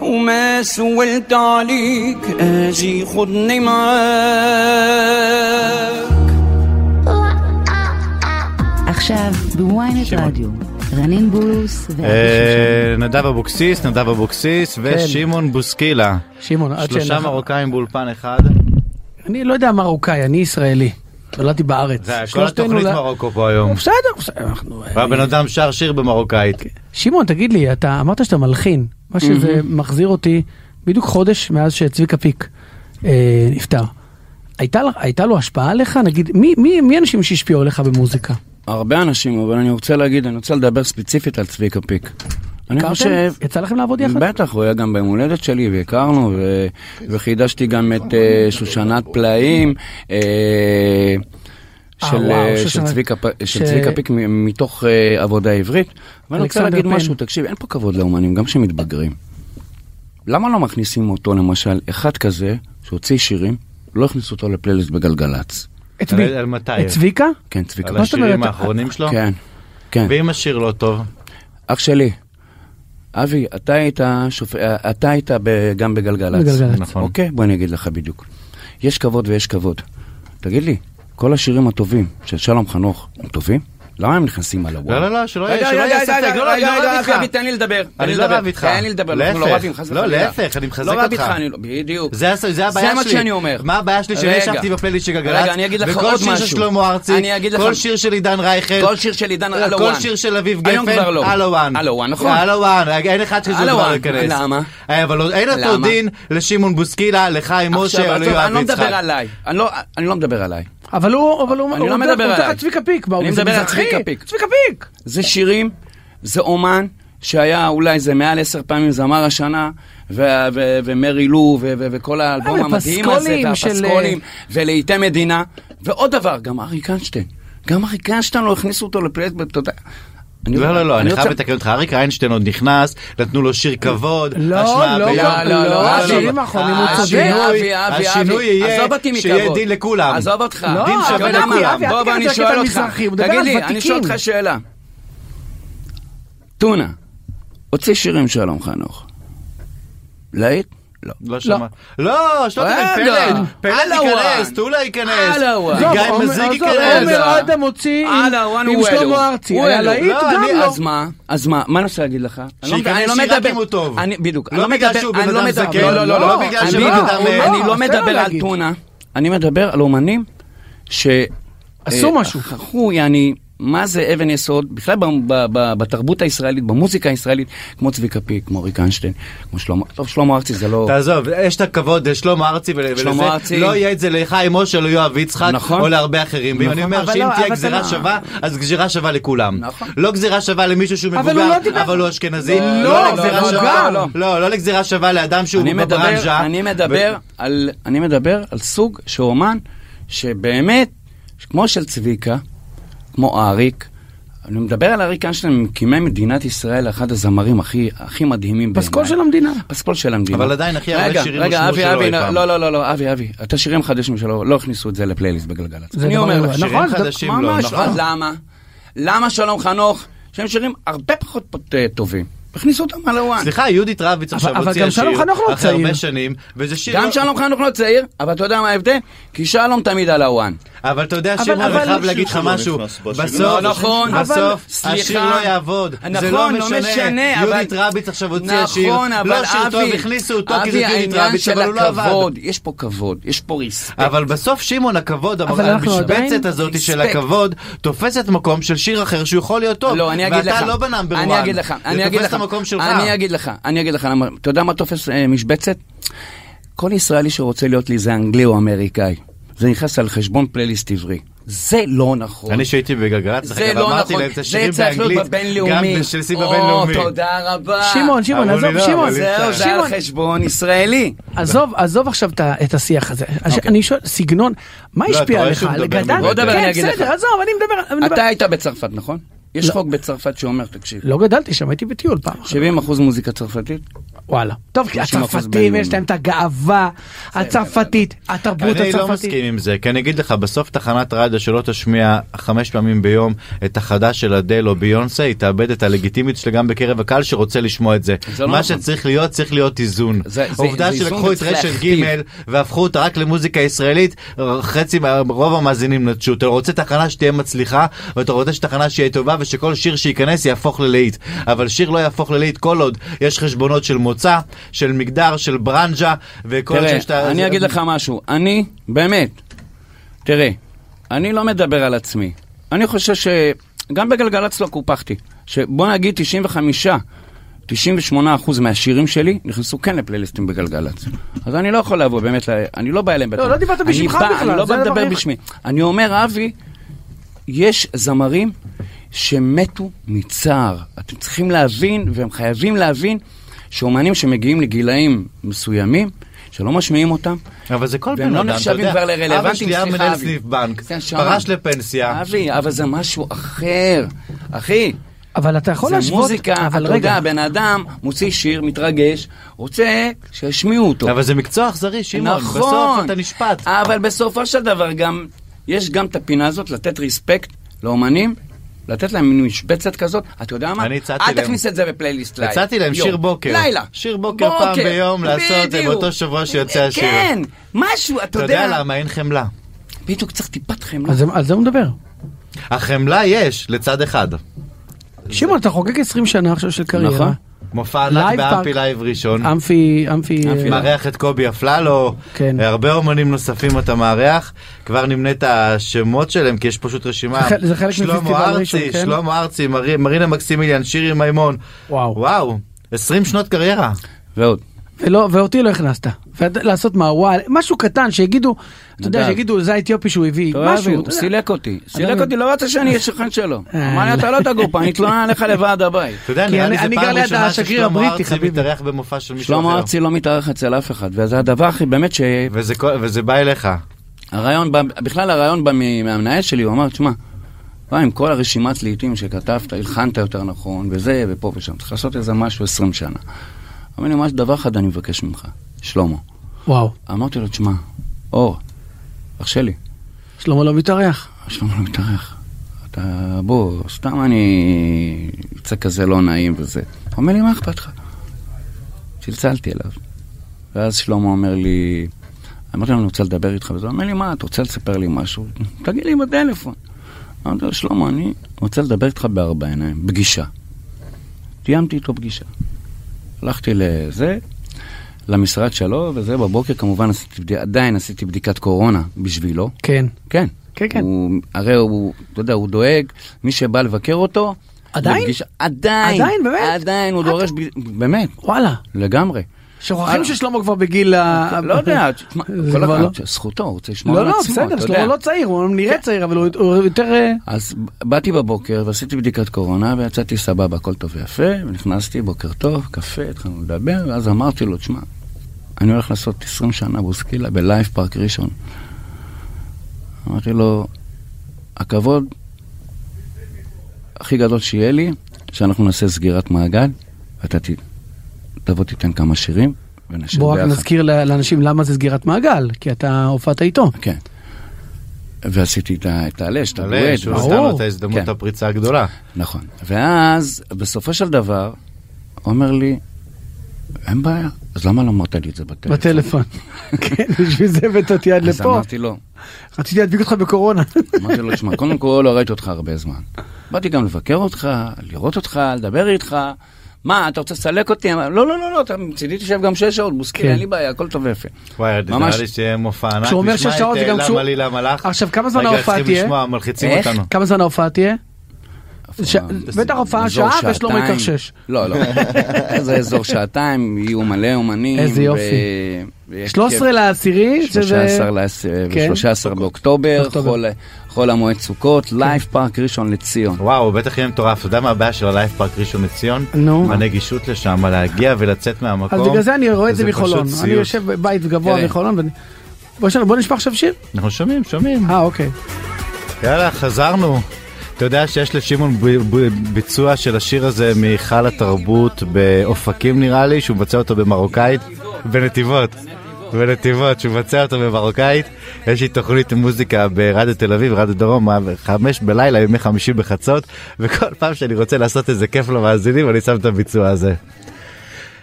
Speaker 10: وما سولت عليك اجي خدني معاك
Speaker 2: עכשיו בוויינט רדיו, רנין בולוס ואבי
Speaker 3: אה, נדב אבוקסיס, נדב אבוקסיס
Speaker 4: כן.
Speaker 3: ושמעון בוסקילה.
Speaker 4: שמעון, עד
Speaker 3: שלושה
Speaker 4: שאין לך-
Speaker 3: מרוקאים באולפן אחד.
Speaker 4: אני לא יודע מרוקאי, אני ישראלי. נולדתי בארץ.
Speaker 3: זה כל התוכנית
Speaker 4: לא-
Speaker 3: מרוקו פה היום.
Speaker 4: בסדר, בסדר, אנחנו...
Speaker 3: והבן אדם שר שיר במרוקאית.
Speaker 4: שמעון, תגיד לי, אתה אמרת שאתה מלחין, מה שזה מחזיר אותי בדיוק חודש מאז שצביקה פיק אה, נפטר. הייתה, הייתה לו השפעה עליך? נגיד, מי, מי, מי האנשים שהשפיעו עליך במוזיקה?
Speaker 8: הרבה אנשים, אבל אני רוצה להגיד, אני רוצה לדבר ספציפית על צביקה פיק. אני
Speaker 4: הכרתם?
Speaker 8: חושב...
Speaker 4: יצא לכם לעבוד יחד?
Speaker 8: בטח, הוא היה גם ביום הולדת שלי, והכרנו, ו... וחידשתי גם את אה, שושנת פלאים. אה, של,
Speaker 4: וואו,
Speaker 8: של, צביקה, של צביקה פיק מתוך אה, עבודה עברית. ואני רוצה
Speaker 4: אלכסנדר
Speaker 8: להגיד
Speaker 4: פן.
Speaker 8: משהו, תקשיב, אין פה כבוד לאומנים, גם כשהם מתבגרים. למה לא מכניסים אותו, למשל, אחד כזה, שהוציא שירים, לא הכניסו אותו לפלייליסט בגלגלצ.
Speaker 4: את מי?
Speaker 3: על- מתי?
Speaker 4: את צביקה?
Speaker 8: כן, צביקה.
Speaker 3: על השירים? האחרונים שלו?
Speaker 8: כן, כן.
Speaker 3: ואם השיר לא טוב?
Speaker 8: אח שלי, אבי, אתה היית, שופ... אתה היית ב... גם בגלגלצ.
Speaker 4: בגלגלצ.
Speaker 3: נכון.
Speaker 8: אוקיי, בוא אני אגיד לך בדיוק. יש כבוד ויש כבוד. תגיד לי, כל השירים הטובים של שלום חנוך הם טובים? למה הם נכנסים על הוואי?
Speaker 3: לא, לא, לא, שלא יהיה ספק, לא, לא, לא רב איתך.
Speaker 8: אבי, תן לי לדבר.
Speaker 3: אני לא. רב איתך.
Speaker 8: תן לי לדבר, אנחנו לא. רבים, חס
Speaker 3: לא,
Speaker 8: וחלילה.
Speaker 3: להפך, אני מחזק
Speaker 8: לא רב
Speaker 3: אותך.
Speaker 8: איתך, לא... בדיוק.
Speaker 3: זה זה הבעיה
Speaker 8: זה
Speaker 3: שלי.
Speaker 8: מה שאני אומר.
Speaker 3: מה הבעיה שלי? שאני. ישבתי בפלייליסט של גלגלצ,
Speaker 8: רגע, אני אגיד לך
Speaker 3: וכל
Speaker 8: עוד
Speaker 3: שיר של
Speaker 8: משהו.
Speaker 3: שלמה ארצי, כל שיר של עידן רייכל,
Speaker 8: כל שיר של עידן על
Speaker 3: כל
Speaker 8: הוואן.
Speaker 3: שיר של אביב גפן,
Speaker 8: לא.
Speaker 3: על הוואן.
Speaker 8: על הוואן, נכון.
Speaker 3: על הוואן, אין אחד שזה כבר. להיכנס.
Speaker 8: למה?
Speaker 3: אה, אבל לא- אין אותו? דין לשמעון בוסקילה, לחיים משה או ליואב
Speaker 8: אני לא מדבר
Speaker 3: יצחק.
Speaker 8: אני לא- אני לא מדבר עליי.
Speaker 4: אבל הוא, אבל הוא,
Speaker 8: אני
Speaker 4: הוא
Speaker 8: לא מדבר
Speaker 4: הוא
Speaker 8: עליי.
Speaker 4: לך צביקה פיק.
Speaker 8: אני
Speaker 4: זה
Speaker 8: מדבר על
Speaker 4: מזרחי.
Speaker 8: צביקה פיק.
Speaker 4: צביקה פיק.
Speaker 8: זה שירים, זה אומן שהיה אולי זה מעל עשר פעמים זמר השנה, ומרי לו, וכל האלבום
Speaker 4: אה,
Speaker 8: המדהים הזה, והפסקולים, ולעיתי מדינה. ועוד דבר, גם אריק איינשטיין. גם אריק איינשטיין לא הכניסו אותו לפלייסט, אתה יודע. אני-
Speaker 3: לא, לא, לא, אני חייב לתקן אותך, אריק איינשטיין עוד נכנס, נתנו לו שיר כבוד,
Speaker 4: לא,
Speaker 3: השמעה
Speaker 4: לא. לא, לא, השירים
Speaker 3: לא.
Speaker 4: האחרונים הוא צודק.
Speaker 3: השינוי- יהיה שיהיה. דין לכולם.
Speaker 8: עזוב אותך.
Speaker 4: לא,
Speaker 3: דין שווה? לכולם.
Speaker 8: בוא, אני שואל אותך. תגיד לי, אני שואל. אותך שאלה. טונה, הוציא שירים שלום חנוך. להיט? לא.
Speaker 3: לא שמע. לא, שלא תבין,
Speaker 8: רגע,
Speaker 3: פלד, פלד
Speaker 8: על
Speaker 3: ייכנס. טולה ייכנס,
Speaker 8: הוואן.
Speaker 4: עזוב,
Speaker 3: גיא מזיק ייכנס.
Speaker 4: עומר אדם הוציא עם-. שלמה ארצי. היה. להיט
Speaker 3: לא,
Speaker 4: גם לא.
Speaker 8: אז מה? אז מה? מה אני רוצה להגיד לך? אני לא-
Speaker 3: שייכנס
Speaker 8: אני לא
Speaker 3: שיר רק
Speaker 8: מדבר-
Speaker 3: אם הוא טוב.
Speaker 8: אני- בדיוק.
Speaker 3: לא
Speaker 8: לא
Speaker 3: בגלל
Speaker 8: מדבר-
Speaker 3: שהוא
Speaker 8: אני
Speaker 3: בן
Speaker 8: לא
Speaker 3: אדם זקן,
Speaker 8: לא, לא, לא,
Speaker 3: לא
Speaker 8: לא.
Speaker 3: בגלל
Speaker 8: אני
Speaker 3: שהוא. בן אדם,
Speaker 8: אני
Speaker 3: אה,
Speaker 8: לא
Speaker 4: לו
Speaker 8: מדבר על. טונה, אני מדבר על אומנים ש...
Speaker 4: עשו
Speaker 8: אה,
Speaker 4: משהו.
Speaker 8: חכו, יעני, מה זה אבן יסוד, בכלל ב- ב- ב- בתרבות הישראלית, במוזיקה הישראלית, כמו צביקה פיק, כמו אריק איינשטיין, כמו שלמה, טוב, שלמה ארצי זה לא...
Speaker 3: תעזוב, יש את הכבוד לשלמה ארצי ול-
Speaker 8: שלמה
Speaker 3: ולזה,
Speaker 8: ארצי.
Speaker 3: לא יהיה את זה לחיים משה, או ליואב יצחק,
Speaker 8: נכון.
Speaker 3: או להרבה אחרים. ואם
Speaker 8: נכון.
Speaker 3: אני אומר
Speaker 4: אבל
Speaker 3: שאם
Speaker 4: לא,
Speaker 3: תהיה גזירה
Speaker 4: אתה-
Speaker 3: שווה, אז גזירה שווה לכולם.
Speaker 8: נכון.
Speaker 3: לא גזירה שווה למישהו שהוא
Speaker 4: אבל הוא
Speaker 3: מבוגר,
Speaker 4: לא
Speaker 3: אבל הוא אשכנזי.
Speaker 8: לא,
Speaker 3: לא
Speaker 8: לא,
Speaker 3: לגזירה
Speaker 8: לא,
Speaker 3: שווה-
Speaker 8: לא,
Speaker 3: לא, לא לגזירה שווה לאדם שהוא בברנז'ה.
Speaker 8: אני מדבר על סוג של אומן שבאמת, כמו של צביקה, כמו אריק, אני מדבר על אריק איינשטיין, מקימי מדינת ישראל, אחד הזמרים הכי, הכי מדהימים בעיניי.
Speaker 4: פסקול של המדינה.
Speaker 8: פסקול של המדינה.
Speaker 3: אבל עדיין הכי הרבה
Speaker 8: רגע,
Speaker 3: שירים
Speaker 8: רגע, אבי, אבי. לא, לא, לא, לא, אבי, אבי, את השירים החדשים שלו, לא הכניסו את זה לפלייליסט בגלגלצ. אני אומר
Speaker 4: ידוע.
Speaker 8: לך,
Speaker 3: שירים
Speaker 4: נכון, זה-
Speaker 3: חדשים לא, נכון.
Speaker 8: למה? למה שלום חנוך, שהם שירים הרבה פחות אה, טובים? הכניסו אותם על הוואן.
Speaker 3: סליחה, יהודית רביץ עכשיו
Speaker 4: אבל
Speaker 3: הוציאה
Speaker 4: גם שלום
Speaker 3: שיר
Speaker 4: חנוך לא
Speaker 3: אחרי הרבה. שנים, וזה שיר...
Speaker 8: גם
Speaker 3: לא-
Speaker 8: שלום חנוך לא צעיר, אבל אתה יודע מה ההבדל? כי שלום תמיד על הוואן.
Speaker 3: אבל אתה יודע,
Speaker 4: אבל-
Speaker 3: שמעון, אני חייב להגיד לך משהו. בסוף,
Speaker 8: לא נכון,
Speaker 3: בסוף,
Speaker 8: סליחה.
Speaker 3: השיר לא יעבוד. זה
Speaker 8: נכון,
Speaker 3: לא
Speaker 8: לא
Speaker 3: משנה. יהודית רביץ עכשיו הוציאה שיר.
Speaker 8: נכון, אבל
Speaker 3: לא שיר טוב, הכניסו אותו כי זה יהודית רביץ, אבל הוא לא עבד.
Speaker 8: יש פה כבוד, יש פה ריספקט.
Speaker 3: אבל בסוף שמעון הכבוד,
Speaker 4: אבל אנחנו
Speaker 3: המשבצת הזאת של. הכבוד, תופסת מקום של שיר אחר שהוא יכול להיות טוב.
Speaker 8: לא.
Speaker 3: ואתה לא בנאמבר 1.
Speaker 8: אני אגיד לך, אני אגיד לך.
Speaker 3: המקום שלך.
Speaker 8: אני אגיד לך, אני אגיד לך למה. אתה יודע מה תופס אה, משבצת? כל ישראלי שרוצה להיות לי זה אנגלי או אמריקאי. זה נכנס על חשבון פלייליסט עברי. זה לא נכון.
Speaker 3: אני שהייתי בגלגלצ,
Speaker 8: זה לא נכון, זה צריך להיות בבינלאומי.
Speaker 3: גם של שיא
Speaker 8: או,
Speaker 3: בבינלאומי.
Speaker 8: תודה רבה.
Speaker 4: שמעון, שמעון, עזוב,
Speaker 3: לא,
Speaker 4: שמעון.
Speaker 8: זהו. זה על. חשבון ישראלי.
Speaker 4: עזוב, עזוב עכשיו את השיח הזה.
Speaker 8: אוקיי.
Speaker 4: אני שואל, סגנון, מה
Speaker 3: לא, אתה
Speaker 4: השפיע
Speaker 3: רואה
Speaker 4: עליך?
Speaker 3: שהוא מדבר
Speaker 4: גדל? כן,
Speaker 8: אני אגיד לך.
Speaker 4: בסדר, עזוב. אני מדבר-
Speaker 8: אתה היית בצרפת, נכון? יש
Speaker 4: לא.
Speaker 8: חוק בצרפת שאומר, תקשיב,
Speaker 4: לא גדלתי שם, הייתי בטיול פעם.
Speaker 8: 70% מוזיקה צרפתית,
Speaker 4: וואלה. טוב, כי
Speaker 8: 30%
Speaker 4: הצרפתים. יש להם את הגאווה הצרפתית, התרבות
Speaker 3: אני לא
Speaker 4: הצרפתית.
Speaker 3: מסכים עם זה, כי אני אגיד לך, בסוף תחנת רדיו שלא תשמיע חמש פעמים ביום את החדש של אדל או ביונסה, היא תאבד את הלגיטימיות שלה גם בקרב הקהל שרוצה לשמוע את זה.
Speaker 8: לא
Speaker 3: מה
Speaker 8: נכון.
Speaker 3: שצריך להיות, צריך להיות איזון.
Speaker 8: איזון
Speaker 3: שלקחו את רשת. ג' והפכו אותה רק למוזיקה ישראלית, חצי, רוב המאזינים נטשו. אתה רוצה תחנה שתהיה מצליחה, ואתה רוצה שתחנה שיהיה טובה, ושכל שיר שייכנס יהפוך ללהיט. אבל שיר לא יהפוך ללהיט כל עוד יש חשבונות של מוצא, של מגדר, של ברנז'ה, וכל
Speaker 8: תראה,
Speaker 3: שיש את ה-
Speaker 8: אני אגיד לך משהו, אני, באמת, תראה, אני לא מדבר על עצמי. אני חושב שגם בגלגלצ לא קופחתי. שבוא נגיד 95, 98 אחוז מהשירים שלי נכנסו כן לפלייליסטים בגלגלצ. אז אני לא יכול לבוא, באמת, אני לא בא אליהם בטח.
Speaker 4: לא דיברת
Speaker 8: אני
Speaker 4: בשמך בכלל,
Speaker 8: אני לא בא לדבר. בשמי. אני אומר, אבי, יש זמרים שמתו מצער. אתם צריכים להבין, והם חייבים להבין, שאומנים שמגיעים לגילאים מסוימים, שלא משמיעים אותם,
Speaker 3: אבל זה כל
Speaker 8: והם
Speaker 3: בן
Speaker 8: לא
Speaker 3: אדם, אתה
Speaker 8: נחשבים
Speaker 3: יודע.
Speaker 8: כבר לרלוונטיים,
Speaker 3: אבא שלי היה מנהל. סניף בנק,
Speaker 8: כן.
Speaker 3: פרש לפנסיה.
Speaker 8: אבי, אבל זה משהו אחר. אחי,
Speaker 4: אבל אתה יכול
Speaker 8: זה
Speaker 4: להשוות,
Speaker 8: מוזיקה,
Speaker 4: אבל
Speaker 8: אתה
Speaker 4: רגע,
Speaker 8: יודע, בן אדם מוציא שיר, מתרגש, רוצה שישמיעו אותו.
Speaker 3: אבל זה מקצוע אכזרי, שמעון.
Speaker 8: נכון.
Speaker 3: בסוף אתה נשפט.
Speaker 8: אבל בסופו של דבר גם, יש גם את הפינה הזאת לתת respect לאומנים, לתת להם מין משבצת כזאת, אתה יודע מה?
Speaker 3: אני הצעתי
Speaker 8: אל
Speaker 3: להם.
Speaker 8: תכניס את זה בפלייליסט לילה.
Speaker 3: הצעתי להם. שיר בוקר.
Speaker 8: לילה.
Speaker 3: שיר בוקר פעם ביום לעשות,
Speaker 8: בדיוק.
Speaker 3: באותו שבוע שיוצא השיר.
Speaker 8: כן, משהו, אתה
Speaker 3: אתה
Speaker 8: יודע.
Speaker 3: יודע למה אין חמלה.
Speaker 8: בדיוק צריך טיפת חמלה.
Speaker 4: אז זה- על זה הוא מדבר.
Speaker 3: החמלה יש לצד אחד.
Speaker 4: שמעון, אתה חוגג 20 שנה עכשיו של קריירה.
Speaker 8: נכון.
Speaker 3: מופע ענק באמפי. Live ראשון.
Speaker 4: אמפי, אמפי,
Speaker 8: אמפי.
Speaker 4: אה,
Speaker 3: מארח את קובי אפללו,
Speaker 4: כן.
Speaker 3: הרבה אומנים נוספים אתה מארח, כבר נמנה את השמות שלהם כי יש פשוט רשימה,
Speaker 4: זה חלק- מפסטיבל
Speaker 3: שלמה
Speaker 4: ראשון,
Speaker 3: ארצי,
Speaker 4: כן?
Speaker 3: שלמה ארצי, מרי- מרינה מקסימיליאן, שירי מימון,
Speaker 4: וואו.
Speaker 3: וואו, 20 שנות קריירה,
Speaker 8: ועוד.
Speaker 4: ולא, ואותי לא הכנסת. לעשות מהוואל, משהו קטן, שיגידו, אתה יודע. שיגידו, זה האתיופי שהוא הביא, משהו.
Speaker 8: הוא. סילק אותי. סילק. אותי, לא רצה שאני אהיה שכן שלו.
Speaker 4: אה,
Speaker 8: אמר לי, אתה לא תגור פה, אני אתלונן עליך לוועד הבית.
Speaker 3: אתה יודע, נראה
Speaker 4: אני-
Speaker 3: לי זה פעם ראשונה ששלמה ארצי. מתארח במופע של מישהו
Speaker 8: שלמה
Speaker 3: אחר,
Speaker 8: ארצי לא מתארח אצל אף אחד, וזה הדבר הכי באמת ש...
Speaker 3: וזה בא אליך,
Speaker 8: הרעיון בא, בכלל הרעיון בא מהמנהל שלי, הוא אמר, תשמע, וואי, עם כל הרשימת לעיתים שכתבת, הלחנת יותר נכון, וזה, ופה ושם, צריך לעשות איזה משהו 20 שנה. אמר לי, ממש דבר אחד אני מבקש ממך, שלמה.
Speaker 4: וואו,
Speaker 8: אמרתי לו, תשמע, אור, אח שלי,
Speaker 4: שלמה לא מתארח.
Speaker 8: שלמה לא מתארח. אתה, בוא, סתם אני יוצא כזה לא נעים וזה. הוא אומר לי, מה אכפת לך? צלצלתי אליו. ואז שלמה אומר לי, אמרתי לו, אני רוצה לדבר איתך, וזה הוא אומר לי, מה, אתה רוצה לספר לי משהו? תגיד לי בטלפון. אמרתי לו, שלמה, אני רוצה לדבר איתך בארבע עיניים, פגישה. תיאמתי איתו פגישה. הלכתי לזה, למשרד שלו, וזה, בבוקר כמובן עשיתי, עדיין עשיתי בדיקת קורונה בשבילו.
Speaker 4: כן.
Speaker 8: כן,
Speaker 4: כן, כן.
Speaker 8: הוא, הרי הוא, אתה יודע, הוא דואג, מי שבא לבקר אותו...
Speaker 4: עדיין?
Speaker 8: לפגישה- עדיין.
Speaker 4: עדיין, באמת?
Speaker 8: עדיין, הוא דורש, ב- באמת,
Speaker 4: וואלה.
Speaker 8: לגמרי.
Speaker 4: שוכחים ששלמה כבר בגיל ה...
Speaker 8: לא יודע, תשמע,
Speaker 4: זה
Speaker 8: כל
Speaker 4: כבר לא.
Speaker 8: זכותו, הוא רוצה לשמור
Speaker 4: לא,
Speaker 8: על
Speaker 4: לא,
Speaker 8: עצמו,
Speaker 4: בסדר,
Speaker 8: אתה
Speaker 4: שלמה
Speaker 8: יודע.
Speaker 4: לא צעיר, הוא נראה צעיר, אבל הוא יותר... אה,
Speaker 8: אז באתי בבוקר ועשיתי בדיקת קורונה ויצאתי סבבה, הכל טוב ויפה, ונכנסתי, בוקר טוב, קפה, התחלנו לדבר, ואז אמרתי לו, תשמע, אני הולך לעשות 20 שנה בוסקילה בלייב פארק ראשון. אמרתי לו, הכבוד הכי גדול שיהיה לי, שאנחנו נעשה סגירת מעגל, ואתה תבוא תיתן כמה שירים,
Speaker 4: רק
Speaker 8: ביחד.
Speaker 4: נזכיר ל- לאנשים למה זה סגירת מעגל, כי אתה הופעת איתו.
Speaker 8: כן. ועשיתי את ה- את הלש, את
Speaker 3: עלה,
Speaker 8: הדואט.
Speaker 3: שהוא. נתן לו את ההזדמנות
Speaker 8: כן.
Speaker 3: הפריצה הגדולה.
Speaker 8: נכון. ואז, בסופו של דבר, אומר לי, אין בעיה, אז למה לא אמרת לי את זה בטלפון?
Speaker 4: בטלפון. כן, בשביל זה הבאת יד
Speaker 8: אז
Speaker 4: לפה.
Speaker 8: אמרתי לו,
Speaker 4: רציתי להדביק אותך בקורונה.
Speaker 8: אמרתי לו, תשמע, קודם כל לא ראיתי אותך הרבה זמן. באתי גם לבקר אותך, לראות אותך, לדבר איתך. מה, אתה רוצה לסלק אותי? לא, לא, לא, לא, אתה מצידי תשב גם שש שעות, בוסקי,
Speaker 4: כן.
Speaker 8: אין לי בעיה, הכל טוב ויפה.
Speaker 3: וואי, נראה לי שיהיה מופע ענק.
Speaker 4: כשהוא אומר שש שעות זה גם
Speaker 3: אה,
Speaker 4: כשהוא-
Speaker 3: למה לי, למה לך?
Speaker 4: עכשיו, כמה זמן
Speaker 3: רגע,
Speaker 4: ההופעה
Speaker 3: צריכים
Speaker 4: תהיה?
Speaker 3: לשמוע, מלחיצים
Speaker 8: איך?
Speaker 3: אותנו.
Speaker 4: כמה זמן ההופעה תהיה? בטח הופעה שעה ושלמה
Speaker 8: שעתיים.
Speaker 4: ייקח שש.
Speaker 8: לא, לא. זה אזור שעתיים, יהיו מלא אומנים.
Speaker 4: איזה יופי.
Speaker 8: ו- ויש
Speaker 4: 13 לעשירי, שזה...
Speaker 8: 13 לעש-
Speaker 4: כן.
Speaker 8: ו-13 באוקטובר,
Speaker 4: אוקטובר.
Speaker 8: חול- המועד סוכות, לייב פארק ראשון לציון.
Speaker 3: וואו, בטח יהיה מטורף. אתה יודע מה הבעיה של ה Live Park ראשון לציון?
Speaker 4: נו.
Speaker 3: הנגישות לשם, להגיע ולצאת מהמקום.
Speaker 4: אז בגלל זה אני רואה את זה מחולון. אני. יושב בבית גבוה
Speaker 8: תראה.
Speaker 4: בחולון. ואני- בוא נשמע- עכשיו שיר.
Speaker 3: אנחנו שומעים, שומעים.
Speaker 4: אה, אוקיי.
Speaker 3: יאללה, חזרנו. אתה יודע שיש לשמעון ביצוע של השיר הזה מהיכל התרבות באופקים נראה לי, שהוא מבצע אותו במרוקאית, בנתיבות. בנתיבות, שהוא מבצע אותו במרוקאית. יש לי תוכנית מוזיקה ברדיו תל אביב, רדיו דרום, חמש בלילה, ימי חמישי בחצות, וכל פעם שאני רוצה לעשות איזה כיף למאזינים, אני שם את הביצוע הזה.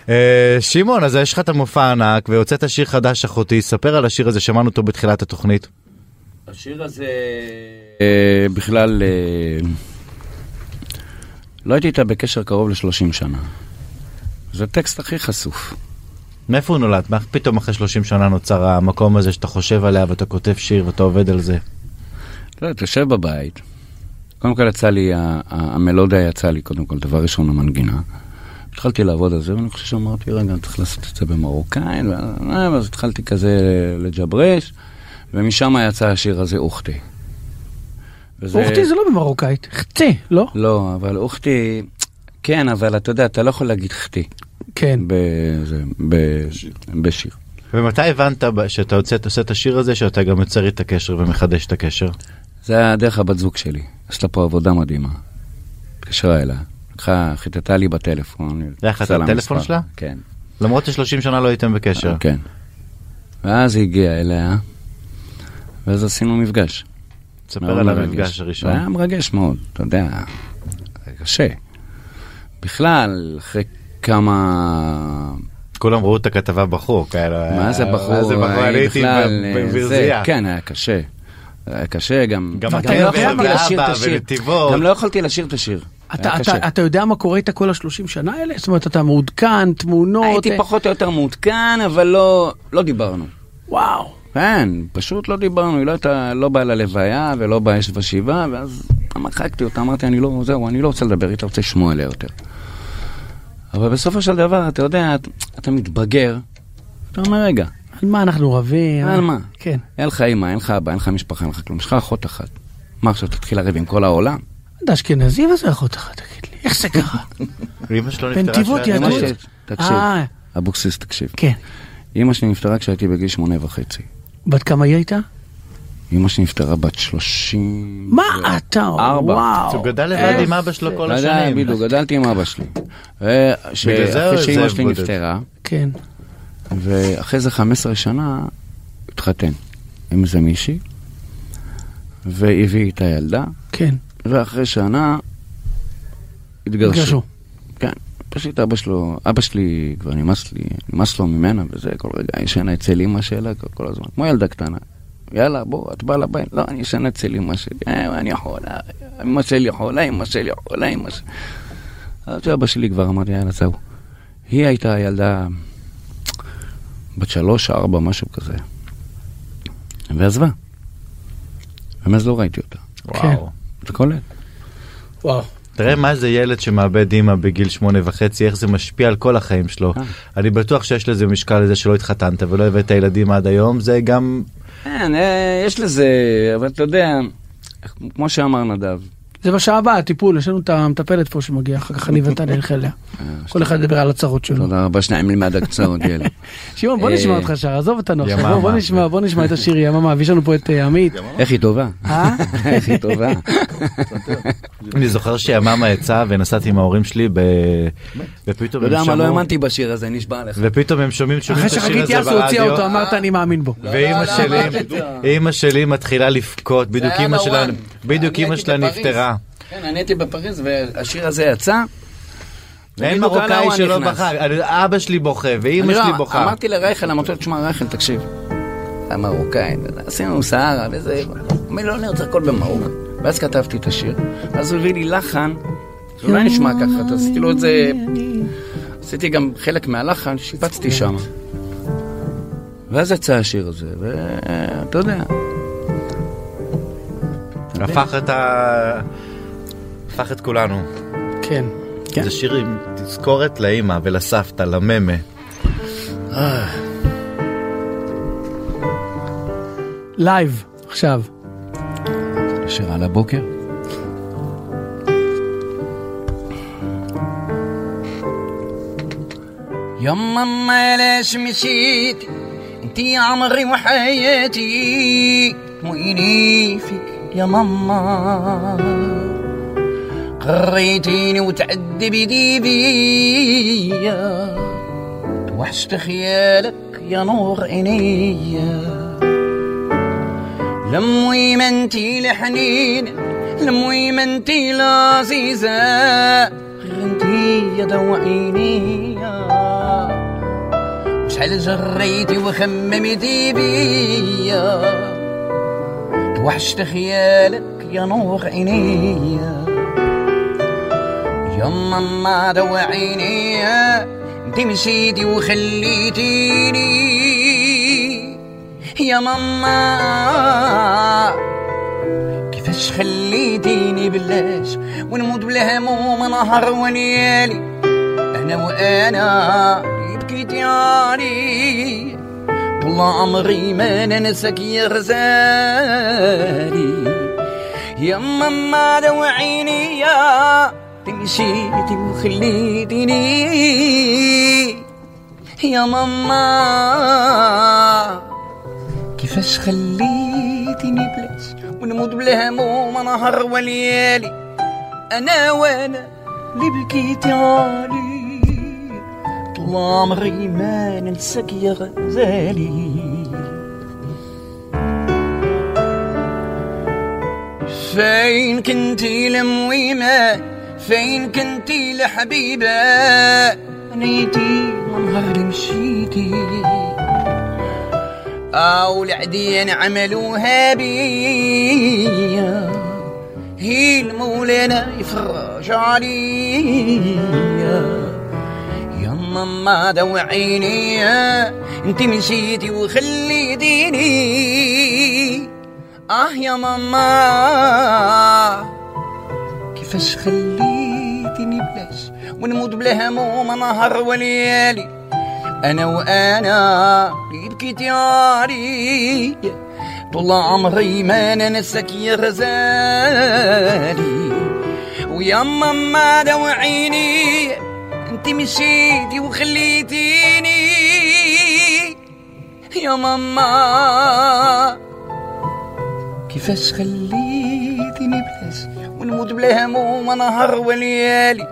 Speaker 3: אה, שמעון, אז יש לך את המופע הענק, והוצאת שיר חדש, אחותי, ספר על השיר הזה, שמענו אותו בתחילת התוכנית.
Speaker 8: השיר הזה... אה, בכלל, אה, לא הייתי איתה בקשר קרוב ל-30 שנה. זה הטקסט הכי חשוף.
Speaker 3: מאיפה הוא נולד? מה פתאום אחרי 30 שנה נוצר המקום הזה שאתה חושב עליה ואתה כותב שיר ואתה עובד על זה?
Speaker 8: יודע, אתה יושב בבית, קודם כל יצא לי, המלודיה יצא לי, קודם כל, דבר ראשון המנגינה. התחלתי לעבוד על זה, ואני חושב שאמרתי, רגע, אני צריך לעשות את זה במרוקאי, ואז ואז התחלתי כזה לג'ברש, ומשם יצא השיר הזה, אוכתי. וזה-
Speaker 4: אוכתי זה לא במרוקאית. חצי, לא?
Speaker 8: לא, אבל אוכתי, כן, אבל אתה יודע, אתה לא יכול להגיד חתי.
Speaker 4: כן.
Speaker 8: בזה, ב- בשיר.
Speaker 3: ומתי הבנת שאתה יוצא, עושה את השיר הזה שאתה גם יוצר את הקשר ומחדש את הקשר?
Speaker 8: זה היה דרך הבת זוג שלי, עשתה פה עבודה מדהימה. התקשרה אליה, לקחה, חיטטה לי בטלפון.
Speaker 3: זה היה
Speaker 8: לה
Speaker 3: הטלפון. שלה?
Speaker 8: כן.
Speaker 3: למרות ש-30 שנה לא הייתם בקשר.
Speaker 8: כן. ואז היא הגיעה אליה, ואז עשינו מפגש.
Speaker 3: תספר על. המפגש הראשון.
Speaker 8: היה מרגש מאוד, אתה יודע, זה קשה. בכלל, אחרי כמה...
Speaker 3: כולם ראו את הכתבה בחור, כאלה.
Speaker 8: מה זה בחור?
Speaker 3: מה זה בחור?
Speaker 8: אה,
Speaker 3: אני הייתי
Speaker 8: אה,
Speaker 3: בברזייה.
Speaker 8: זה, כן, היה קשה. היה קשה, גם...
Speaker 3: גם אתה
Speaker 8: לא
Speaker 3: יודע,
Speaker 8: יכולתי לשיר את השיר. גם לא יכולתי לשיר את השיר.
Speaker 4: אתה, אתה. אתה יודע מה קורה איתה כל השלושים שנה האלה? זאת אומרת, אתה מעודכן, תמונות...
Speaker 8: הייתי
Speaker 4: אה,
Speaker 8: פחות או יותר מעודכן, אבל לא, לא דיברנו.
Speaker 4: וואו.
Speaker 8: כן, פשוט לא דיברנו, היא לא הייתה, לא באה ללוויה ולא באה יש בשבעה, ואז מחקתי אותה, אמרתי, אני לא, זהו, אני לא רוצה לדבר איתה, רוצה לשמוע אליה יותר. אבל בסופו של דבר, אתה יודע, אתה, אתה מתבגר, אתה אומר, רגע,
Speaker 4: על מה אנחנו רבים?
Speaker 8: על מה?
Speaker 4: כן.
Speaker 8: אין לך אימא, אין לך אבא, אין לך משפחה, אין לך כלום, יש לך אחות אחת. מה עכשיו, תתחיל לריב עם כל העולם?
Speaker 4: אתה אשכנזי וזה אחות אחת, תגיד לי. איך זה קרה?
Speaker 3: אמא שלו נפטרה
Speaker 4: בנתיבות יהדות.
Speaker 8: תקשיב,
Speaker 4: אה,
Speaker 8: אבוקסיס, תקשיב.
Speaker 4: כן.
Speaker 8: אימא שלי נפטרה כשהייתי בגיל שמונה וחצי.
Speaker 4: בת כמה היא הייתה?
Speaker 8: אימא שלי נפטרה בת שלושים...
Speaker 4: מה אתה?
Speaker 8: ארבע.
Speaker 4: וואו.
Speaker 3: הוא גדל לבד עם אבא שלו כל
Speaker 8: לא
Speaker 3: השנים.
Speaker 8: בדיוק, גדלתי עם אבא שלי.
Speaker 3: זה
Speaker 8: אחרי
Speaker 3: זאב
Speaker 8: שלי. נפטרה,
Speaker 4: כן.
Speaker 8: ואחרי זה 15 שנה התחתן עם איזה מישהי, והביא איתה ילדה,
Speaker 4: כן.
Speaker 8: ואחרי שנה התגרשו.
Speaker 4: התגרשו.
Speaker 8: כן, פשוט אבא שלו, אבא שלי כבר נמאס לי, נמאס לו ממנה וזה, כל רגע ישנה אצל אמא שלה כל, כל הזמן, כמו ילדה קטנה. יאללה, בוא, את באה לבית. לא, אני ישנה אצל אמא שלי. אה, אני חולה, אמא שלי חולה, אמא שלי חולה, אמא שלי... אז אבא שלי כבר אמרתי, יאללה, זהו. היא הייתה ילדה בת שלוש, ארבע, משהו כזה. ועזבה. ומאז לא ראיתי אותה.
Speaker 3: וואו.
Speaker 8: אתה קולט?
Speaker 4: וואו.
Speaker 3: תראה מה זה ילד שמאבד אימא בגיל שמונה וחצי, איך זה משפיע על כל החיים שלו.
Speaker 8: אה.
Speaker 3: אני בטוח שיש לזה משקל לזה שלא התחתנת ולא הבאת ילדים עד היום, זה גם...
Speaker 8: כן, אה, יש לזה, אבל אתה יודע, כמו שאמר נדב,
Speaker 4: זה בשעה הבאה, טיפול, יש לנו את המטפלת פה שמגיעה, אחר כך אני ואתה נלך אליה. כל אחד ידבר על הצרות שלו.
Speaker 8: תודה רבה שניים לימד הקצרות, ילד.
Speaker 4: שמעון, בוא
Speaker 8: אה,
Speaker 4: נשמע אותך שר, עזוב אותנו עכשיו. בוא- נשמע, בוא נשמע את השיר יממה, ויש לנו פה את אה, עמית.
Speaker 8: איך היא טובה?
Speaker 4: אה?
Speaker 8: איך היא טובה?
Speaker 3: אני זוכר שיממה יצא ונסעתי עם ההורים שלי ב... ופתאום
Speaker 8: אתה יודע
Speaker 3: הם
Speaker 8: מה, לא
Speaker 3: שמעו,
Speaker 8: האמנתי בשיר הזה, נשבע לך.
Speaker 3: ופתאום הם שומעים
Speaker 4: אחרי
Speaker 3: את השיר
Speaker 4: שחגית
Speaker 3: הזה
Speaker 4: יאסו הוציאה אותו,
Speaker 3: ברדיו,
Speaker 4: אמרת אני מאמין בו.
Speaker 3: ואימא שלי, אימא שלי מתחילה לבכות, בדיוק אימא שלה. נפטרה.
Speaker 8: כן, אני הייתי בפריז והשיר הזה יצא.
Speaker 3: אין
Speaker 8: ובדיוק על
Speaker 3: מרוקאי שלא. בכה, אבא שלי בוכה ואימא
Speaker 8: לא-
Speaker 3: שלי בוכה.
Speaker 8: אמרתי לרייכל, אמרתי לו, תשמע רייכל, תקשיב. המרוקאי, עשינו סהרה וזה, אומר לו, אני רוצה הכל במרוקו. ואז כתבתי את השיר, ואז הוא הביא לי לחן, זה אולי נשמע ככה, אז עשיתי לו את זה, עשיתי גם חלק מהלחן, שיפצתי שם. ואז יצא השיר הזה, ואתה יודע,
Speaker 3: הפך את ה... הפך את כולנו.
Speaker 4: כן. כן.
Speaker 3: זה שיר עם תזכורת לאימא ולסבתא, לממה.
Speaker 4: לייב, עכשיו.
Speaker 8: שיר על הבוקר. يا ماما ليش مشيتي انتي عمري وحياتي ويني فيك يا ماما قريتيني وتعذبتي بيا توحشت خيالك يا نور عينيا لموي ما انتي لحنين لموي ما انتي لعزيزة غير انتي يا دوا عيني وشحال جريتي وخممتي بيا توحشت خيالك يا نور عينيا يا ماما دوا عيني انتي مشيتي وخليتيني يا ماما كيفاش خليتيني بلاش؟ ونموت بلا هموم نهار وليالي أنا وأنا اللي بكيتي علي طول عمري ما ننساك يا غزالي. يا ماما دوعيني يا. مشيتي وخليتيني يا ماما كيفاش خليتيني بلاش؟ ونموت بلا هموم نهار وليالي. أنا وأنا اللي بكيتي علي طول عمري ما ننساك يا غزالي. فين كنتي لمويمة؟ فين كنتي لحبيبة نيتي من نهار مشيتي. أو العديان عملوها بيا. هي المولانا يفرج عليا يا ماما دوعيني انت مشيتي وخليتيني آه يا ماما. كيفاش خليتيني بلاش ونموت بلا هموم نهار وليالي. أنا وأنا اللي بكيتي علي طول عمري ما ننساك يا غزالي. ويا ماما دوعيني أنت مشيتي وخليتيني. يا ماما كيفاش خليتيني بلاش ونموت بلا هموم نهار وليالي.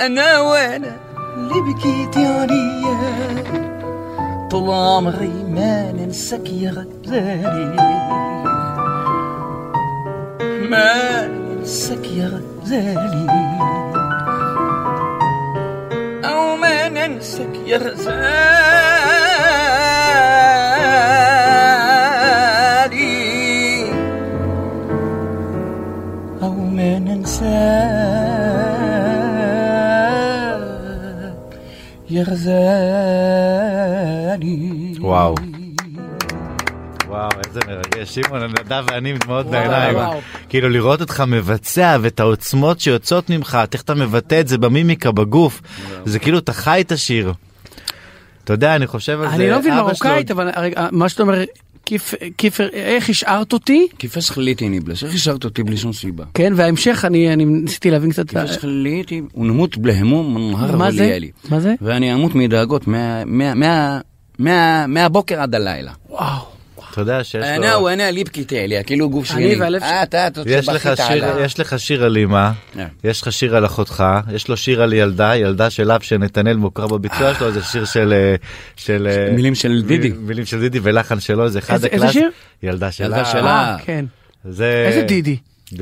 Speaker 8: أنا وأنا اللي بكيتي عليا طول عمري ما ننساك يا غزالي. ما ننساك يا غزالي. أو ما ننساك يا غزالي. יחזני.
Speaker 3: וואו. וואו, איזה מרגש. שמעון, נדב ואני עם בעיניים. כאילו לראות אותך מבצע ואת העוצמות שיוצאות ממך, איך אתה מבטא את זה במימיקה, בגוף, זה כאילו אתה חי את השיר. אתה יודע, אני חושב על זה.
Speaker 4: אני לא מבין מרוקאית, אבל מה שאתה אומר, כיף- כיפר, איך השארת אותי?
Speaker 8: כיפש חליטי ניבלש, איך השארת אותי בלי שום סיבה?
Speaker 4: כן, וההמשך, אני אני ניסיתי להבין קצת.
Speaker 8: כיפש חליטי, ונמות בלהמום מנהר
Speaker 4: מה זה?
Speaker 8: וליאלי.
Speaker 4: מה זה?
Speaker 8: ואני אמות מדאגות מה- מה- מה- מה- מהבוקר עד הלילה.
Speaker 4: וואו.
Speaker 3: אתה יודע שיש
Speaker 8: אני
Speaker 3: לו...
Speaker 8: ואני ליבקי תעליה, כאילו גוף
Speaker 4: אני
Speaker 8: שלי.
Speaker 4: והלב
Speaker 8: אה, אתה, אתה
Speaker 3: יש לך, שיר,
Speaker 8: עליי.
Speaker 3: יש לך שיר על אימא,
Speaker 8: כן.
Speaker 3: יש לך שיר על אחותך, יש לו שיר על ילדה, ילדה של אב שנתנאל מוכר בביצוע שלו, זה שיר של... אה, של אה,
Speaker 8: מילים של דידי.
Speaker 3: מילים של דידי ולחן שלו, זה אחד
Speaker 4: איזה- איזה
Speaker 3: הקלאס-
Speaker 4: שיר?
Speaker 3: ילדה שלה.
Speaker 8: ילדה שלה.
Speaker 4: אה, כן.
Speaker 3: זה...
Speaker 4: איזה דידי?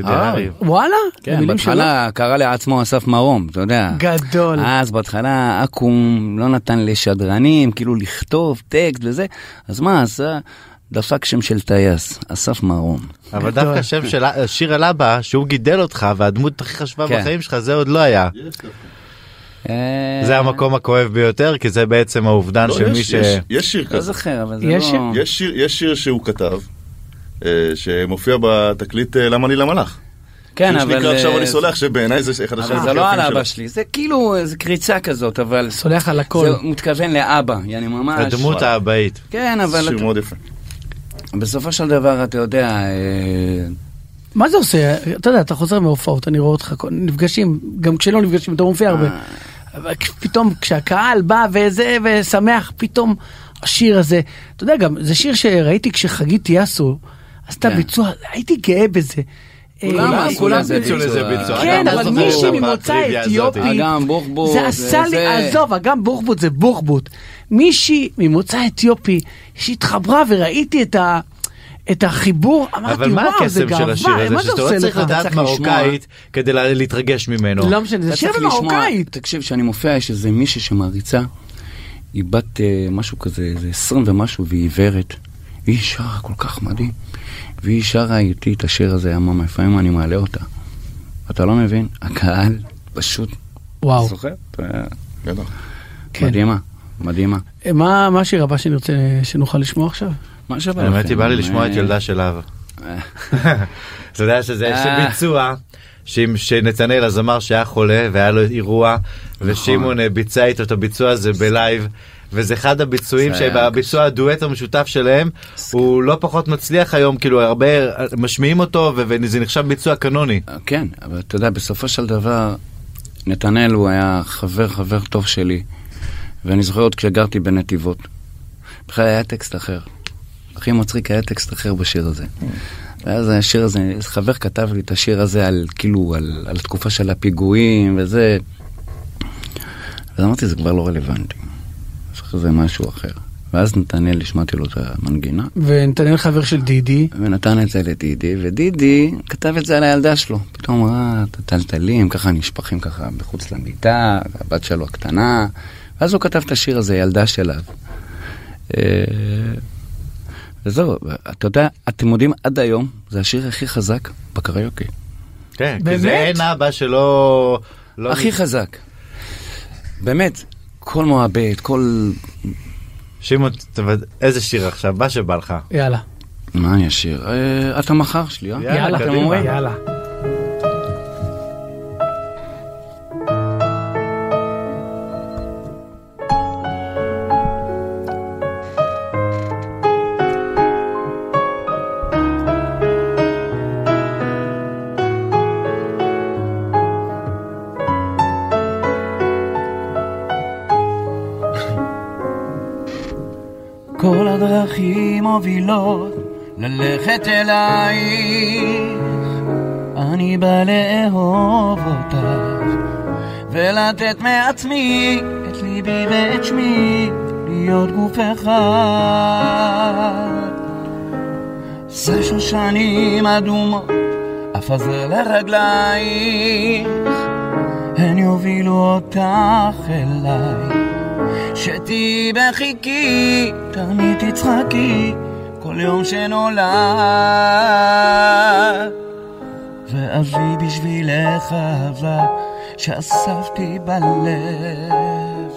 Speaker 8: אה.
Speaker 4: וואלה?
Speaker 8: כן? בהתחלה קרא לעצמו אסף מרום, אתה יודע.
Speaker 4: גדול.
Speaker 8: אז בהתחלה אקו"ם לא נתן לשדרנים, כאילו לכתוב טקסט וזה, אז מה עשה? דפק שם של טייס, אסף מרום.
Speaker 3: אבל. דווקא שם של שיר על אבא, שהוא גידל אותך והדמות הכי חשובה
Speaker 8: כן.
Speaker 3: בחיים שלך, זה עוד לא היה.
Speaker 8: אה,
Speaker 3: זה המקום הכואב ביותר, כי זה בעצם האובדן
Speaker 9: לא,
Speaker 3: של
Speaker 9: יש-
Speaker 3: מי ש...
Speaker 9: יש- יש שיר
Speaker 8: לא
Speaker 9: כזה.
Speaker 8: זוכר, אבל זה
Speaker 4: יש
Speaker 8: לא...
Speaker 4: שיר?
Speaker 9: יש שיר- יש שיר שהוא כתב, אה, שמופיע בתקליט אה, למה אני למלאך.
Speaker 8: כן, אבל...
Speaker 9: שנקרא עכשיו
Speaker 8: אה,
Speaker 9: אני סולח, שבעיניי זה אחד הכי
Speaker 8: זה לא על אבא. שלי, זה כאילו, זה קריצה כזאת, אבל...
Speaker 4: סולח על הכל.
Speaker 8: זה מתכוון לאבא, יעני ממש...
Speaker 3: הדמות האבאית.
Speaker 8: כן, אבל
Speaker 9: שיר מאוד יפה.
Speaker 8: בסופו של דבר, אתה יודע, אה,
Speaker 4: מה זה עושה? אתה יודע, אתה חוזר מהופעות, אני רואה אותך, נפגשים, גם כשלא נפגשים, אתה מופיע הרבה.
Speaker 8: אה.
Speaker 4: פתאום כשהקהל בא וזה, ושמח, פתאום השיר הזה, אתה יודע גם, זה שיר שראיתי כשחגית טיאסו, עשתה
Speaker 8: כן.
Speaker 4: ביצוע, הייתי גאה בזה.
Speaker 8: כולם
Speaker 4: אה,
Speaker 8: עשו
Speaker 3: כולם
Speaker 8: לזה
Speaker 3: ביצעו לזה
Speaker 8: ביצוע.
Speaker 4: כן, אבל מישהי ממוצא. אתיופי, זה עשה לי, עזוב, אגם בוחבוט זה בוחבוט. מישהי ממוצא אתיופי שהתחברה וראיתי את ה... את החיבור, אמרתי,
Speaker 3: אבל מה
Speaker 4: וואו, זה
Speaker 3: הקסם של השיר
Speaker 4: גאווה,
Speaker 3: הזה?
Speaker 4: מה זה
Speaker 3: שאתה
Speaker 4: עושה
Speaker 3: לא צריך
Speaker 4: לך?
Speaker 3: לדעת מרוקאית כדי לה- להתרגש ממנו.
Speaker 4: לא משנה, זה
Speaker 8: אתה
Speaker 4: שיר במרוקאית.
Speaker 8: תקשיב, כשאני מופיע, יש איזה מישהי שמעריצה, היא בת אה, משהו כזה, איזה עשרים ומשהו, והיא עיוורת. והיא שרה כל כך מדהים. והיא שרה איתי את השיר הזה, יממה, לפעמים אני מעלה אותה. אתה לא מבין? הקהל פשוט...
Speaker 4: וואו.
Speaker 8: זוכר?
Speaker 4: כן.
Speaker 8: מדהימה, מדהימה.
Speaker 4: מה מה השיר הבא שנרצה, שנוכל לשמוע עכשיו?
Speaker 8: מה
Speaker 3: האמת
Speaker 8: לכם?
Speaker 3: היא בא לי לשמוע את
Speaker 8: אה,
Speaker 3: ילדה של.
Speaker 8: אה.
Speaker 3: אתה יודע שזה יש
Speaker 8: אה.
Speaker 3: ביצוע. שנתנאל הזמר שהיה חולה והיה לו אירוע
Speaker 8: נכון.
Speaker 3: ושמעון אה, ביצע איתו את הביצוע הזה בלייב וזה אחד הביצועים שבביצוע הדואט המשותף שלהם הוא לא פחות מצליח היום כאילו הרבה אה, משמיעים אותו ו- וזה נחשב ביצוע קנוני.
Speaker 8: כן, אבל אתה יודע, בסופו של דבר, נתנאל הוא היה חבר חבר טוב שלי, ואני זוכר עוד כשגרתי בנתיבות. בכלל היה טקסט אחר. הכי מצחיק היה טקסט אחר בשיר הזה. ואז השיר הזה, חבר כתב לי את השיר הזה על, כאילו, על, על התקופה של הפיגועים וזה. אז אמרתי, זה כבר לא רלוונטי. צריך איזה משהו אחר. ואז נתנאל, השמעתי לו את המנגינה,
Speaker 4: ונתנאל חבר של דידי.
Speaker 8: ונתן את זה לדידי, ודידי כתב את זה על הילדה שלו. פתאום ראה את הטלטלים, ככה נשפכים ככה מחוץ למיטה, הבת שלו הקטנה, ואז הוא כתב את השיר הזה, ילדה שלו. אה, וזהו, אתה יודע, אתם יודעים, עד היום, זה השיר הכי חזק בקריוקי.
Speaker 3: כן, כי זה? אין אבא שלא... לא
Speaker 8: הכי חזק. באמת, כל מועבד, כל...
Speaker 3: שמעון, תבד- איזה שיר עכשיו? מה שבא לך.
Speaker 4: יאללה.
Speaker 8: מה אני אשיר? אה, את המחר שלי, אה?
Speaker 3: יאללה,
Speaker 4: יאללה,
Speaker 8: אתם. אומרים?
Speaker 4: יאללה.
Speaker 10: ללכת אלייך. אני בא לאהוב אותך ולתת מעצמי את ליבי ואת שמי להיות גוף אחד. זה שושנים אדומות אפזר לרגלייך הן יובילו אותך אליי שתהיי בחיקי, תמיד תצחקי, כל יום שנולד. ואביא בשבילך אהבה שאספתי בלב.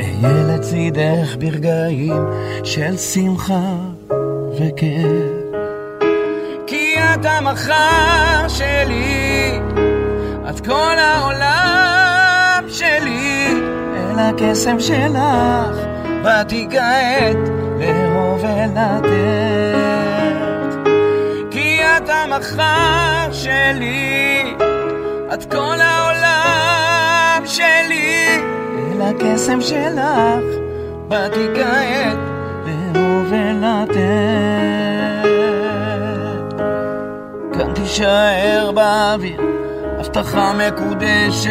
Speaker 10: אהיה
Speaker 8: לצידך ברגעים של שמחה וכאב. כי את המחר שלי, את כל העולם שלי, אל הקסם שלך באתי כעת ולתת. כי את המחר שלי, את כל העולם שלי, אל הקסם שלך באתי כעת לאהוב ולתת. כאן תישאר באוויר הבטחה מקודשת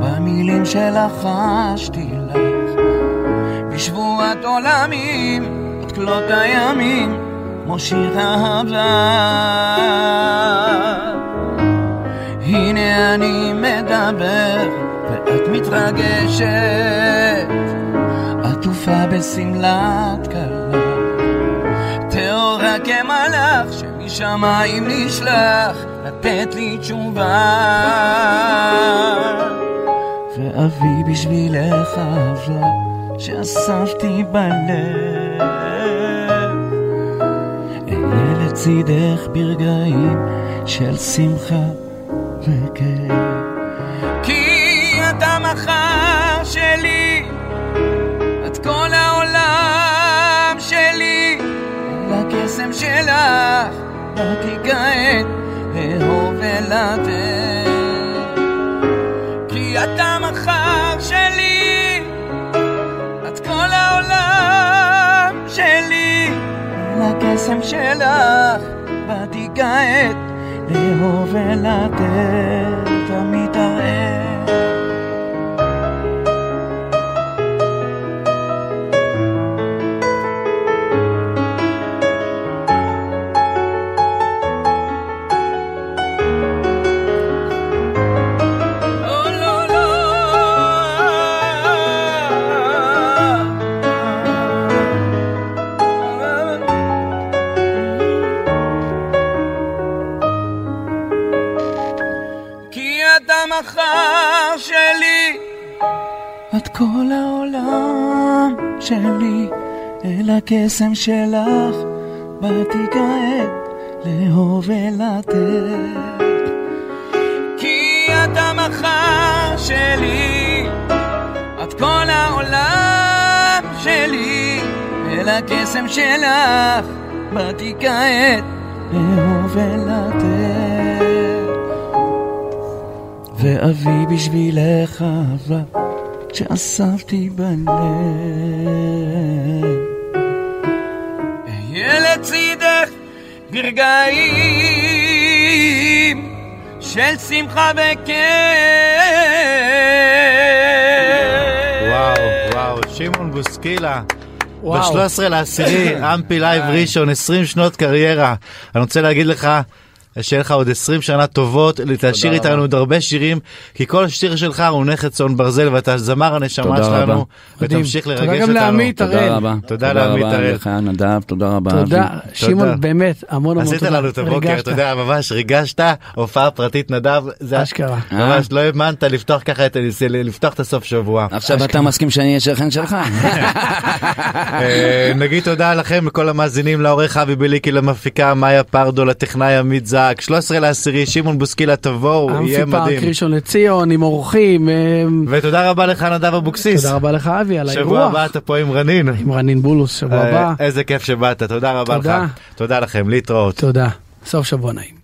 Speaker 8: במילים שלחשתי בשבועת עולמים את כלות הימים כמו שיר אהבה. הנה אני מדבר ואת מתרגשת. עטופה בשמלת כלה. טהורה כמלאך שמשמיים נשלח לתת לי תשובה. ואביא בשבילך אהבה שאספתי בלב. אהיה לצידך ברגעים של שמחה וכאב. כי את המחר שלי את כל העולם שלי. לקסם שלך באתי כעת לאהוב ולתת לקסם שלך באתי כעת לאהוב ולתת כל העולם שלי אל הקסם שלך באתי כעת לאהוב ולתת. כי את המחר שלי את כל העולם שלי אל הקסם שלך באתי כעת לאהוב ולתת. ואביא בשבילך אהבה שאספתי בלב. אהיה לצידך ברגעים של שמחה וכיף.
Speaker 3: וואו, וואו, שמעון בוסקילה.
Speaker 4: וואו.
Speaker 3: ב-13 לעשירי, אמפי לייב ראשון, 20 שנות קריירה. אני רוצה להגיד לך, שיהיה לך עוד 20 שנה טובות,
Speaker 11: רבה.
Speaker 3: איתנו עוד הרבה שירים, כי כל שיר שלך הוא נכס צאן ברזל, ואתה זמר הנשמה
Speaker 11: תודה
Speaker 3: שלנו,
Speaker 11: רבה.
Speaker 3: ותמשיך
Speaker 4: תודה
Speaker 3: לרגש
Speaker 4: גם
Speaker 3: אותנו.
Speaker 4: לעמית הראל.
Speaker 11: תודה רבה.
Speaker 3: תודה לעמית
Speaker 11: רבה
Speaker 3: הראל.
Speaker 11: לך נדב, תודה רבה.
Speaker 4: תודה. שמעון, באמת, המון המון
Speaker 3: עשית
Speaker 4: תודה.
Speaker 3: לנו את הבוקר. אתה יודע, ממש ריגשת, הופעה פרטית נדב, זה
Speaker 4: אשכרה.
Speaker 3: ממש לא האמנת לפתוח ככה את לפתוח את הסוף שבוע.
Speaker 11: עכשיו אתה מסכים שאני אהיה שכן שלך?
Speaker 3: אה, נגיד תודה לכם לכל המאזינים לעורך אבי בליקי למפיקה מאיה פרדו לטכנאי עמית זק 13 לעשירי שמעון בוסקילה תבואו יהיה
Speaker 4: אמפי פארק
Speaker 3: מדהים
Speaker 4: ראשון לציון עם אורחים. אה,
Speaker 3: ותודה רבה לך נדב אבוקסיס
Speaker 4: תודה רבה לך אבי על
Speaker 3: שבוע
Speaker 4: האירוח.
Speaker 3: הבא אתה פה עם רנין
Speaker 4: עם רנין בולוס שבוע
Speaker 3: אה,
Speaker 4: הבא.
Speaker 3: איזה כיף שבאת תודה רבה לך
Speaker 4: תודה.
Speaker 3: תודה לכם להתראות.
Speaker 4: תודה. סוף שבוע נעים.